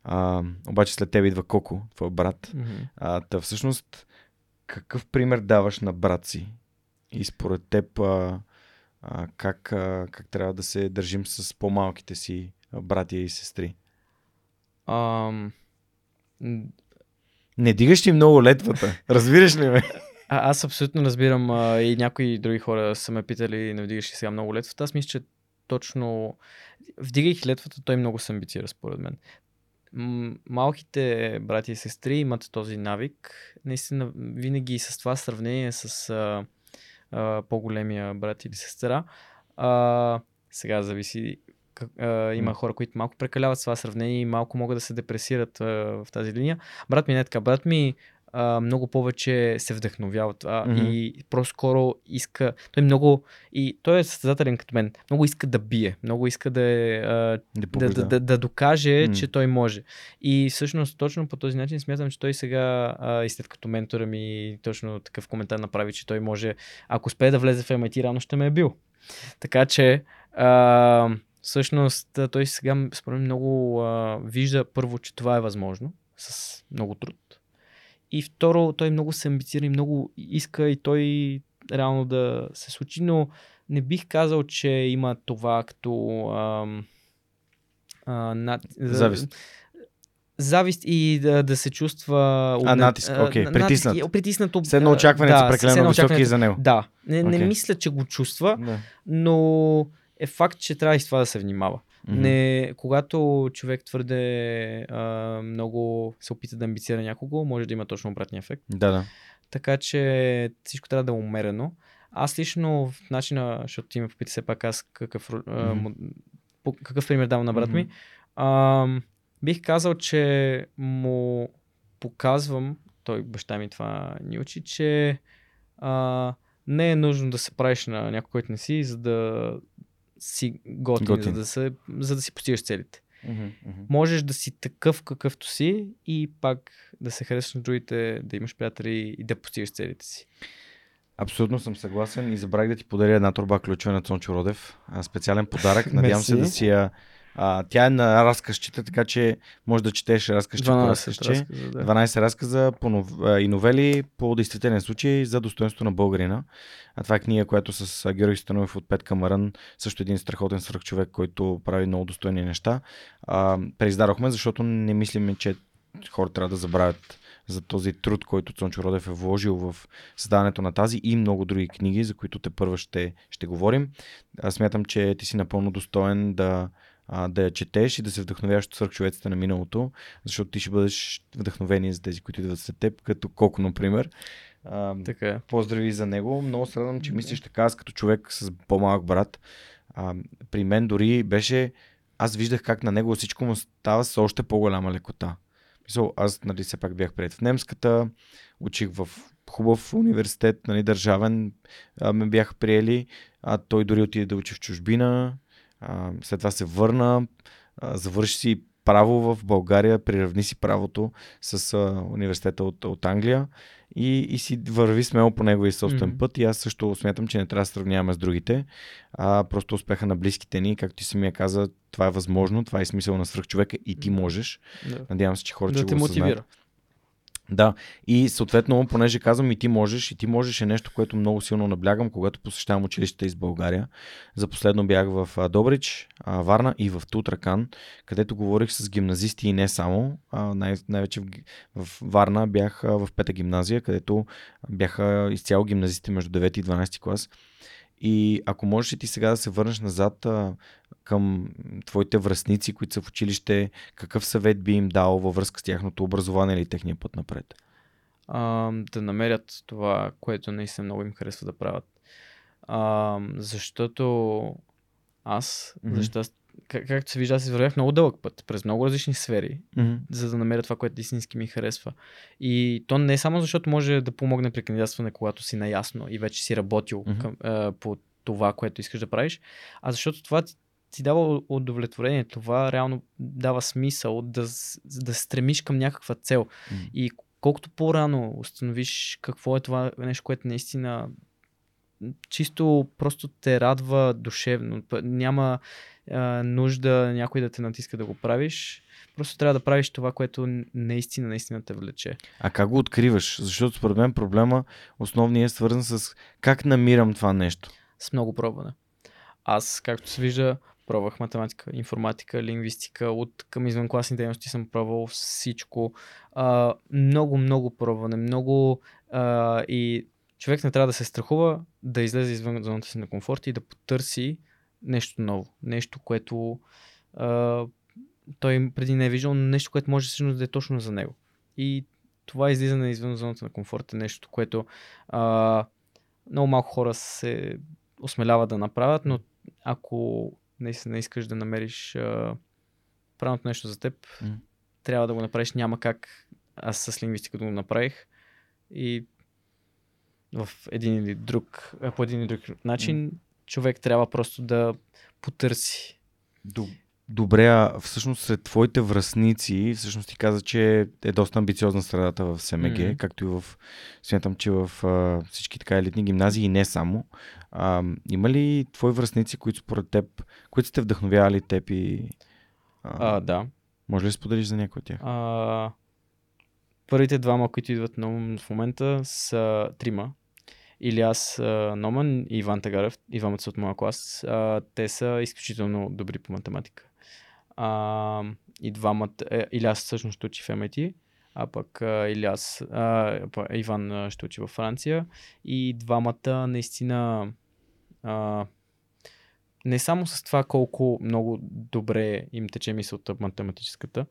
А, обаче след тебе идва Коко, твой брат. Mm-hmm. А, та всъщност, какъв пример даваш на брат си? И според теб, а, а, как, а, как трябва да се държим с по-малките си братия и сестри? Um... Не дигаш ли много летвата? Разбираш ли ме? А, аз абсолютно разбирам а, и някои други хора са ме питали, не вдигаш ли сега много летвата. Аз мисля, че точно вдигайки летвата, той много се амбицира, според мен. Малките брати и сестри имат този навик. Наистина, винаги с това сравнение с а, а, по-големия брат или сестра. А, сега зависи. А, има хора, които малко прекаляват с това сравнение и малко могат да се депресират а, в тази линия. Брат ми не е така. Брат ми а, много повече се вдъхновява от това mm-hmm. и по-скоро иска, той много, и той е състезателен като мен, много иска да бие, много иска да, е, а, да, да, да, да докаже, mm-hmm. че той може. И всъщност точно по този начин смятам, че той сега, а, и след като ментора ми точно такъв коментар направи, че той може, ако успее да влезе в MIT, рано ще ме е бил. Така че, а, всъщност, той сега според много а, вижда първо, че това е възможно, с много труд и второ, той много се амбицира и много иска и той реално да се случи, но не бих казал, че има това като ам, а, над... завист. Завист и да, да се чувства... А, натиск, окей, okay. притиснат. Натиск, притиснато. Все едно очакването да, прекалено високи за него. Да, не, okay. не мисля, че го чувства, да. но е факт, че трябва и с това да се внимава. Mm-hmm. Не, когато човек твърде а, много се опита да амбицира някого, може да има точно обратния ефект. Да, да. Така че всичко трябва да е умерено. Аз лично в начина, защото ти ме попита все пак аз какъв, mm-hmm. а, какъв пример давам на брат mm-hmm. ми, а, бих казал, че му показвам, той баща ми това ни учи, че а, не е нужно да се правиш на някой, който не си, за да си готин, готин. За, да се, за да си постигаш целите. Mm-hmm. Можеш да си такъв какъвто си и пак да се харесваш на другите, да имаш приятели и да постигаш целите си. Абсолютно съм съгласен и забравих да ти подаря една турба ключове на Цончо Родев. Специален подарък. Надявам се да си я а, тя е на разказчета, така че може да четеш разказче 12 по разказче. Разказа, да. 12 разказа по нов... и новели по действителен случай за достоинство на българина. А това е книга, която с Георги Становев от Пет Камаран, също един страхотен човек, който прави много достойни неща. А, преиздарохме, защото не мислиме, че хората трябва да забравят за този труд, който Цончо Родев е вложил в създаването на тази и много други книги, за които те първо ще, ще говорим. Аз смятам, че ти си напълно достоен да, а, да я четеш и да се вдъхновяваш от свърхчовеците на миналото, защото ти ще бъдеш вдъхновени за тези, които идват след теб, като Коко, например. А, така е. Поздрави за него. Много се радвам, че мислиш така, аз като човек с по-малък брат. А, при мен дори беше аз виждах как на него всичко му става с още по-голяма лекота. Мисъл, аз нали, все пак бях пред в немската, учих в хубав университет, нали, държавен, а, ме бяха приели, а той дори отиде да учи в чужбина, а, след това се върна, а, завърши си право в България, приравни си правото с а, университета от, от Англия и, и си върви смело по неговия собствен mm-hmm. път. И аз също смятам, че не трябва да сравняваме с другите, а просто успеха на близките ни, както ти самия каза, това е възможно, това е смисъл на свръхчовека и ти можеш. Да. Надявам се, че хората Да ще те го мотивира. осъзнаят. Да, и съответно, понеже казвам и ти можеш, и ти можеш е нещо, което много силно наблягам, когато посещавам училищата из България. За последно бях в Добрич, Варна и в Тутракан, където говорих с гимназисти и не само. Най- най-вече в, в Варна бях в пета гимназия, където бяха изцяло гимназисти между 9 и 12 клас. И ако можеш и ти сега да се върнеш назад а, към твоите връзници, които са в училище, какъв съвет би им дал във връзка с тяхното образование или техния път напред? а, да намерят това, което наистина много им харесва да правят. А, защото аз, mm-hmm. защото аз, как, както се вижда, аз извървях много дълъг път, през много различни сфери, Mm-hmm. за да намеря това, което истински ми харесва. И то не е само защото може да помогне при кандидатстване, когато си наясно и вече си работил Мгм. към, а, по това, което искаш да правиш, а защото това ти, ти дава удовлетворение, това реално дава смисъл да, да се стремиш към някаква цел. Мгм. И колкото по-рано установиш какво е това нещо, което наистина чисто просто те радва душевно. Няма а, нужда някой да те натиска да го правиш. Просто трябва да правиш това, което наистина, наистина те влече. А как го откриваш? Защото според мен проблема основният е свързан с как намирам това нещо. С много пробване. Аз, както се вижда, пробвах математика, информатика, лингвистика, от към извънкласни дейности съм пробвал всичко. А, много, много пробване, много а, и човек не трябва да се страхува да излезе извън зоната си на комфорт и да потърси нещо ново. Нещо, което а, той преди не е виждал, но нещо, което може всъщност да е точно за него. И това излизане извън зоната на комфорт е нещо, което а, много малко хора се осмеляват да направят, но ако наистина искаш да намериш а, правилното нещо за теб, М. трябва да го направиш. Няма как. Аз с лингвистика да го направих и в един или друг, по един или друг начин човек трябва просто да потърси. Добре, а всъщност сред твоите връзници, всъщност ти каза, че е доста амбициозна средата в СМГ, mm-hmm. както и в, смятам, че в а, всички така елитни гимназии и не само. А, има ли твои връзници, които според теб, които сте вдъхновявали теб и... А, А, да. може ли да споделиш за някой от тях? А, първите двама, които идват на ум в момента са трима. Иляс а, Номан и Иван Тагарев, и двамата са от моя клас. А, те са изключително добри по математика. А, и двамата, е, Иляс всъщност ще учи в MIT, а пък а, Иляс, а, па, Иван а, ще учи във Франция. И двамата наистина а, не само с това колко много добре им тече мисълта математическата,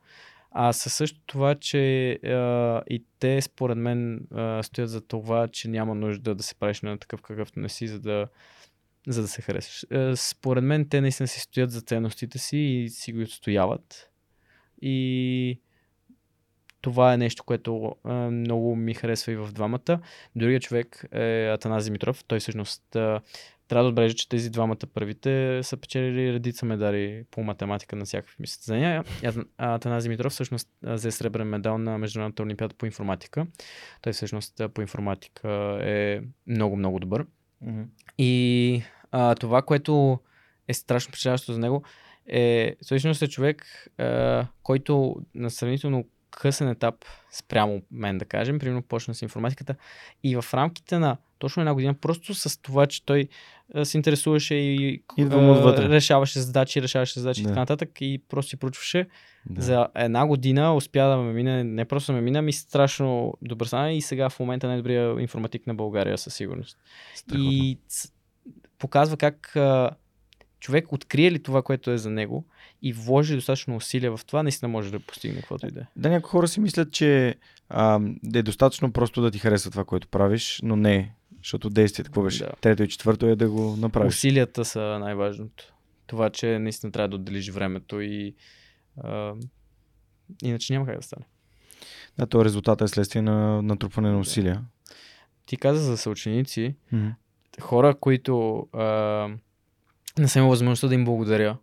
а със също това, че а, и те според мен а, стоят за това, че няма нужда да се правиш на такъв какъвто не си, за да, за да се харесаш. А, според мен те наистина си стоят за ценностите си и си го отстояват. И това е нещо, което а, много ми харесва и в двамата. Другия човек е Атаназ Димитров. Той всъщност а, трябва да отбележа, че тези двамата първите са печелили редица медали по математика на всякакви състезания. И Ат- а, Атаназ Димитров всъщност взе сребрен медал на Международната олимпиада по информатика. Той всъщност по информатика е много, много добър. Mm-hmm. И а, това, което е страшно впечатляващо за него, е всъщност е човек, а, който на сравнително късен етап спрямо мен, да кажем, примерно почна с информатиката и в рамките на точно една година, просто с това, че той се интересуваше и Идва му отвътре. решаваше задачи, решаваше задачи и Да. така нататък и просто си проучваше. Да. За една година успя да ме мине, не просто ме мине, ми страшно добър стана и сега в момента най-добрия информатик на България със сигурност. Страхотно. И показва как а, човек открие ли това, което е за него и вложи достатъчно усилия в това, наистина може да постигне каквото и да е. Да, някои хора си мислят, че а, да е достатъчно просто да ти харесва това, което правиш, но не, защото действието, какво беше? Да. Трето и четвърто е да го направиш. Усилията са най-важното. това, че наистина трябва да отделиш времето и а, иначе няма как да стане. Да, то резултата е следствие на натрупване на усилия. Ти каза за съученици, Mm-hmm. хора, които а, не съм имал възможността да им благодаря,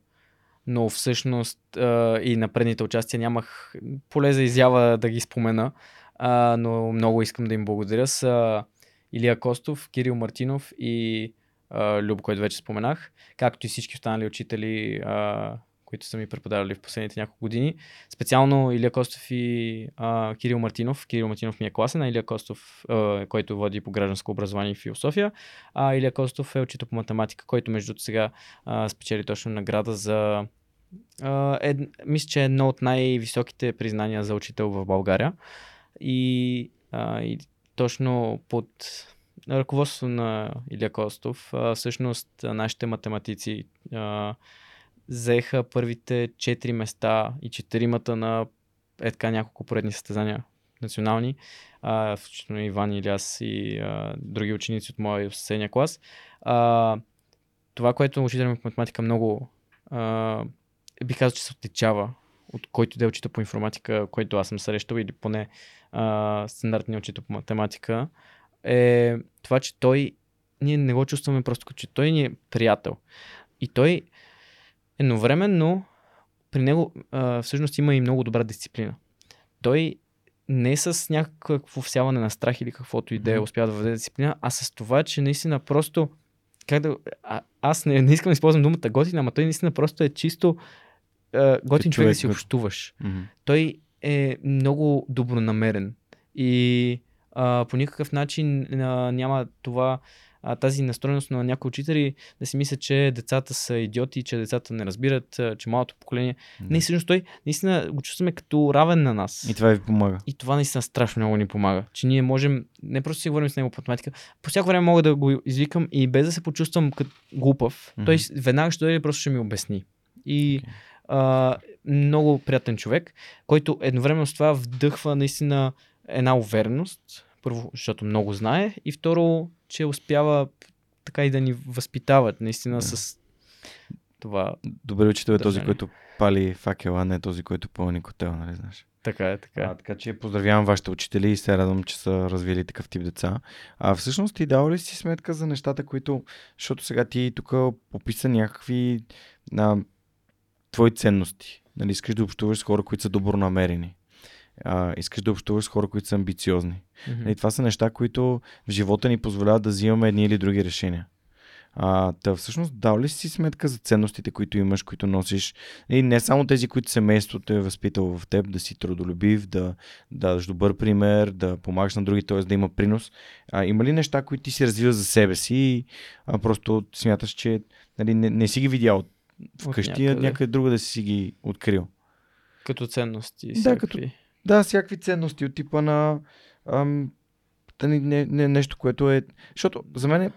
но всъщност а, и на предните участия нямах поле за изява да ги спомена, а, но много искам да им благодаря. Са Илия Костов, Кирил Мартинов и а, Любо, който вече споменах, както и всички останали учители, а, които са ми преподавали в последните няколко години. Специално Илия Костов и а, Кирил Мартинов. Кирил Мартинов ми е класен, а Илия Костов, а, който води по гражданско образование и философия. А Илия Костов е учител по математика, който между сега а, спечели точно награда за а, ед, мисля, че е едно от най-високите признания за учител в България. И, а, и точно под ръководството на Илия Костов, а, всъщност нашите математици а, взеха първите четири места и четиримата на е така няколко поредни състезания национални, а, включително Иван Иляс и а, други ученици от моя съседния клас. А, това, което учителя ми по математика много а, бих казал, че се отличава от който да е учител по информатика, който аз съм срещал или поне а, стандартния учител по математика, е това, че той ние не го чувстваме просто като че той ни е приятел. И той едновременно при него а, всъщност има и много добра дисциплина. Той не с някакво всяване на страх или каквото и да е успява да въведе дисциплина, а с това, че наистина просто как да, а, аз не, не искам да използвам думата готин, ама той наистина просто е чисто а, готин човек, човек, да си общуваш. Mm-hmm. Той е много добронамерен и а, по никакъв начин а, няма това а, тази настроеност на някои учители да си мислят, че децата са идиоти, че децата не разбират, че малото поколение. Не, всъщност той наистина го чувстваме като равен на нас. И това ви помага. И това наистина страшно много ни помага. Че ние можем, не просто си говорим с него по математика, по всяко време мога да го извикам и без да се почувствам като глупав, Мгм. той веднага ще дойде и просто ще ми обясни. И Окей. а, много приятен човек, който едновременно с това вдъхва наистина една увереност. Първо, защото много знае, и второ, че успява така и да ни възпитават наистина Да. с това. Добре учител е този, който пали факела, а не този, който пълни котел, нали знаеш? Така е, така. А, така че поздравявам вашите учители и се радвам, че са развили такъв тип деца. А всъщност ти дал ли си сметка за нещата, които... Защото сега ти тук описа някакви а, твои ценности. Нали, искаш да общуваш с хора, които са добронамерени. А, искаш да общуваш с хора, които са амбициозни. Мгм. И това са неща, които в живота ни позволяват да взимаме едни или други решения. А, та всъщност дал ли си сметка за ценностите, които имаш, които носиш? И не само тези, които семейството е възпитало в теб, да си трудолюбив, да, да дадеш добър пример, да помагаш на други, т.е. да има принос. А, има ли неща, които ти си развил за себе си и а, просто смяташ, че нали, не, не си ги видял вкъщи, а някъде. някъде друга да си ги открил? Като ценности. Да, всякакви. Да, всякакви ценности от типа на ам, не, не, не, нещо, което е... Защото за мен е,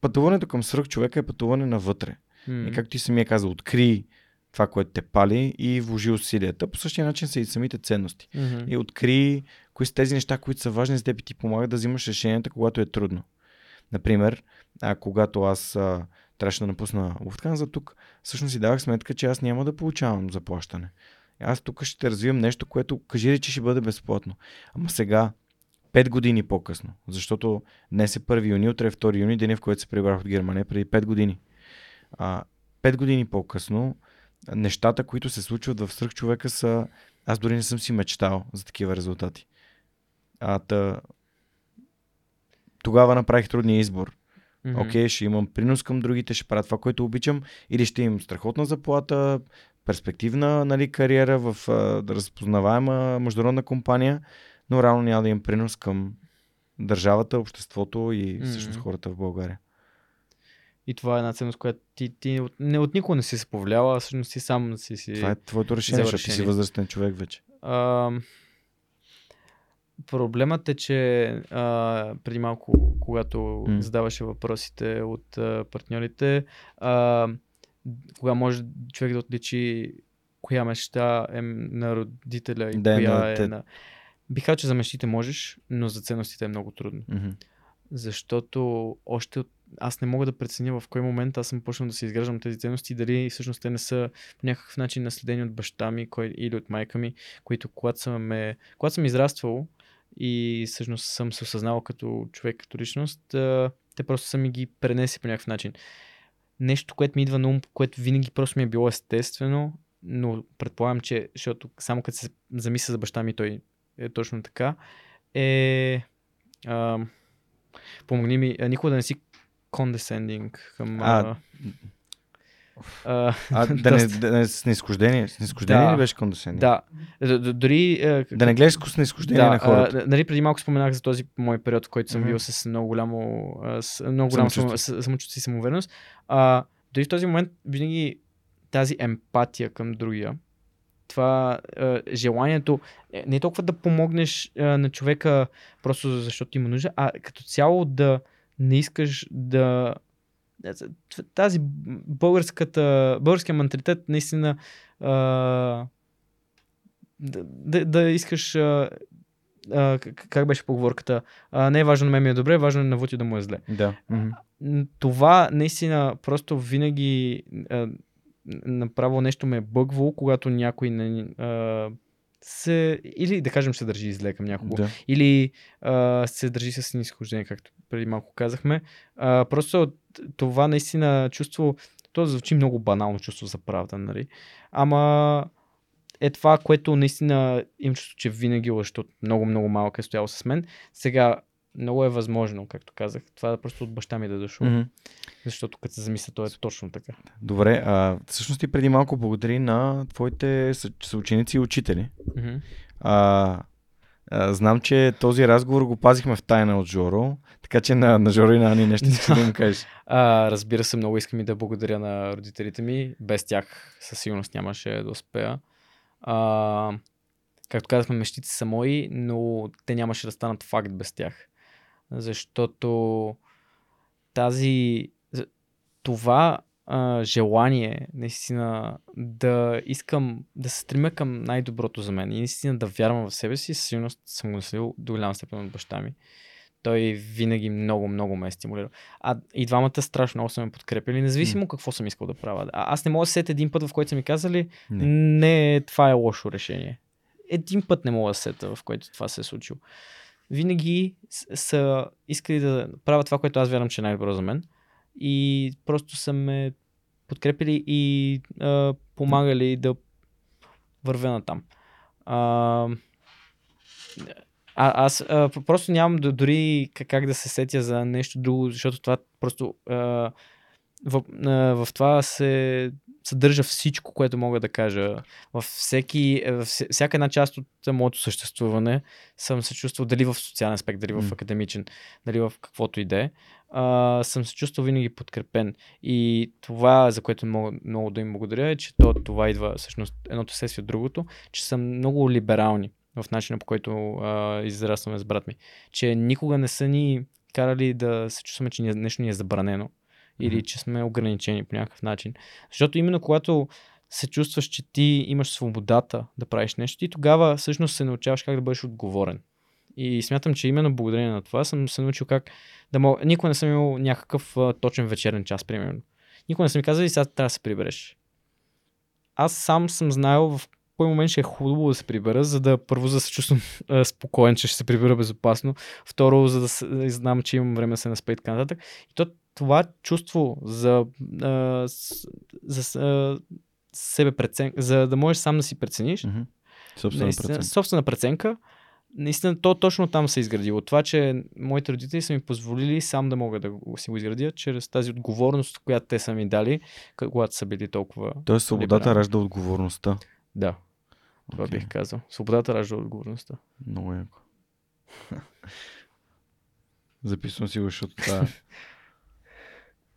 пътуването към свръх човека е пътуване навътре. М. И както ти самия каза, откри това, което те пали и вложи усилията. По същия начин са и самите ценности. Мгм. И откри кои са тези неща, които са важни за теб и ти помагат да взимаш решенията, когато е трудно. Например, а, когато аз а, трябваше да напусна Луфтханза тук, всъщност си давах сметка, че аз няма да получавам заплащане. Аз тук ще развивам нещо, което кажи ли, че ще бъде безплатно. Ама сега, 5 години по-късно, защото днес е 1 юни, утре е 2 юни, деня в който се прибрах от Германия преди 5 години. А, 5 години по-късно, нещата, които се случват в свръх човека са... Аз дори не съм си мечтал за такива резултати. А, та... Тогава направих трудния избор. Окей, ще имам принос към другите, ще правя това, което обичам, или ще имам страхотна заплата, перспективна нали, кариера в а, разпознаваема международна компания, но реално няма да имам принос към държавата, обществото и всъщност хората в България. И това е една ценност, която ти, ти от, не, от никога не си се повлияла, а всъщност ти сам си си... Това е твоето решение, защото ти си възрастен човек вече. А, проблемът е, че а, преди малко, когато М. задаваше въпросите от а, партньорите, а, кога може човек да отличи коя мечта е на родителя и Да, коя на е те- на... Бих казал, че за мечтите можеш, но за ценностите е много трудно. Мгм. Защото още от аз не мога да преценя в кой момент аз съм почнал да се изграждам тези ценности, дали всъщност те не са по някакъв начин наследени от баща ми кой, или от майка ми, които когато съм, ме, когато съм израствал и всъщност съм се осъзнал като човек, като личност, те просто са ми ги пренеси по някакъв начин. Нещо, което ми идва на ум, което винаги просто ми е било естествено, но предполагам, че, защото само като се замисля за баща ми, той е точно така, е а, помогни ми, никога да не си condescending към... А, а, а да, не, да не с неизхождение, с неизхождение да, ли беше condescending? Да, дори... Да не гледаш с неизхождение да, на хората. А, нали, преди малко споменах за този мой период, в който съм mm-hmm. бил с много голямо, с много голямо самочувствие, самочувствие и самоувереност. А, дори в този момент винаги тази емпатия към другия, това а, желанието е, не е толкова да помогнеш а, на човека просто защото има нужда, а като цяло да не искаш да тази българската, българския менталитет наистина а, да, да, искаш а, а, как беше поговорката? А, не е важно на мен ми е добре, важно е на Вути да му е зле. Да. Това наистина просто винаги а, направо нещо ме е бъгвало, когато някой не, а, се, или да кажем се държи зле към някого, да. или а, се държи с нисхождение, както преди малко казахме. А, просто това наистина чувство, то звучи много банално чувство за правда, нали? Ама е това, което наистина им чувство, че винаги защото много, много малък е стоял с мен. Сега много е възможно, както казах. Това е просто от баща ми да е дошло. Mm-hmm. Защото като се замисля, то е точно така. Добре, а всъщност ти преди малко благодари на твоите съученици и учители. Mm-hmm. А, а, знам, че този разговор го пазихме в тайна от Жоро, така че на, на Жоро и на Ани нещо искам да му кажеш. А, разбира се, много искам и да благодаря на родителите ми. Без тях със сигурност нямаше да успея. А, както казахме, мечтите са мои, но те нямаше да станат факт без тях защото тази, това а, желание наистина да искам да се стремя към най-доброто за мен и наистина да вярвам в себе си, със сигурност съм го наследил до голяма степен от баща ми. Той винаги много, много ме е стимулирал. А и двамата страшно много са ме подкрепили, независимо mm. какво съм искал да правя. А, аз не мога да сета един път, в който са ми казали, не. не, това е лошо решение. Един път не мога да сета, в който това се е случило винаги са искали да правят това, което аз вярвам, че е най-добро за мен. И просто са ме подкрепили и а, помагали да вървя на там. А, а, аз а, просто нямам дори как да се сетя за нещо друго, защото това просто а, в, а, в това се съдържа всичко, което мога да кажа. Във всеки, във всяка една част от моето съществуване съм се чувствал дали в социален аспект, дали в академичен, дали в каквото и да е. съм се чувствал винаги подкрепен. И това, за което мога много да им благодаря, е, че то, това идва всъщност едното следствие от другото, че са много либерални в начина по който а, израстваме с брат ми. Че никога не са ни карали да се чувстваме, че нещо ни е забранено или че сме ограничени по някакъв начин. Защото именно когато се чувстваш, че ти имаш свободата да правиш нещо, ти тогава всъщност се научаваш как да бъдеш отговорен. И смятам, че именно благодарение на това съм се научил как да мога. Никога не съм имал някакъв а, точен вечерен час, примерно. Никога не съм ми казал и сега трябва да се прибереш. Аз сам съм знаел в кой момент ще е хубаво да се прибера, за да първо за да се чувствам а, спокоен, че ще се прибера безопасно. Второ, за да, знам, че имам време да се наспа и така нататък. И то това чувство за, а, за а, себе преценка, за да можеш сам да си прецениш, mm-hmm. собствена, наистина, преценка. собствена преценка, наистина то точно там се е изградило. Това, че моите родители са ми позволили сам да мога да си го изградя, чрез тази отговорност, която те са ми дали, когато са били толкова. Тоест свободата либерални. ражда отговорността. Да. Това okay. бих казал. Свободата ражда отговорността. Много яко. Записвам си го, защото това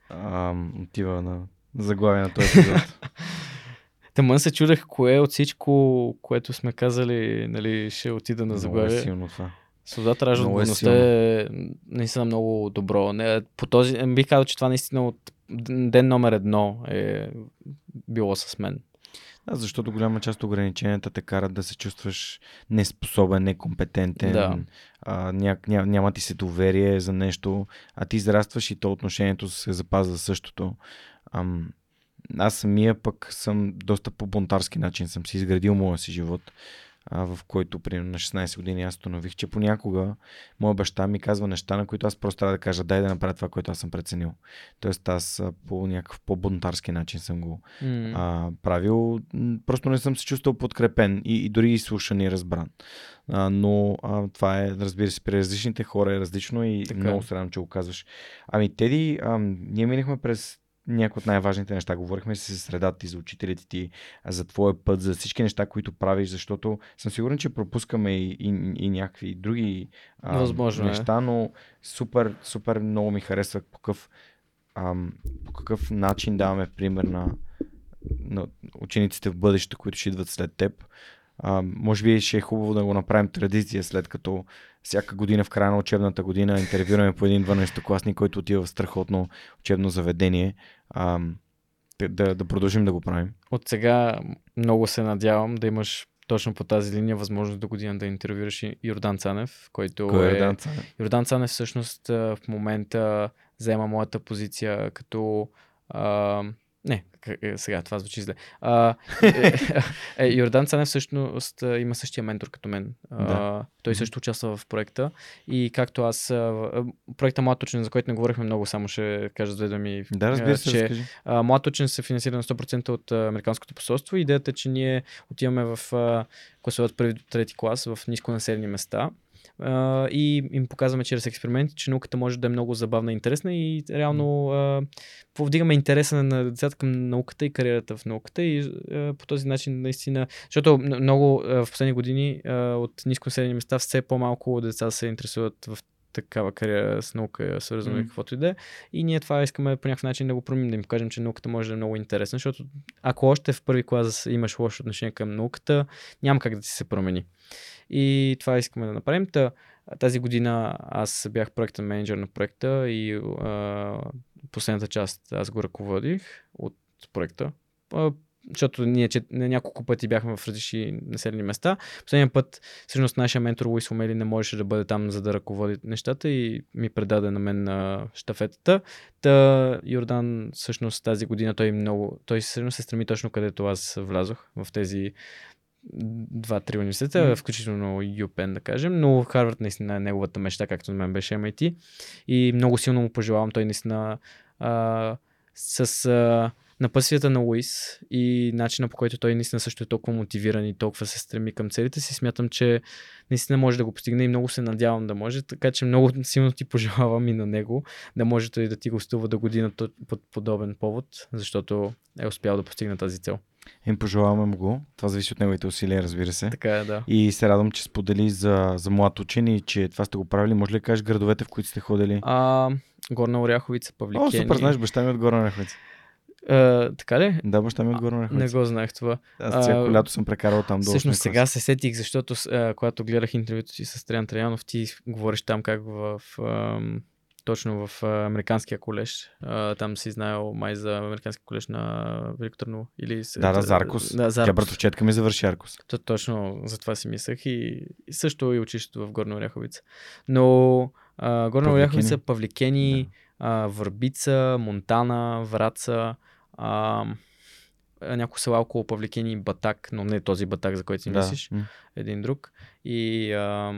а, отива на заглавие на този епизод. Тъмън се чудех кое от всичко, което сме казали, нали, ще отида на заглавие. Много е силно това. Свободата ражда отговорността е, е наистина много добро. Не, по този, бих казал, че това наистина от ден номер едно е било с мен. Да, защото голяма част от ограниченията те карат да се чувстваш неспособен, некомпетентен, Да. а, ня, ня, няма ти се доверие за нещо, а ти израстваш и то отношението се запазва същото. Ам, аз самия пък съм доста по бунтарски начин съм си изградил моя си живот, а, в който примерно на 16 години аз установих, че понякога моя баща ми казва неща, на които аз просто трябва да кажа дай да направя това, което аз съм преценил. Тоест аз по някакъв по-бунтарски начин съм го М. а, правил. Просто не съм се чувствал подкрепен и, и дори и слушан и разбран. А, но а, това е, разбира се, при различните хора е различно и Така е. много се радвам, че го казваш. Ами, Теди, а, ние минахме през някои от най-важните неща. Говорихме си за средата ти, за учителите ти, за твоя път, за всички неща, които правиш, защото съм сигурен, че пропускаме и, и, и някакви други а, Възможно е. неща, но супер, супер много ми харесва по какъв, ам, по какъв начин даваме пример на, на учениците в бъдещето, които ще идват след теб. А, може би ще е хубаво да го направим традиция, след като всяка година в края на учебната година интервюраме по един 12-класник, който отива в страхотно учебно заведение. А, да, да продължим да го правим. От сега много се надявам да имаш точно по тази линия възможност до година да интервюраш и Йордан Цанев, който Кой е... е Дан Цанев? Йордан Цанев всъщност в момента взема моята позиция като... А, не, е, сега това звучи зле. А, е, е, Йордан Цанев всъщност а, има същия ментор като мен. А, Да. Той също участва в проекта. И както аз... Проекта Млад учен, за който не говорихме много, само ще кажа с две думи. Да, разбира се, че разкажи. а, Млад учен се финансира на 100% от Американското посолство. Идеята е, че ние отиваме в класове от първи до трети клас в ниско населени места а, и им показваме чрез експерименти, че науката може да е много забавна и интересна и реално а, повдигаме интереса на децата към науката и кариерата в науката и а, по този начин наистина, защото много а, в последни години а, от ниско населени места все по-малко деца се интересуват в такава кариера с наука, свързано М. и каквото и да е. И ние това искаме по някакъв начин да го променим, да им покажем, че науката може да е много интересна, защото ако още в първи клас имаш лошо отношение към науката, няма как да ти се промени. И това искаме да направим. Та, тази година аз бях проектен менеджер на проекта и а, последната част аз го ръководих от проекта. А, защото ние че, няколко пъти бяхме в различни населени места. Последния път, всъщност, нашия ментор Луис Омели не можеше да бъде там, за да ръководи нещата и ми предаде на мен на штафетата. Та Йордан, всъщност, тази година той много, той всъщност се стреми точно където аз влязох в тези два-три университета, Мгм. включително UPenn, да кажем, но Харвард наистина е неговата мечта, както на мен беше MIT. И много силно му пожелавам той наистина а, с а, напътствията на Луис и начина по който той наистина също е толкова мотивиран и толкова се стреми към целите си, смятам, че наистина може да го постигне и много се надявам да може, така че много силно ти пожелавам и на него да може той да ти гостува до година под подобен повод, защото е успял да постигне тази цел. Им пожелаваме го. Това зависи от неговите усилия, разбира се. Така е, да. И се радвам, че сподели за, за млад учен и че това сте го правили. Може ли да кажеш градовете, в които сте ходили? А, Горна Оряховица, О, Павликени. супер, знаеш, баща ми е от Горна Реховица. А, така ли? Да, баща ми е от Горна Не го знаех това. Аз А, лято съм прекарал там до Всъщност сега се сетих, защото а, когато гледах интервюто си с Триан Траянов, ти говориш там как в ам, точно в а, Американския колеж. А, там си знаел май за Американския колеж на Велико Търново. Или Да, да, Заркос. Да, Тя Заркос. братовчетка ми завърши Аркос. То, точно за това си мислех и, и също и училището в Горна Оряховица. Но а, Горна Павликени. Оряховица, Павликени, а, Върбица, Монтана, Враца, а, няколко села около Павликени Батак, но не този Батак, за който си Да. мислиш, един друг. И а,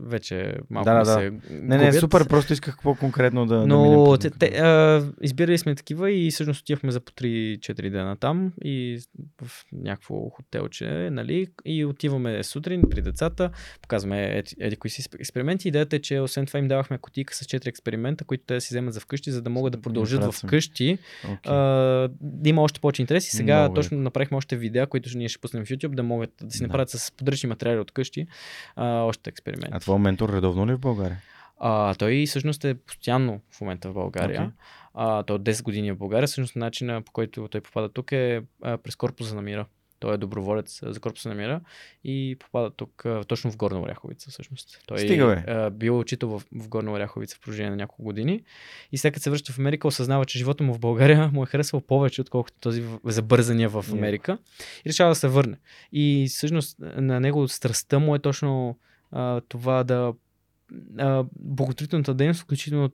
вече малко Да, да, да. се Не, не, губят. супер, просто исках по-конкретно да, да Но по те, те, а, избирали сме такива и всъщност отивахме за по 3-4 дена там и в някакво хотелче, нали? И отиваме сутрин при децата, показваме еди, еди кои си експерименти. Идеята е, че освен това им давахме котика с 4 експеримента, които те да си вземат за вкъщи, за да могат да продължат Правят в се. къщи Окей. а, да има още повече интерес. И сега Много точно направихме още видеа, които ние ще пуснем в YouTube, да могат да си Да. направят с подръчни материали от къщи а, още експерименти. А твой ментор редовно ли е в България? А, той всъщност е постоянно в момента в България. Okay. А, той от 10 години е в България. Всъщност начина по който той попада тук е а, през корпуса на мира. Той е доброволец за корпуса намира и попада тук точно в Горна Оряховица всъщност. Той Стига, бе. е бил учител в, в Горна Оряховица в продължение на няколко години и след като се връща в Америка, осъзнава, че живота му в България му е харесвал повече, отколкото този забързания в Америка и решава да се върне. И всъщност на него страстта му е точно а, това да благотворителната дейност, включително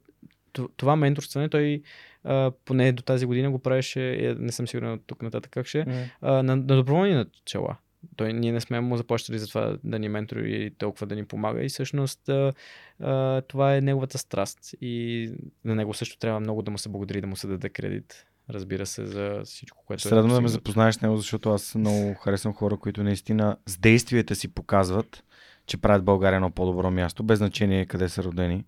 това менторстване, той а, поне до тази година го правеше, е, не съм сигурен от тук нататък как ще, mm. а, на, на доброволни начала. Той, ние не сме му заплащали за това да ни ментори и толкова да ни помага и всъщност а, а, това е неговата страст и на него също трябва много да му се благодари, да му се даде кредит. Разбира се, за всичко, което Ще е да ме запознаеш с него, защото аз много харесвам хора, които наистина с действията си показват, че правят България едно по-добро място, без значение къде са родени.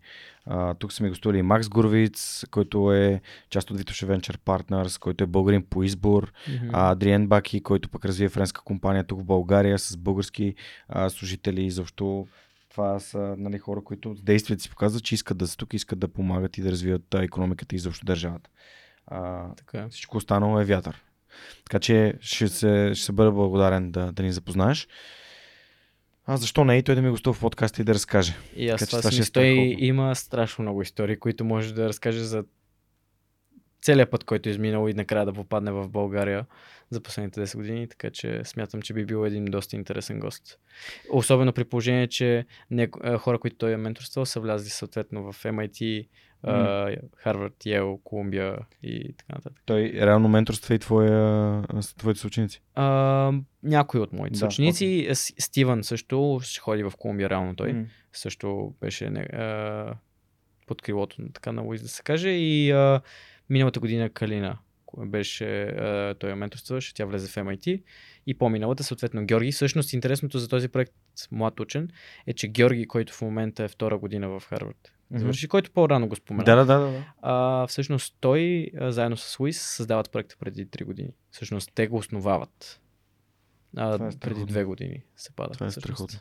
А, тук са ми гостували Макс Гурвиц, който е част от Vitoше Venture Partners, който е българин по избор, mm-hmm. а, Адриен Баки, който пък развива френска компания тук в България с български а, служители. Защо това са нали, хора, които действията си показват, че искат да са тук, искат да помагат и да развиват економиката и защо държавата. А, така. Е. Всичко останало е вятър. Така че ще се, ще бъда благодарен да, да ни запознаеш. А защо не и той да ми гостува в подкаста и да разкаже? И аз това, това си той има страшно много истории, които може да разкаже за целият път, който е изминал и накрая да попадне в България за последните 10 години, така че смятам, че би бил един доста интересен гост. Особено при положение, че не, хора, които той е менторствал, са влязли съответно в MIT, Харвард, Йел, Колумбия и така нататък. Той реално менторства и твоя, твоите съученици? А, някои от моите да, съученици. Okay. Стивън също ще ходи в Колумбия, реално той. Mm. Също беше а, под крилото така на Луиз да се каже. И а, миналата година Калина беше, а, той менторстваше, тя влезе в MIT и по-миналата, съответно Георги. Всъщност интересното за този проект Млад учен е, че Георги, който в момента е втора година в Харвард, завърши, който по-рано го спомена. Да, да, да. да. А, всъщност той, заедно с Луис, създават проекта преди 3 години. Всъщност те го основават. А, е преди две години се пада. Това е страхотно.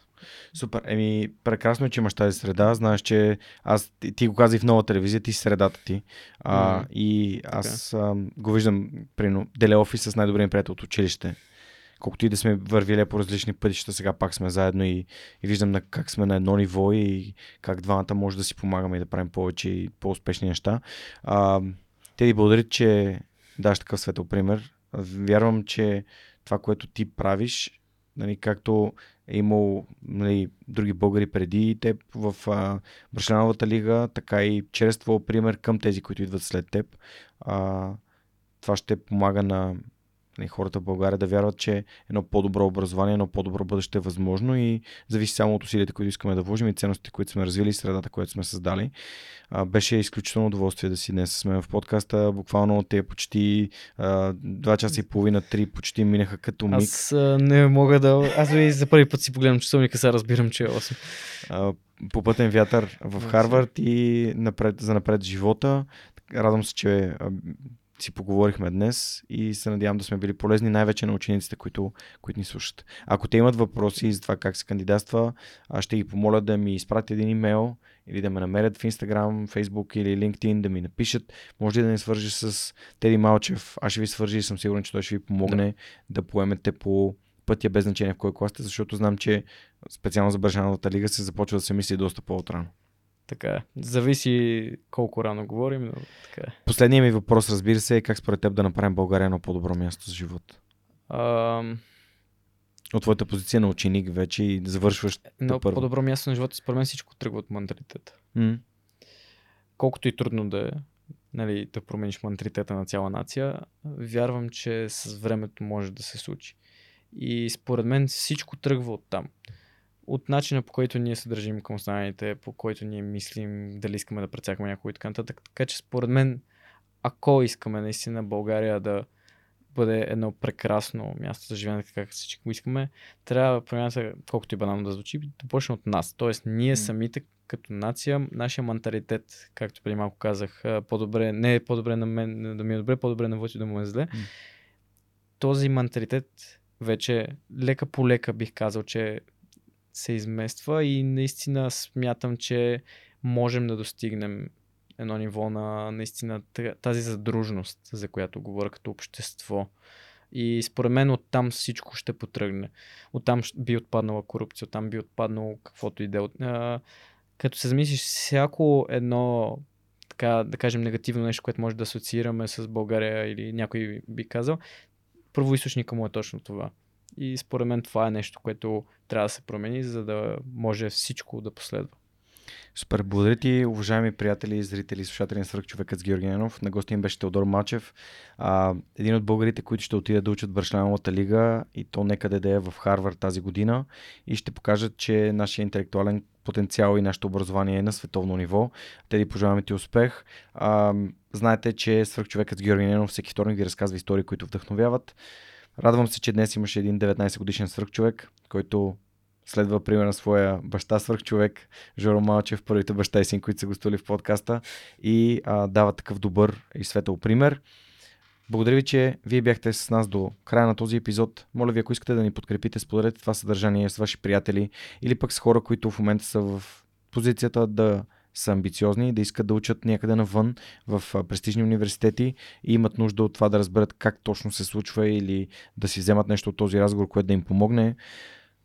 Супер. Еми, прекрасно е, че имаш тази среда. Знаеш, че аз ти, ти го казах в нова телевизия, ти си средата ти. А, mm. И аз а, го виждам, прино, деле офис с най-добрия приятел от училище колкото и да сме вървили по различни пътища, сега пак сме заедно и, и виждам на, как сме на едно ниво и как двамата може да си помагаме и да правим повече и по-успешни неща. А, те ви благодарят, че даш такъв светъл пример. Вярвам, че това, което ти правиш, нали, както е имал нали, други българи преди теб в Брашляновата лига, така и чрез твоя пример към тези, които идват след теб. А, това ще помага на хората в България да вярват, че едно по-добро образование, едно по-добро бъдеще е възможно и зависи само от усилията, които искаме да вложим и ценностите, които сме развили и средата, която сме създали. А, беше изключително удоволствие да си днес сме в подкаста. Буквално те почти а, два часа и половина, три почти минаха като миг. Аз а, не мога да... Аз ви за първи път си погледам часовника, сега разбирам, че е 8. А, по пътен вятър в Харвард и напред, за напред живота. Радвам се, че си поговорихме днес и се надявам да сме били полезни най-вече на учениците, които, които ни слушат. Ако те имат въпроси за това как се кандидатства, аз ще ги помоля да ми изпратят един имейл или да ме намерят в Instagram, Facebook или LinkedIn, да ми напишат. Може ли да ни свържи с Теди Малчев? Аз ще ви свържи и съм сигурен, че той ще ви помогне да, да поемете по пътя без значение в кой клас сте, защото знам, че специално за Бържановата лига се започва да се мисли доста по-отрано. Така. Зависи колко рано говорим, но така. Последният ми въпрос, разбира се, е как според теб да направим България едно по-добро място за живот? Um... От твоята позиция на ученик вече и завършваш. Едно по-добро място на живота, според мен всичко тръгва от менталитета. Mm. Колкото и трудно да е, нали, да промениш менталитета на цяла нация, вярвам, че с времето може да се случи. И според мен всичко тръгва от там от начина по който ние се държим към останалите, по който ние мислим, дали искаме да прецакаме някой и така нататък. Така че според мен, ако искаме наистина България да бъде едно прекрасно място за живеене, как всички го искаме, трябва промяната, колкото и банално да звучи, да почне от нас. Тоест, ние самите като нация, нашия менталитет, както преди малко казах, по-добре, не е по-добре на мен да ми е добре, по-добре на Вълчи да му е зле. Mm. Този менталитет вече лека по лека бих казал, че се измества и наистина смятам, че можем да достигнем едно ниво на наистина тази задружност, за която говоря като общество. И според мен оттам всичко ще потръгне. Оттам би отпаднала корупция, оттам би отпаднало каквото и да е. Като се замислиш, всяко едно така, да кажем, негативно нещо, което може да асоциираме с България или някой би казал, първоисточника му е точно това. И според мен това е нещо, което трябва да се промени, за да може всичко да последва. Супер, благодаря ти, уважаеми приятели, зрители и слушатели на Свърхчовекът с Георги Ненов. На гости им беше Теодор Мачев, а, един от българите, които ще отидат да учат в Бършляновата лига и то некъде да е в Харвард тази година и ще покажат, че нашия интелектуален потенциал и нашето образование е на световно ниво. Те ви пожелаваме ти успех. А, знаете, че Свърхчовекът с Георги Ненов всеки вторник ви разказва истории, които вдъхновяват. Радвам се, че днес имаше един 19 годишен свърхчовек, който следва пример на своя баща свърхчовек, Жоро Малчев, първите баща и син, които са гостували в подкаста и а, дава такъв добър и светъл пример. Благодаря ви, че вие бяхте с нас до края на този епизод. Моля ви, ако искате да ни подкрепите, споделете това съдържание с ваши приятели или пък с хора, които в момента са в позицията да са амбициозни, да искат да учат някъде навън в престижни университети и имат нужда от това да разберат как точно се случва или да си вземат нещо от този разговор, което да им помогне.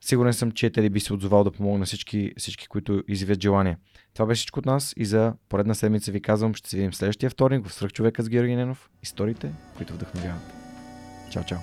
Сигурен съм, че Теди би се отзовал да помогне на всички, всички, които изявят желание. Това беше всичко от нас и за поредна седмица ви казвам, ще се видим следващия вторник в Свърхчовека с Георги Ненов. Историите, които вдъхновяват. Чао, чао!